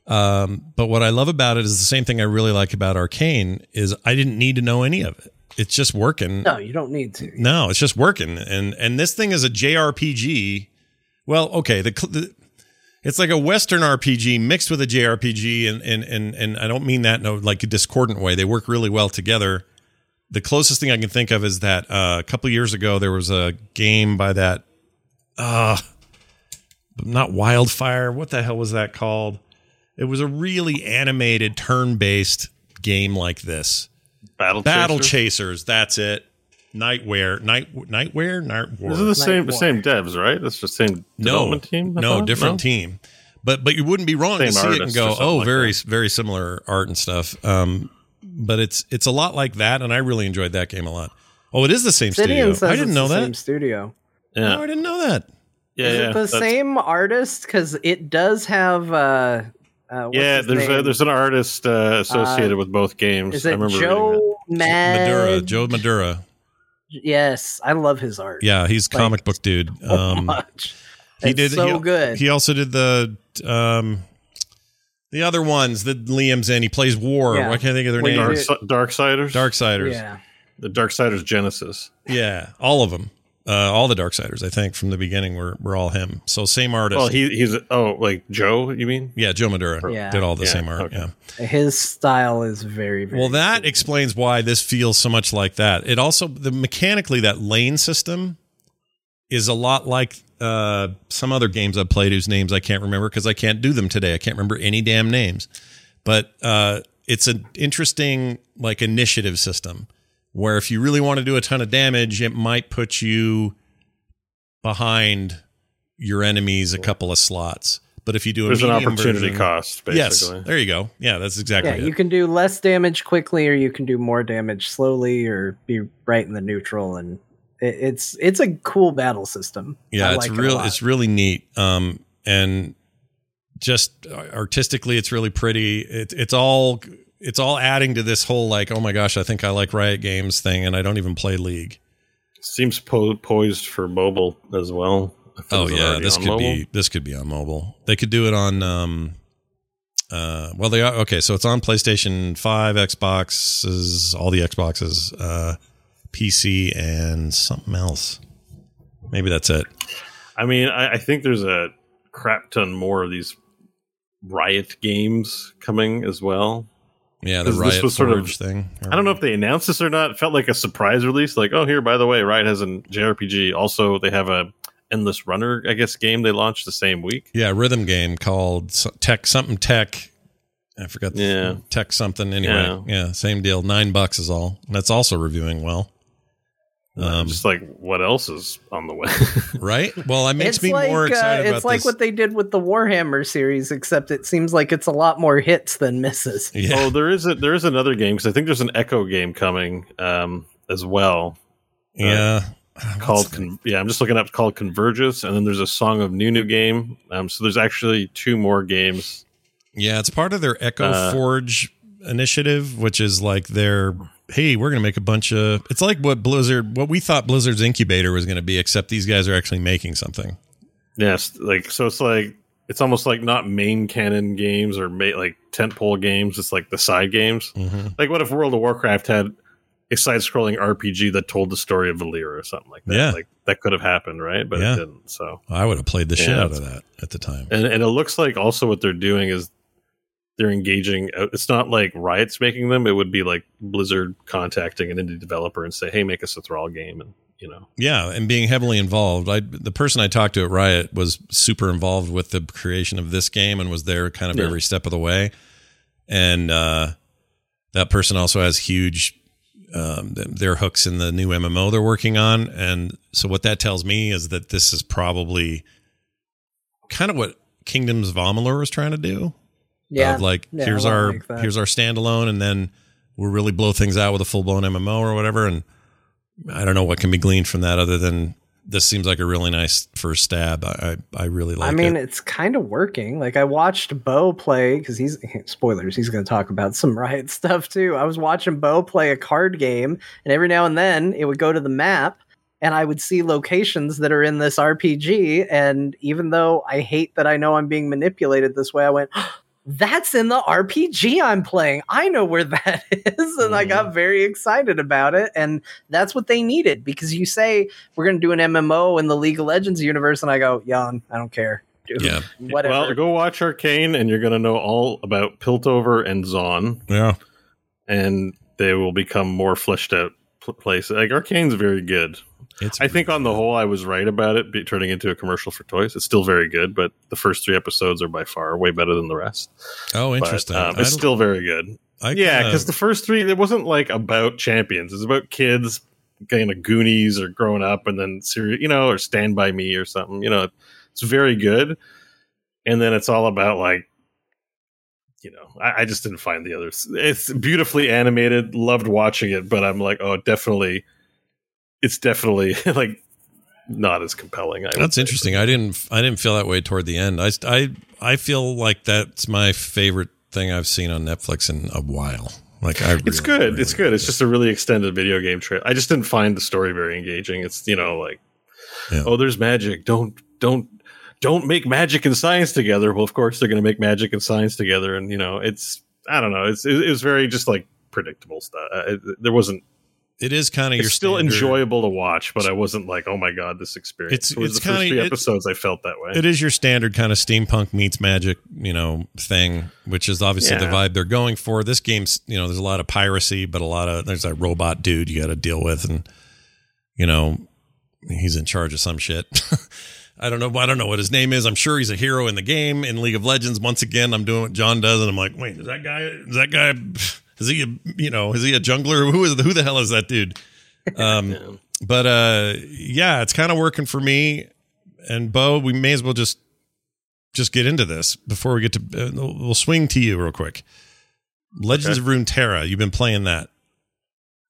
um, but what i love about it is the same thing i really like about arcane is i didn't need to know any of it it's just working No, you don't need to. no it's just working and and this thing is a jrpg well okay the, the it's like a western rpg mixed with a jrpg and and and, and i don't mean that in a like a discordant way they work really well together the closest thing I can think of is that uh, a couple years ago there was a game by that, uh, not Wildfire. What the hell was that called? It was a really animated turn-based game like this. Battle Battle Chasers. Chasers. That's it. Nightwar. Night. Nightwar. Night These are the same War. same devs, right? That's the same no development team. I No, thought? different No? team. But but you wouldn't be wrong to see it and go, oh, like very that. very similar art and stuff. Um, but it's it's a lot like that, and I really enjoyed that game a lot. Oh, it is the same studio. Obsidian says I didn't know the that. Same studio. Yeah, Oh, I didn't know that. yeah, Is yeah. it the same artist? Because it does have. Uh, uh, Yeah, there's a, there's an artist uh, associated with both games. Is I it remember reading Joe Mad? Madureira, Joe Madureira. Yes, I love his art. Yeah, he's Like, comic book dude. so Um, much. he It's did so he, good. He also did the um, the other ones that Liam's in. He plays War. Yeah. Why can't I think of their Well, Dark, names? you- Darksiders. Darksiders. yeah, The Darksiders Genesis. Yeah, all of them. Uh, all the Darksiders, I think, from the beginning were were all him. So same artist. Well, he he's oh like Joe. You mean? yeah, Joe Madureira Yeah. did all the Yeah, same art. okay. Yeah. his style is very. very Well, that cool. explains why this feels so much like that. It also the mechanically that lane system is a lot like uh, some other games I've played whose names I can't remember because I can't do them today. I can't remember any damn names. But uh, it's an interesting like initiative system where if you really want to do a ton of damage, it might put you behind your enemies a couple of slots. But if you do a There's an opportunity version- cost. Yes, there you go. Yeah, that's exactly yeah, it. you can do less damage quickly, or you can do more damage slowly, or be right in the neutral, and it, it's it's a cool battle system. Yeah, I it's like real. lot. It's really neat. Um, and just artistically, it's really pretty. It, it's all it's all adding to this whole like, oh my gosh, I think I like Riot Games thing, and I don't even play League. Seems po- poised for mobile as well. Oh yeah, this could mobile. be this could be on mobile. They could do it on. Um, uh, well, they are okay. So it's on PlayStation Five, Xboxes, all the Xboxes, uh, PC, and something else. Maybe that's it. I mean, I, I think there's a crap ton more of these Riot games coming as well. Yeah, the This- this was sort of- thing. I don't know if they announced this or not. It felt like a surprise release. Like, oh, here, by the way, Riot has an JRPG. Also, they have a Endless Runner, I guess, game they launched the same week. Yeah, rhythm game called Tech something Tech. I forgot. The Yeah. Tech something. Anyway, yeah. same deal. Nine bucks is all. That's also reviewing well. Um, just like what else is on the way? right? Well, it makes it's me like, more uh, excited it's about like this. what they did with the Warhammer series, except it seems like it's a lot more hits than misses. yeah. Oh, there is a, there is another game because I think there's an Echo game coming um, as well yeah. called Con- yeah. I'm just looking up called Convergence, and then there's a Song of Nunu game. Um, so there's actually two more games. yeah, it's part of their Echo Uh, Forge initiative, which is like their hey, we're gonna make a bunch of. It's like what Blizzard, what we thought Blizzard's incubator was gonna be, except these guys are actually making something. Yes, like so it's like it's almost like not main canon games or ma- like tentpole games. It's like the side games. hmm Like what if World of Warcraft had a side-scrolling RPG that told the story of Valyr or something like that? Yeah. Like that could have happened, right? But Yeah. it didn't. So I would have played the shit out of that at the time. and and it looks like also what they're doing is they're engaging. uh, It's not like Riot's making them. It would be like Blizzard contacting an indie developer and say, "Hey, make us a Thrall game," and you know. Yeah, and being heavily involved. I the person I talked to at Riot was super involved with the creation of this game and was there kind of Yeah. every step of the way. And uh, that person also has huge um, th- their hooks in the new MMO they're working on, and so what that tells me is that this is probably kind of what Kingdoms of Amalur is trying to do. Yeah. of like Yeah, here's our like here's our standalone, and then we'll really blow things out with a full blown MMO or whatever. And I don't know what can be gleaned from that other than this seems like a really nice first stab. I I, I really like. I mean, it. it's kind of working. Like I watched Bo play because he's spoilers. He's going to talk about some riot stuff too. I was watching Bo play a card game, and every now and then it would go to the map, and I would see locations that are in this RPG. And even though I hate that I know I'm being manipulated this way, I went. That's in the RPG I'm playing. I know where that is. And I got mm. very excited about it. And that's what they needed because you say we're going to do an MMO in the League of Legends universe, and I go, Jan, I don't care. Dude, Yeah. whatever. Well, go watch Arcane, and you're going to know all about Piltover and Zaun, yeah. and they will become more fleshed out pl- place. Like Arcane's very good. It's I think on the whole, I was right about it be turning into a commercial for toys. It's still very good, but the first three episodes are by far way better than the rest. oh But, interesting. um, it's still very good. I yeah, because the first three, it wasn't like about champions. It's about kids kind of Goonies or growing up, and then serious, you know, or Stand by Me or something. You know, it's very good. And then it's all about like, you know, I, I just didn't find the others. It's beautifully animated. Loved watching it, but I'm like, oh, definitely, it's definitely like not as compelling. I That's interesting. I didn't I didn't feel that way toward the end. I I I feel like that's my favorite thing I've seen on Netflix in a while. Like I It's good. really it's good. It's just a really extended video game trailer. I just didn't find the story very engaging. It's you know like, Yeah. oh, there's magic. Don't don't don't make magic and science together. Well, of course they're going to make magic and science together, and you know it's I don't know. It's it, it was very just like predictable stuff. Uh, it, there wasn't. It is kind of your still standard- enjoyable to watch, but I wasn't like, oh my god, this experience. It's- it was it's the kinda- three it- episodes. I felt that way. It is your standard kind of steampunk meets magic, you know, thing, which is obviously the vibe they're going for. This game's, you know, there's a lot of piracy, but a lot of there's that robot dude you got to deal with, and you know, he's in charge of some shit. I don't know. I don't know what his name is. I'm sure he's a hero in the game in League of Legends. Once again, I'm doing what John does, and I'm like, wait, is that guy? Is that guy? Is he? A, you know, is he a jungler? Who is? Who the hell is that dude? Um, but uh, yeah, it's kind of working for me. And Bo, we may as well just just get into this before we get to. Uh, we'll swing to you real quick. Legends of Runeterra. You've been playing that.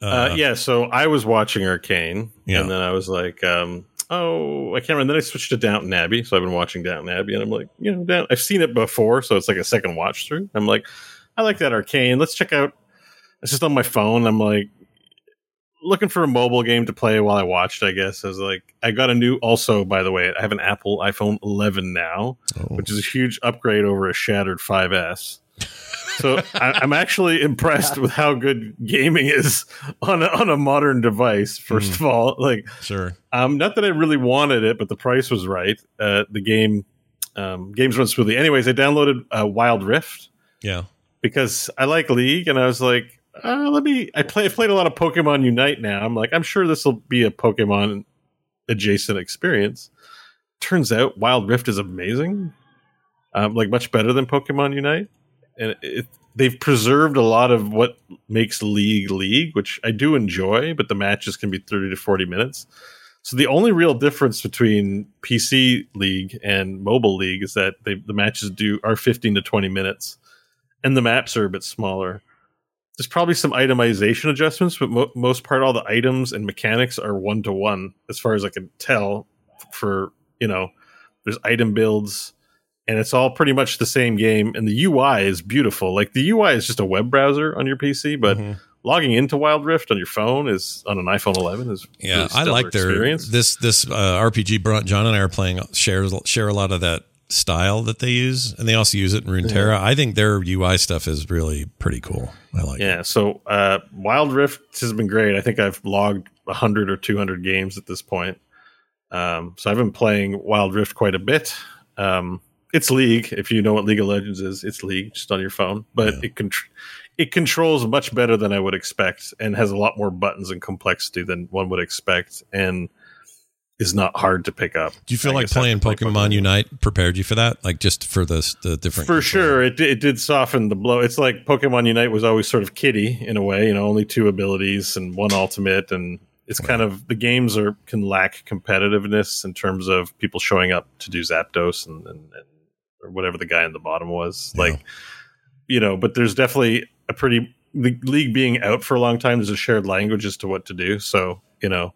Uh, yeah, so I was watching Arcane, Yeah. and then I was like, um, "Oh, I can't remember." Then I switched to Downton Abbey, so I've been watching Downton Abbey, and I'm like, you know, Down- I've seen it before, so it's like a second watch through. I'm like, I like that Arcane. Let's check out. It's just on my phone. I'm like looking for a mobile game to play while I watched. I guess I was like, I got a new. Also, by the way, I have an Apple iPhone 11 now, Oh. which is a huge upgrade over a shattered 5S. So I, I'm actually impressed with how good gaming is on a, on a modern device. First of all, like sure. um, not that I really wanted it, but the price was right. Uh, the game um, games run smoothly. Anyways, I downloaded uh, Wild Rift Yeah. because I like League, and I was like, uh, let me. I play. I've played a lot of Pokemon Unite now. I'm like, I'm sure this will be a Pokemon adjacent experience. Turns out, Wild Rift is amazing, um, like much better than Pokemon Unite, and it, they've preserved a lot of what makes League League, which I do enjoy. But the matches can be thirty to forty minutes. So the only real difference between PC League and mobile League is that they, the matches do are fifteen to twenty minutes, and the maps are a bit smaller there's probably some itemization adjustments, but mo- most part, all the items and mechanics are one to one, as far as I can tell. For you know, there's item builds, and it's all pretty much the same game. And the UI is beautiful. Like the UI is just a web browser on your PC, but Mhm. logging into Wild Rift on your phone is on an iPhone 11 is Yeah, really I like their experience. this this uh, RPG. John and I are playing shares share a lot of that style that they use, and they also use it in Runeterra. I think their UI stuff is really pretty cool. I like it. Yeah, so uh, Wild Rift has been great. I think I've logged 100 or 200 games at this point. Um, so I've been playing Wild Rift quite a bit. Um, it's League, if you know what League of Legends is. It's League, just on your phone, but Yeah. it con- it controls much better than I would expect, and has a lot more buttons and complexity than one would expect. And is not hard to pick up. Do you feel I like playing playing Pokemon Unite prepared you for that? Like just for the the different For control? sure, it, it did soften the blow. It's like Pokemon Unite was always sort of kiddie in a way, you know, only two abilities and one ultimate, and it's kind of the games are can lack competitiveness in terms of people showing up to do Zapdos and, and, and or whatever the guy in the bottom was Yeah. like, you know. But there's definitely a pretty the league being out for a long time. There's a shared language as to what to do, so you know.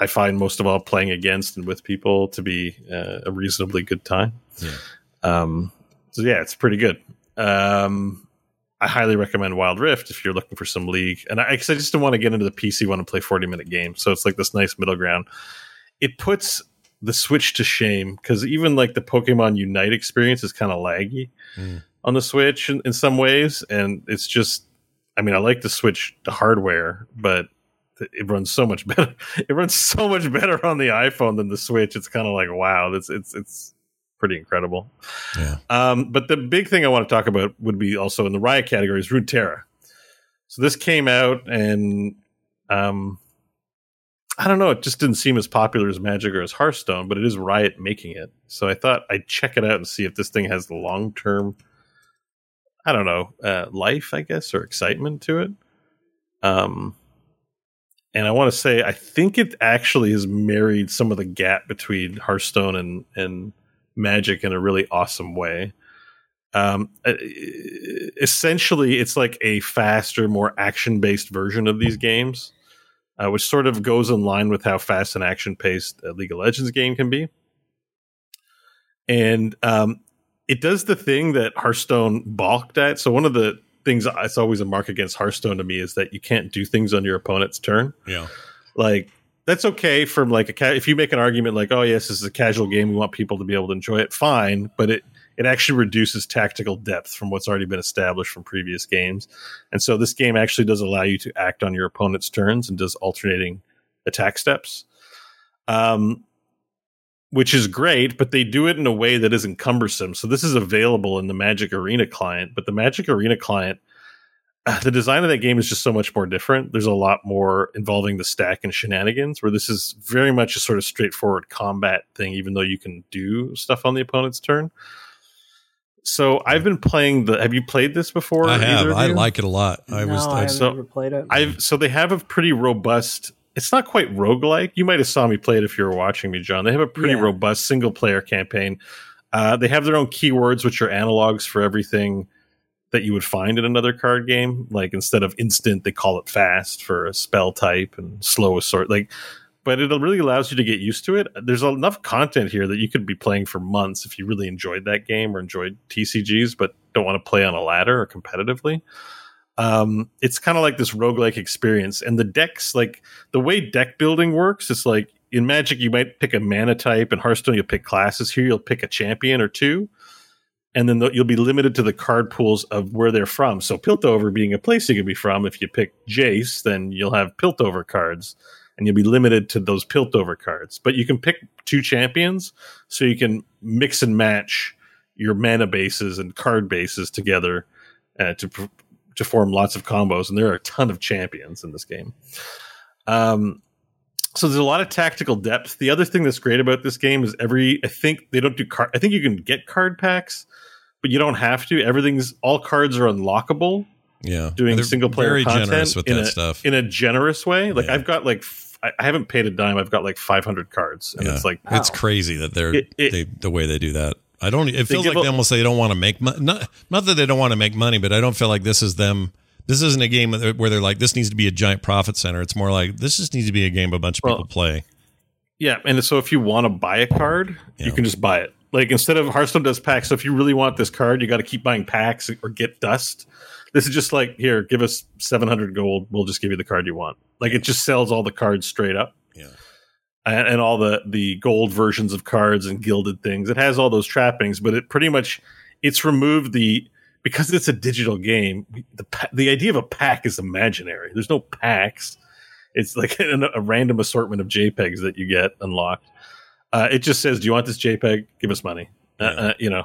I find most of all playing against and with people to be uh, a reasonably good time. Yeah. Um, so yeah, it's pretty good. Um, I highly recommend Wild Rift if you're looking for some league. And I, 'cause I just don't want to get into the PC one and play 40 minute games. So it's like this nice middle ground. It puts the Switch to shame because even like the Pokemon Unite experience is kind of laggy Mm. on the Switch in, in some ways. And it's just, I mean, I like the Switch, the hardware, but it runs so much better. It runs so much better on the iPhone than the Switch. It's kind of like, wow, it's, it's, it's pretty incredible. Yeah. Um, but the big thing I want to talk about would be also in the Riot category is Runeterra. So this came out and um, I don't know, it just didn't seem as popular as Magic or as Hearthstone, but it is Riot making it. So I thought I'd check it out and see if this thing has the long term, I don't know, uh, life, I guess, or excitement to it. Um, and I want to say I think it actually has married some of the gap between Hearthstone and and Magic in a really awesome way. Um, uh, essentially, it's like a faster, more action based version of these games, uh, which sort of goes in line with how fast and action paced a League of Legends game can be. And um, it does the thing that Hearthstone balked at. So, one of the things it's always a mark against Hearthstone to me is that you can't do things on your opponent's turn. Yeah. like that's okay from like a ca- if you make an argument like oh yes this is a casual game we want people to be able to enjoy it fine but it it actually reduces tactical depth from what's already been established from previous games. And so this game actually does allow you to act on your opponent's turns and does alternating attack steps. Um which is great but they do it in a way that isn't cumbersome so this is available in the magic arena client but the magic arena client uh, the design of that game is just so much more different. There's a lot more involving the stack and shenanigans, where this is very much a sort of straightforward combat thing, even though you can do stuff on the opponent's turn. So I've been playing the. Have you played this before? I have. I like it a lot. I no, was I I, haven't so- ever played it. I've so they have a pretty robust. It's not quite roguelike. You might have saw me play it if you were watching me, John. They have a pretty Yeah. robust single player campaign. Uh, they have their own keywords, which are analogs for everything that you would find in another card game. Like instead of instant, they call it fast for a spell type and slow a sort. Like, but it really allows you to get used to it. There's enough content here that you could be playing for months if you really enjoyed that game or enjoyed TCGs, but don't want to play on a ladder or competitively um, it's kind of like this roguelike experience. And the decks, like the way deck building works, it's like in Magic, you might pick a mana type, and Hearthstone, you'll pick classes. Here, you'll pick a champion or two, and then th- you'll be limited to the card pools of where they're from. So, Piltover being a place you could be from, if you pick Jace, then you'll have Piltover cards. And you'll be limited to those Piltover cards. But you can pick two champions, so you can mix and match your mana bases and card bases together uh, to pr- to form lots of combos, and there are a ton of champions in this game. Um, so there's a lot of tactical depth. The other thing that's great about this game is every I think they don't do card. I think you can get card packs, but you don't have to. Everything's all cards are unlockable yeah. doing single player content with in that a, stuff. in a generous way. Like Yeah. I've got like I haven't paid a dime. I've got like 500 cards, and Yeah. it's like It's crazy that they're It- it- they, the way they do that. I don't. It feels like a- they almost say they don't want to make money. Not not that they don't want to make money, but I don't feel like this is them. This isn't a game where they're- like this needs to be a giant profit center. It's more like this just needs to be a game a bunch of Well, people play. Yeah, and so if you want to buy a card, Yeah. you can just buy it. Like instead of Hearthstone does packs, so if you really want this card, you got to keep buying packs or get dust. This is just like here, give us seven hundred gold. We'll just give you the card you want. Like it just sells all the cards straight up. Yeah. and, and all the the gold versions of cards and gilded things. It has all those trappings, but it pretty much it's removed the because it's a digital game. The the idea of a pack is imaginary. There's no packs. It's like a, a random assortment of JPEGs that you get unlocked. Uh, it just says, "Do you want this JPEG? Give us money." Uh, uh, you know,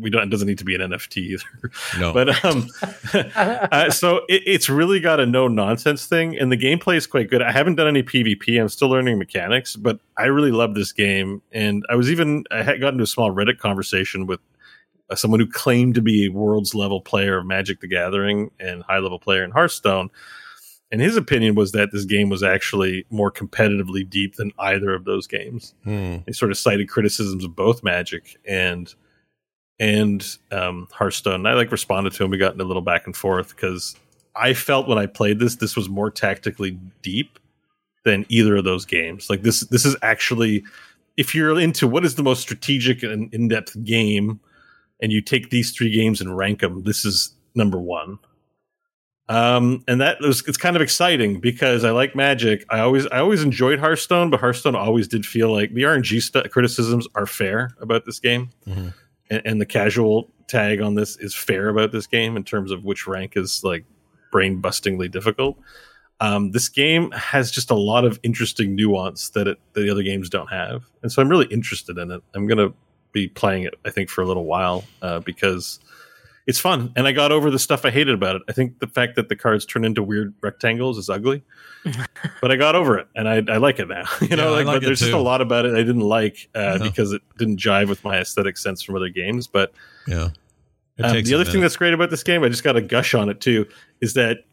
we don't. It doesn't need to be an NFT either. No. But um, uh, so it, it's really got a no nonsense thing, and the gameplay is quite good. I haven't done any PvP. I'm still learning mechanics, but I really love this game. And I was even I had gotten to a small Reddit conversation with uh, someone who claimed to be a world's level player of Magic the Gathering and high level player in Hearthstone. And his opinion was that this game was actually more competitively deep than either of those games. Hmm. He sort of cited criticisms of both Magic and and um, Hearthstone. I like responded to him. We got in a little back and forth because I felt when I played this, this was more tactically deep than either of those games. Like this, this is actually, if you're into what is the most strategic and in depth game, and you take these three games and rank them, this is number one. Um, and that was it's kind of exciting because I like Magic. I always I always enjoyed Hearthstone, but Hearthstone always did feel like the RNG st- criticisms are fair about this game, Mhm. And, and the casual tag on this is fair about this game in terms of which rank is like brain bustingly difficult. Um, this game has just a lot of interesting nuance that, it, that the other games don't have, and so I'm really interested in it. I'm gonna be playing it, I think, for a little while uh, because it's fun. And I got over the stuff I hated about it. I think the fact that the cards turn into weird rectangles is ugly, but I got over it, and I, I like it now. you know, Yeah, like, like but it there's just a lot about it I didn't like uh, Uh-huh. because it didn't jive with my aesthetic sense from other games. But Yeah. Um, the other thing that's great about this game, I just got to gush on it too, is that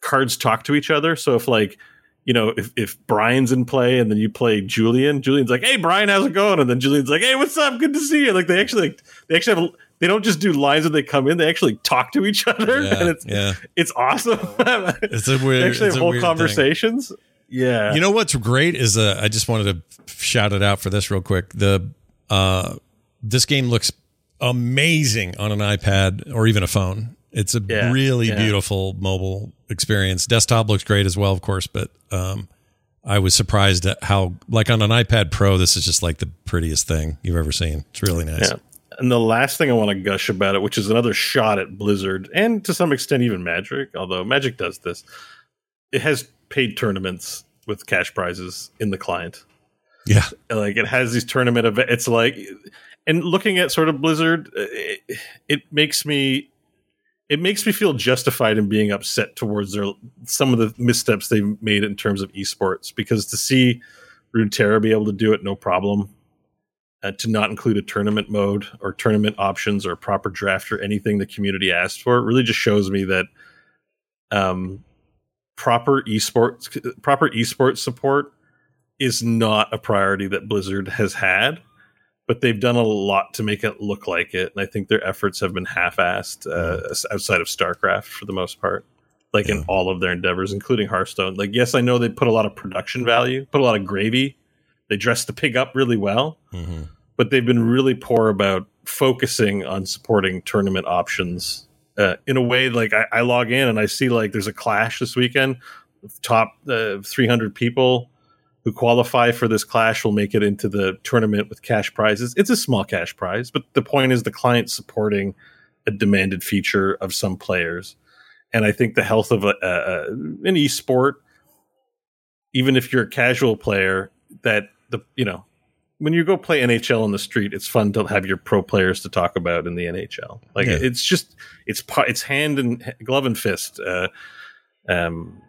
cards talk to each other. So if like you know if, if Brian's in play and then you play Julian, Julian's like, "Hey Brian, how's it going?" And then Julian's like, "Hey, what's up? Good to see you." Like they actually like they actually have they don't just do lines when they come in; they actually talk to each other, yeah, and it's yeah. it's awesome. It's a they actually it's have a whole weird thing. conversations. Yeah, You know what's great is uh, I just wanted to shout it out for this real quick. The uh, this game looks amazing on an iPad or even a phone. It's a Yeah, really yeah. beautiful mobile experience. Desktop looks great as well, of course, but um, I was surprised at how, like on an iPad Pro, this is just like the prettiest thing you've ever seen. It's really nice. Yeah. And the last thing I want to gush about it, which is another shot at Blizzard and to some extent even Magic, although Magic does this, it has paid tournaments with cash prizes in the client. Yeah. Like it has these tournament events. It's like, and looking at sort of Blizzard, uh, it, it makes me, it makes me feel justified in being upset towards their some of the missteps they've made in terms of esports because to see Runeterra be able to do it no problem uh, to not include a tournament mode or tournament options or proper draft or anything the community asked for really just shows me that um, proper esports proper esports support is not a priority that Blizzard has had, but they've done a lot to make it look like it, and I think their efforts have been half-assed uh, outside of StarCraft for the most part. Like in all of their endeavors, including Hearthstone. Like, yes, I know they put a lot of production value, put a lot of gravy. They dress the pig up really well, hmm but they've been really poor about focusing on supporting tournament options uh, in a way like I, I log in and I see like there's a clash this weekend. Top uh, 300 people who qualify for this clash will make it into the tournament with cash prizes. It's a small cash prize, but the point is the client supporting a demanded feature of some players. And I think the health of a, a, an esport, even if you're a casual player, that the you know when you go play NHL on the street, it's fun to have your pro players to talk about in the NHL. Like Yeah. it's just it's it's hand and glove and fist. Uh, um,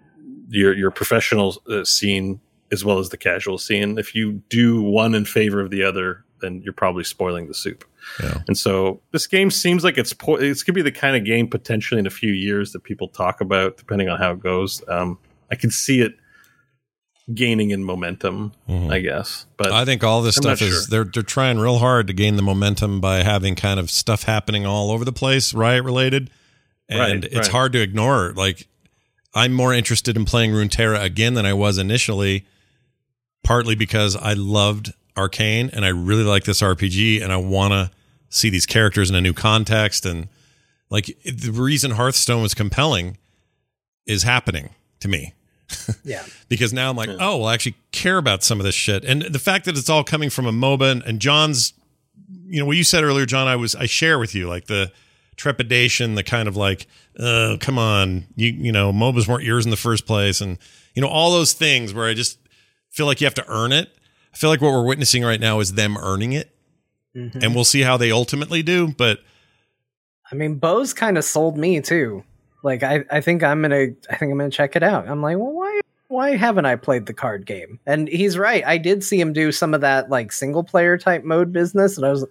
your your professional uh, scene as well as the casual scene. If you do one in favor of the other, then you're probably spoiling the soup. Yeah. And so this game seems like it's po- it's gonna be the kind of game potentially in a few years that people talk about, depending on how it goes. Um, I can see it gaining in momentum, Mhm. I guess. But I think all this I'm stuff is sure. they're they're trying real hard to gain the momentum by having kind of stuff happening all over the place, riot related, and Right, it's right. hard to ignore. Like I'm more interested in playing Runeterra again than I was initially, partly because I loved Arcane and I really like this RPG and I want to see these characters in a new context and like the reason Hearthstone was compelling is happening to me Yeah. because now I'm like, oh, well, I actually care about some of this shit. And the fact that it's all coming from a MOBA and, and John's, you know, what you said earlier, John, I was, I share with you like the trepidation, the kind of like, uh, come on, you, you know, MOBAs weren't yours in the first place. And, you know, all those things where I just feel like you have to earn it. I feel like what we're witnessing right now is them earning it. Mhm. and we'll see how they ultimately do. But I mean, Bo's kind of sold me too. Like, I, I think I'm gonna, I think I'm gonna check it out. I'm like, well, why, why haven't I played the card game? And he's right. I did see him do some of that like single player type mode business, and I was,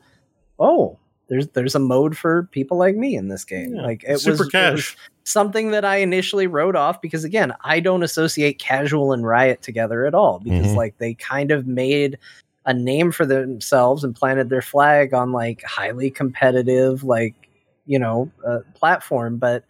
oh, there's there's a mode for people like me in this game. Yeah, like, it super was, it was something that I initially wrote off because again, I don't associate casual and riot together at all because Mhm. like they kind of made a name for themselves and planted their flag on like highly competitive like you know uh, platform but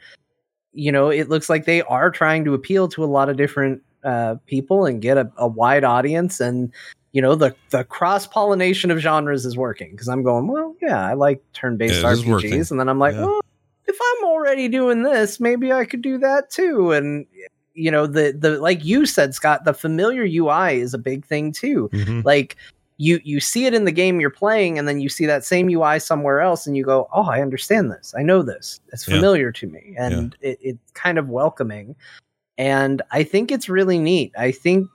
you know it looks like they are trying to appeal to a lot of different uh, people and get a, a wide audience and you know the the cross pollination of genres is working because I'm going well yeah I like turn based Yeah, it is working. RPGs and then I'm like Yeah. well if I'm already doing this maybe I could do that too and you know the the like you said Scott the familiar UI is a big thing too mhm. like you you see it in the game you're playing and then you see that same ui somewhere else and you go oh i understand this. I know this. It's Yeah. familiar to me. And it, it's kind of welcoming. And i think it's really neat. I think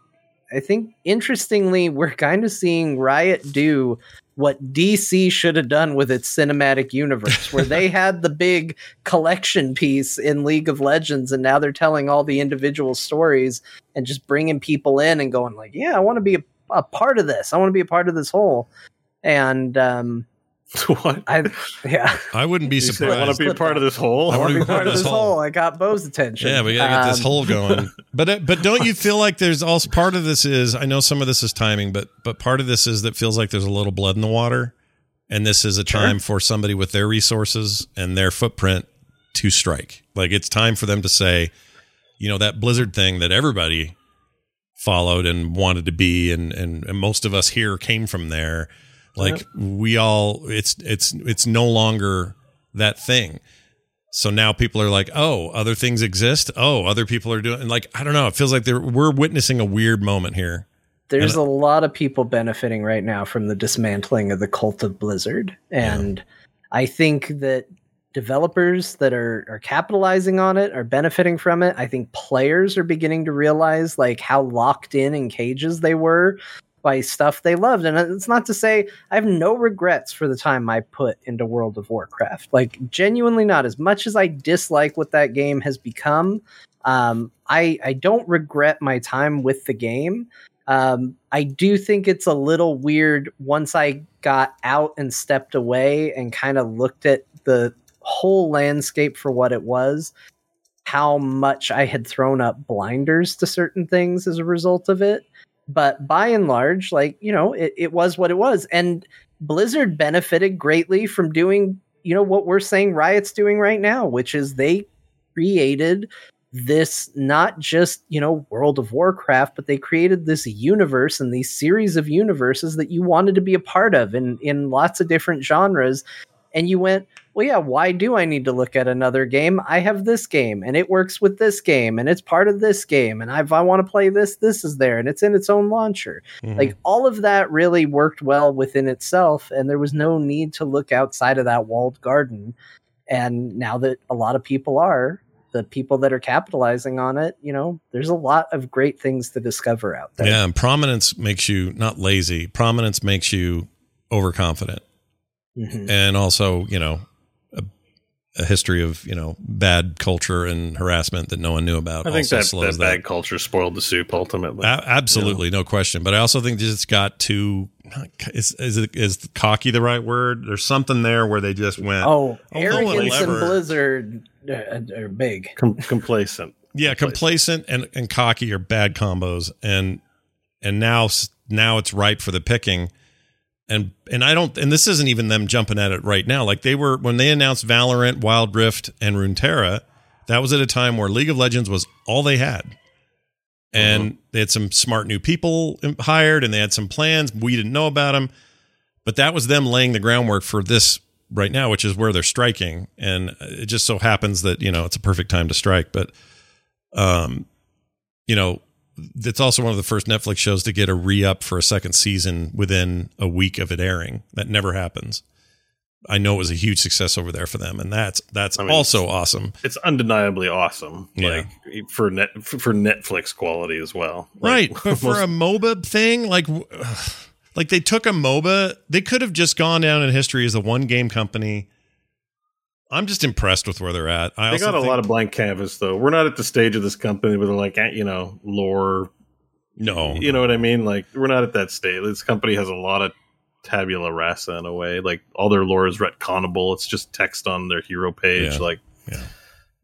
i think interestingly we're kind of seeing riot do what dc should have done with its cinematic universe where they had the big collection piece in league of legends and now they're telling all the individual stories and just bringing people in and going like yeah i want to be a a part of this. I want to be a part of this whole. And um, what? I, yeah, I wouldn't be You say, surprised. want to be a part of this whole? I I want to wanna be part of this hole. whole. I got Bo's attention. Yeah, we gotta get this Um, hole going. But uh, but don't you feel like there's also part of this is I know some of this is timing, but but part of this is that feels like there's a little blood in the water, and this is a time for somebody with their resources and their footprint to strike. Like it's time for them to say, you know, that Blizzard thing that everybody followed and wanted to be, and and, and most of us here came from there. Like we all, it's it's it's no longer that thing. So now people are like, oh, other things exist. Oh, other people are doing. And like, I don't know. It feels like they're, we're witnessing a weird moment here. There's And- a lot of people benefiting right now from the dismantling of the cult of Blizzard. And I think that developers that are, are capitalizing on it are benefiting from it. I think players are beginning to realize like how locked in in cages they were by stuff they loved. And it's not to say I have no regrets for the time I put into World of Warcraft. Like genuinely not as much as I dislike what that game has become. Um, I I don't regret my time with the game. Um, I do think it's a little weird once I got out and stepped away and kind of looked at the whole landscape for what it was, how much I had thrown up blinders to certain things as a result of it. But by and large, like, you know, it, it was what it was. And Blizzard benefited greatly from doing, you know, what we're saying Riot's doing right now, which is they created this not just you know world of warcraft but they created this universe and these series of universes that you wanted to be a part of in in lots of different genres and you went well yeah why do i need to look at another game i have this game and it works with this game and it's part of this game and if i want to play this this is there and it's in its own launcher Mhm. like all of that really worked well within itself and there was no need to look outside of that walled garden and now that a lot of people are the people that are capitalizing on it you know there's a lot of great things to discover out there yeah. And prominence makes you not lazy. Prominence makes you overconfident. Mhm. And also, you know, a, a history of, you know, bad culture and harassment that no one knew about. I think also that, slows that bad culture spoiled the soup ultimately. A- absolutely, no question. But I also think just got too. Is is, it, is cocky the right word? There's something there where they just went. oh Oh, no arrogance and blizzard uh, are big Com- complacent. yeah, complacent and, and cocky are bad combos, and and now now it's ripe for the picking. And and I don't and this isn't even them jumping at it right now. Like they were when they announced Valorant, Wild Rift, and Runeterra, that was at a time where League of Legends was all they had. And they had some smart new people hired and they had some plans. We didn't know about them. But that was them laying the groundwork for this right now, which is where they're striking. And it just so happens that, you know, it's a perfect time to strike. But, um, you know, it's also one of the first Netflix shows to get a re up for a second season within a week of it airing. That never happens. I know it was a huge success over there for them, and that's that's I mean, also awesome. It's undeniably awesome. Yeah. Like for net for Netflix quality as well. Like, right, but for a MOBA thing, like, Like they took a MOBA, they could have just gone down in history as a one game company. I'm just impressed with where they're at. I They also got a think- lot of blank canvas though. We're not at the stage of this company where they're like, eh, you know, lore. no, You know what I mean? Like we're not at that stage. This company has a lot of tabula rasa in a way. Like all their lore is retconable. It's just text on their hero page. Yeah. Like, Yeah.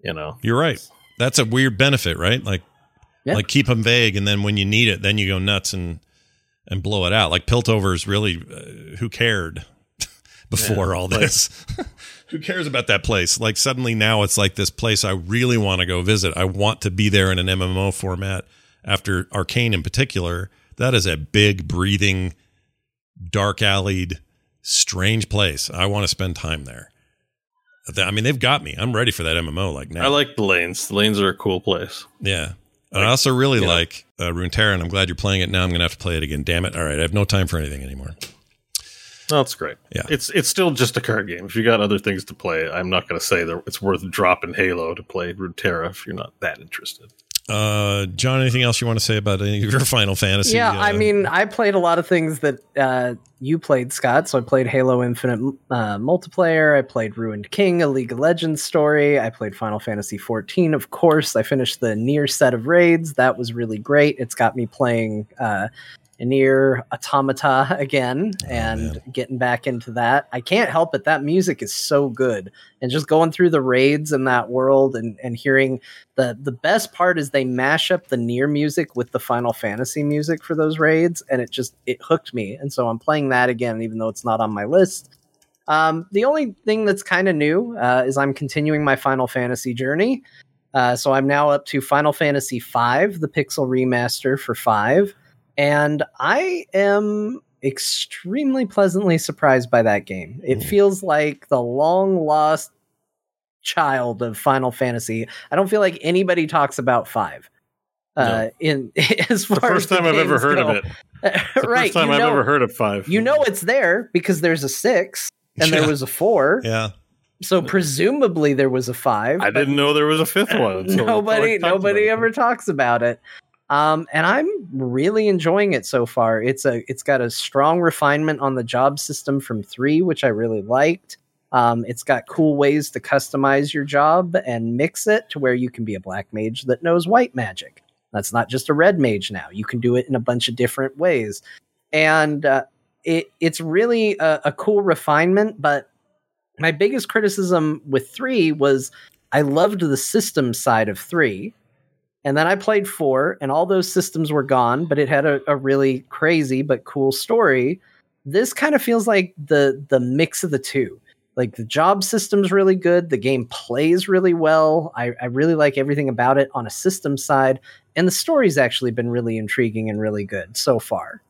you know, You're right. That's a weird benefit, right? Like, Yeah. like keep them vague, and then when you need it, then you go nuts and and blow it out. Like Piltover's really, uh, who cared before Yeah, all like- this? who cares about that place? Like suddenly now it's like this place I really want to go visit. I want to be there in an MMO format. After Arcane in particular, that is a big, breathing, dark alleyed, strange place. I want to spend time there. I mean, they've got me. I'm ready for that MMO. Like now, I like the lanes. The lanes are a cool place. yeah. And I also really know. like uh, Runeterra, and I'm glad you're playing it now. I'm going to have to play it again. Damn it. All right. I have no time for anything anymore. No, it's great. Yeah. it's it's still just a card game. If you got other things to play, I'm not going to say that it's worth dropping Halo to play Runeterra if you're not that interested. Uh, John, anything else you want to say about any of your Final Fantasy? Yeah, uh, I mean, I played a lot of things that uh, you played, Scott. So I played Halo Infinite uh, multiplayer. I played Ruined King, a League of Legends story. I played Final Fantasy XIV, of course. I finished the NieR set of raids. That was really great. It's got me playing uh, NieR Automata again and man. getting back into that. I can't help it. That music is so good. And just going through the raids in that world and, and hearing the the best part is they mash up the NieR music with the Final Fantasy music for those raids, and it just it hooked me. And so I'm playing that again, even though it's not on my list. Um, the only thing that's kind of new uh, is I'm continuing my Final Fantasy journey. Uh, so I'm now up to Final Fantasy V, the Pixel remaster for five, and I am extremely pleasantly surprised by that game. It Mm. feels like the long lost child of Final Fantasy. I don't feel like anybody talks about five. Uh, in as far The first as time I've ever heard go. of it. The right, first time you I've know, ever heard of five. you know it's there because there's a six and Yeah. there was a four. yeah. So presumably there was a five. I didn't know there was a fifth one. nobody nobody ever talks about it. Um, and I'm really enjoying it so far. It's a it's got a strong refinement on the job system from three, which I really liked. Um, it's got cool ways to customize your job and mix it to where you can be a black mage that knows white magic. That's not just a red mage now. You can do it in a bunch of different ways, and uh, it it's really a, a cool refinement. But my biggest criticism with three was I loved the system side of three. And then I played four, and all those systems were gone, but it had a, a really crazy but cool story. This kind of feels like the the mix of the two. Like the job system's really good, the game plays really well. I, I really like everything about it on a system side, and the story's actually been really intriguing and really good so far.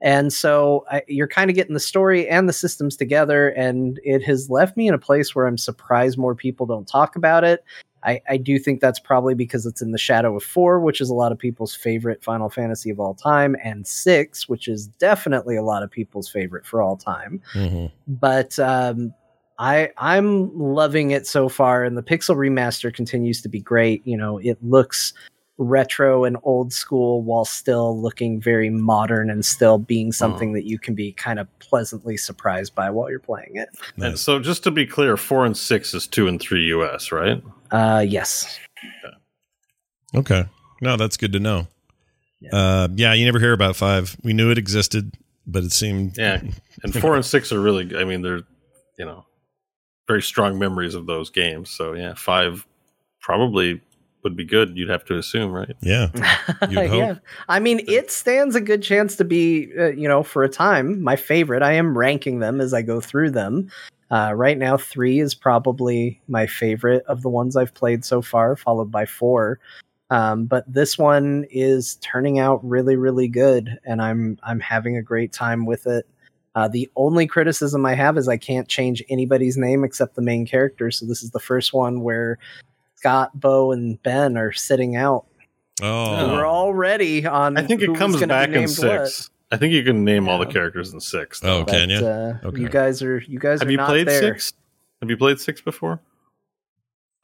And so I, you're kind of getting the story and the systems together, and it has left me in a place where I'm surprised more people don't talk about it. I, I do think that's probably because it's in the shadow of four, which is a lot of people's favorite Final Fantasy of all time, and six, which is definitely a lot of people's favorite for all time. Mhm. But um, I I'm loving it so far, and the Pixel remaster continues to be great. You know, it looks retro and old school while still looking very modern and still being something that you can be kind of pleasantly surprised by while you're playing it. And so just to be clear, four and six is two and three US, right? Uh, yes. Okay. No, that's good to know. Yeah. Uh, yeah, you never hear about five. We knew it existed, but it seemed Yeah. And four and six are really I mean, they're you know very strong memories of those games. So yeah, five probably would be good, you'd have to assume, right? yeah. You'd hope. yeah. I mean, it stands a good chance to be, uh, you know, for a time, my favorite. I am ranking them as I go through them. Uh, right now, three is probably my favorite of the ones I've played so far, followed by four. Um, but this one is turning out really, really good, and I'm I'm having a great time with it. Uh, the only criticism I have is I can't change anybody's name except the main character. So this is the first one where Scott, Bo, and Ben are sitting out. Oh, We're already on. I think it comes back in named six. I think you can name all the characters in six. Oh, though. what, can you? Uh, Okay. You guys are you guys Have are you not played there. six? Have you played six before?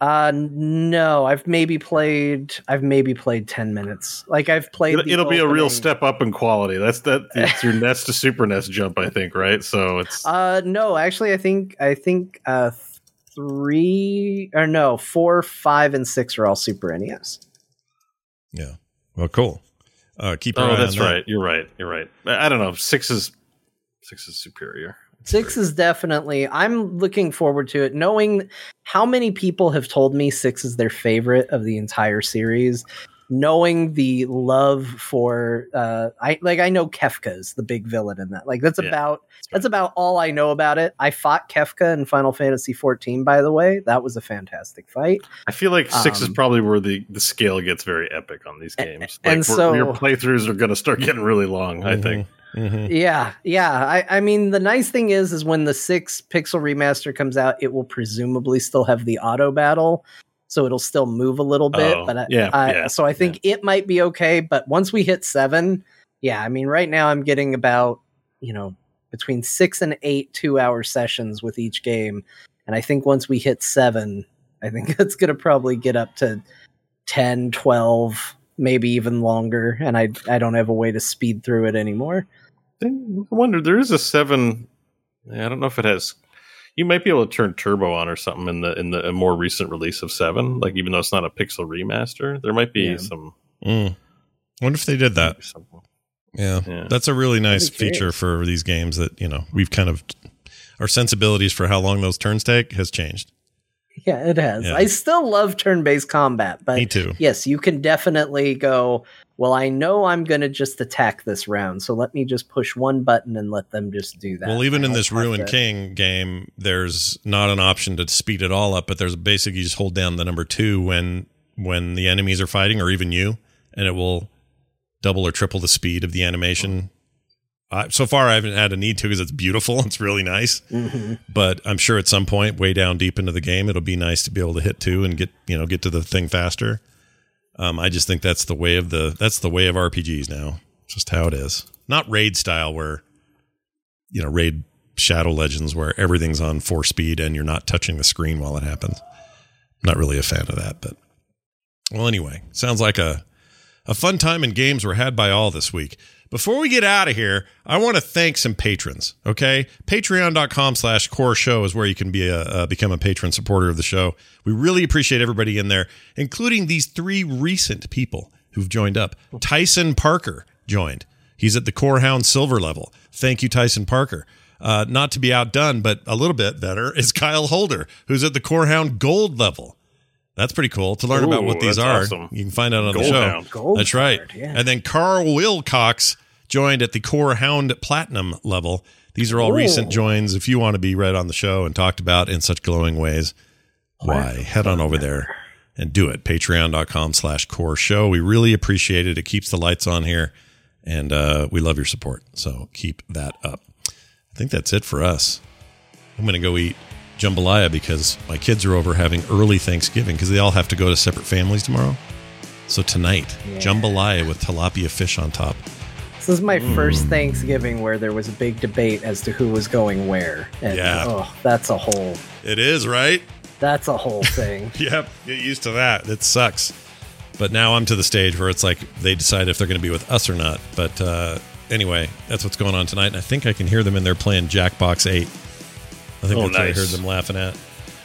Uh, no, I've maybe played. I've maybe played ten minutes. Like I've played. It'll, it'll be a real step up in quality. That's that. It's your NES to Super NES jump, I think, right? So it's Uh, no, actually, I think I think uh three or no four, five, and six are all Super NES. Yeah. Well, cool. Uh, keep your oh, on that's that. right. You're right. You're right. I I don't know. Six is six is superior. Six is definitely. I'm looking forward to it, knowing how many people have told me six is their favorite of the entire series. Knowing the love for, uh, I like. I know Kefka's the big villain in that. Like that's Yeah, about that's about all I know about it. I fought Kefka in Final Fantasy 14. By the way, that was a fantastic fight. I feel like six is Um, probably where the, the scale gets very epic on these games. Like and so- your playthroughs are going to start getting really long. I think. Mhm. Yeah, yeah. I, I mean, the nice thing is, is when the six pixel remaster comes out, it will presumably still have the auto battle, so it'll still move a little bit. Oh, but I, yeah, I, yeah, so I think it might be okay. But once we hit seven, yeah, I mean, right now I'm getting about you know between six and eight two hour sessions with each game, and I think once we hit seven, I think it's gonna probably get up to 10, 12, maybe even longer, and I I don't have a way to speed through it anymore. I wonder. There is a seven. I don't know if it has. You might be able to turn turbo on or something in the in the a more recent release of seven. Like even though it's not a pixel remaster, there might be Yeah. some. Mm. Wonder if they did that. Yeah. Yeah. That's a really nice I'd be curious. feature for these games that, you know, we've kind of our sensibilities for how long those turns take has changed. Yeah, it has. Yeah. I still love turn-based combat, but Me too. yes, you can definitely go. Well, I know I'm going to just attack this round, so let me just push one button and let them just do that. Well, even in this Ruin King game, there's not an option to speed it all up, but there's basically you just hold down the number two when when the enemies are fighting, or even you, and it will double or triple the speed of the animation. I, so far, I haven't had a need to because it's beautiful. It's really nice, Mhm. but I'm sure at some point, way down deep into the game, it'll be nice to be able to hit two and get you know get to the thing faster. Um, I just think that's the way of the that's the way of RPGs now. Just how it is. Not raid style where you know raid Shadow Legends where everything's on four speed and you're not touching the screen while it happens. Not really a fan of that, but well, anyway, sounds like a a fun time in games were had by all this week. Before we get out of here, I want to thank some patrons. Okay, Patreon.com slash Core Show is where you can be a uh, become a patron supporter of the show. We really appreciate everybody in there, including these three recent people who've joined up. Tyson Parker joined. He's at the Core Hound Silver level. Thank you, Tyson Parker. Uh, not to be outdone, but a little bit better is Kyle Holder, who's at the Core Hound Gold level. That's pretty cool to learn about what these are. awesome. You can find out on the show. Hound. Gold That's right. card, yeah. And then Carl Wilcox joined at the Core Hound Platinum level. These are all Ooh. recent joins. If you want to be read on the show and talked about in such glowing ways, why head on over there and do it. Patreon.com slash core show. We really appreciate it. It keeps the lights on here and uh, we love your support. So keep that up. I think that's it for us. I'm going to go eat jambalaya because my kids are over having early Thanksgiving because they all have to go to separate families tomorrow. So tonight, Yeah. jambalaya with tilapia fish on top. This is my Mm. first Thanksgiving where there was a big debate as to who was going where. And, Yeah. Oh, that's a whole. It is, right? That's a whole thing. Yep, get used to that. It sucks. But now I'm to the stage where it's like they decide if they're going to be with us or not. But uh, anyway, that's what's going on tonight. And I think I can hear them in there playing Jackbox 8. I think Oh, that's what I heard them laughing at.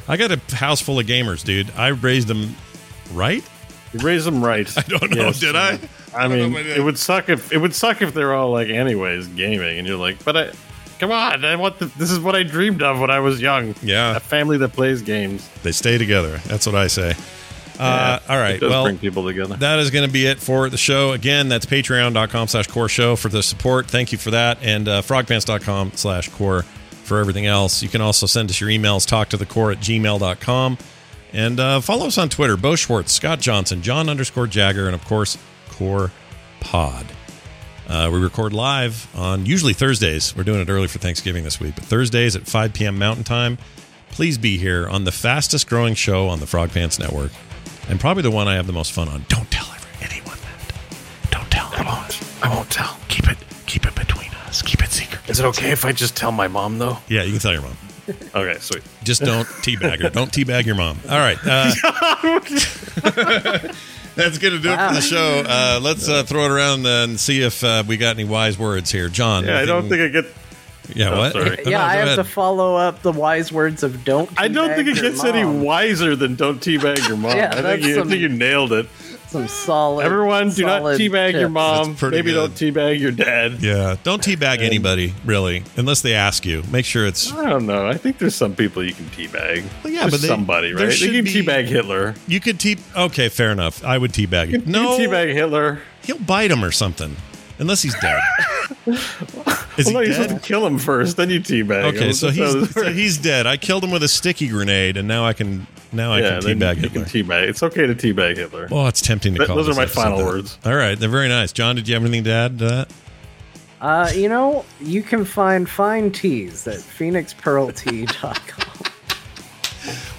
I got a house full of gamers, dude. I raised them right. You raised them right. I don't know. Yes. Did I? I don't mean, I it would suck if it would suck if they're all like, anyways, gaming, and you're like, but I, come on, I want the, this is what I dreamed of when I was young. Yeah. a family that plays games. They stay together. That's what I say. Uh, all It does Well, bring people together. that is going to be it for the show. Again, that's patreon.com slash core show for the support. Thank you for that. And uh, frogpants.com slash core for everything else. You can also send us your emails, talk to the core at gmail.com. And uh, follow us on Twitter, Bo Schwartz, Scott Johnson, John underscore Jagger, and of course, Core Pod. Uh, we record live on usually Thursdays. We're doing it early for Thanksgiving this week, but Thursdays at 5 p.m. Mountain Time. Please be here on the fastest growing show on the Frog Pants Network, and probably the one I have the most fun on. Don't tell anyone that. Don't tell. I won't. I won't tell. Keep it. Is it okay if I just tell my mom though? Yeah, you can tell your mom. Okay, sweet. Just don't teabag her. Don't teabag your mom. All right. Uh, that's going to do it for the show. Uh, let's uh, throw it around and see if uh, we got any wise words here. John. Yeah, I don't think I get. Yeah, Oh, what? sorry. No, yeah, no, I go have to follow up the wise words of "Don't." I don't teabag think it your gets any mom. wiser than "Don't teabag your mom." Yeah, I, that's think you, I some- think you nailed it. Some solid. Everyone, do not solid teabag your tips. mom. That's pretty Maybe good. don't teabag your dad. Yeah, don't teabag anybody, really, unless they ask you. Make sure it's. I don't know. I think there's some people you can teabag. Well, yeah, There's but they- somebody, there right? should You can be- teabag Hitler. You could tea. Okay, fair enough. I would teabag you. You can No, teabag Hitler. he'll bite him or something, unless he's dead. Is well, no, he you're supposed dead? to kill him first, then you teabag him. Okay, so That's how this he's so works. he's dead. I killed him with a sticky grenade, and now I can now I yeah, can then teabag you Hitler. can teabag. It's okay to teabag Hitler. Oh, it's tempting to Th- call. those are my final that. words. All right, they're very nice. John, did you have anything to add to that? Uh, you know, you can find fine teas at phoenixpearltea.com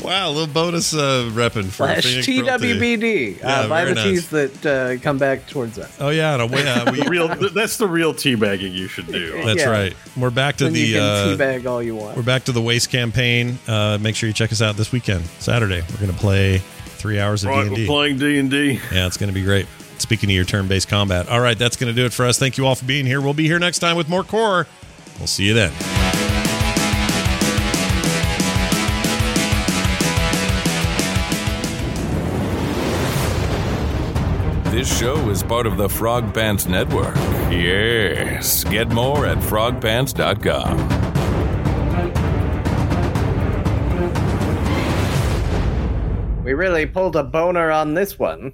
Wow, a little bonus uh, repping for slash Phoenix TWBD. Yeah, uh, buy the nice. teas that uh, come back towards us. Oh yeah, no, we, uh, we, The real, th- that's the real teabagging you should do. that's Yeah. right. We're back to Then you the can uh, teabag all you want. we're back to the waste campaign. Uh, make sure you check us out this weekend, Saturday. We're going to play three hours of D Right, and we're D. playing D and D. Yeah, it's going to be great. Speaking of your turn-based combat. All right, that's going to do it for us. Thank you all for being here. We'll be here next time with more core. We'll see you then. This show is part of the Frog Pants Network. Yes. Get more at frogpants.com. We really pulled a boner on this one.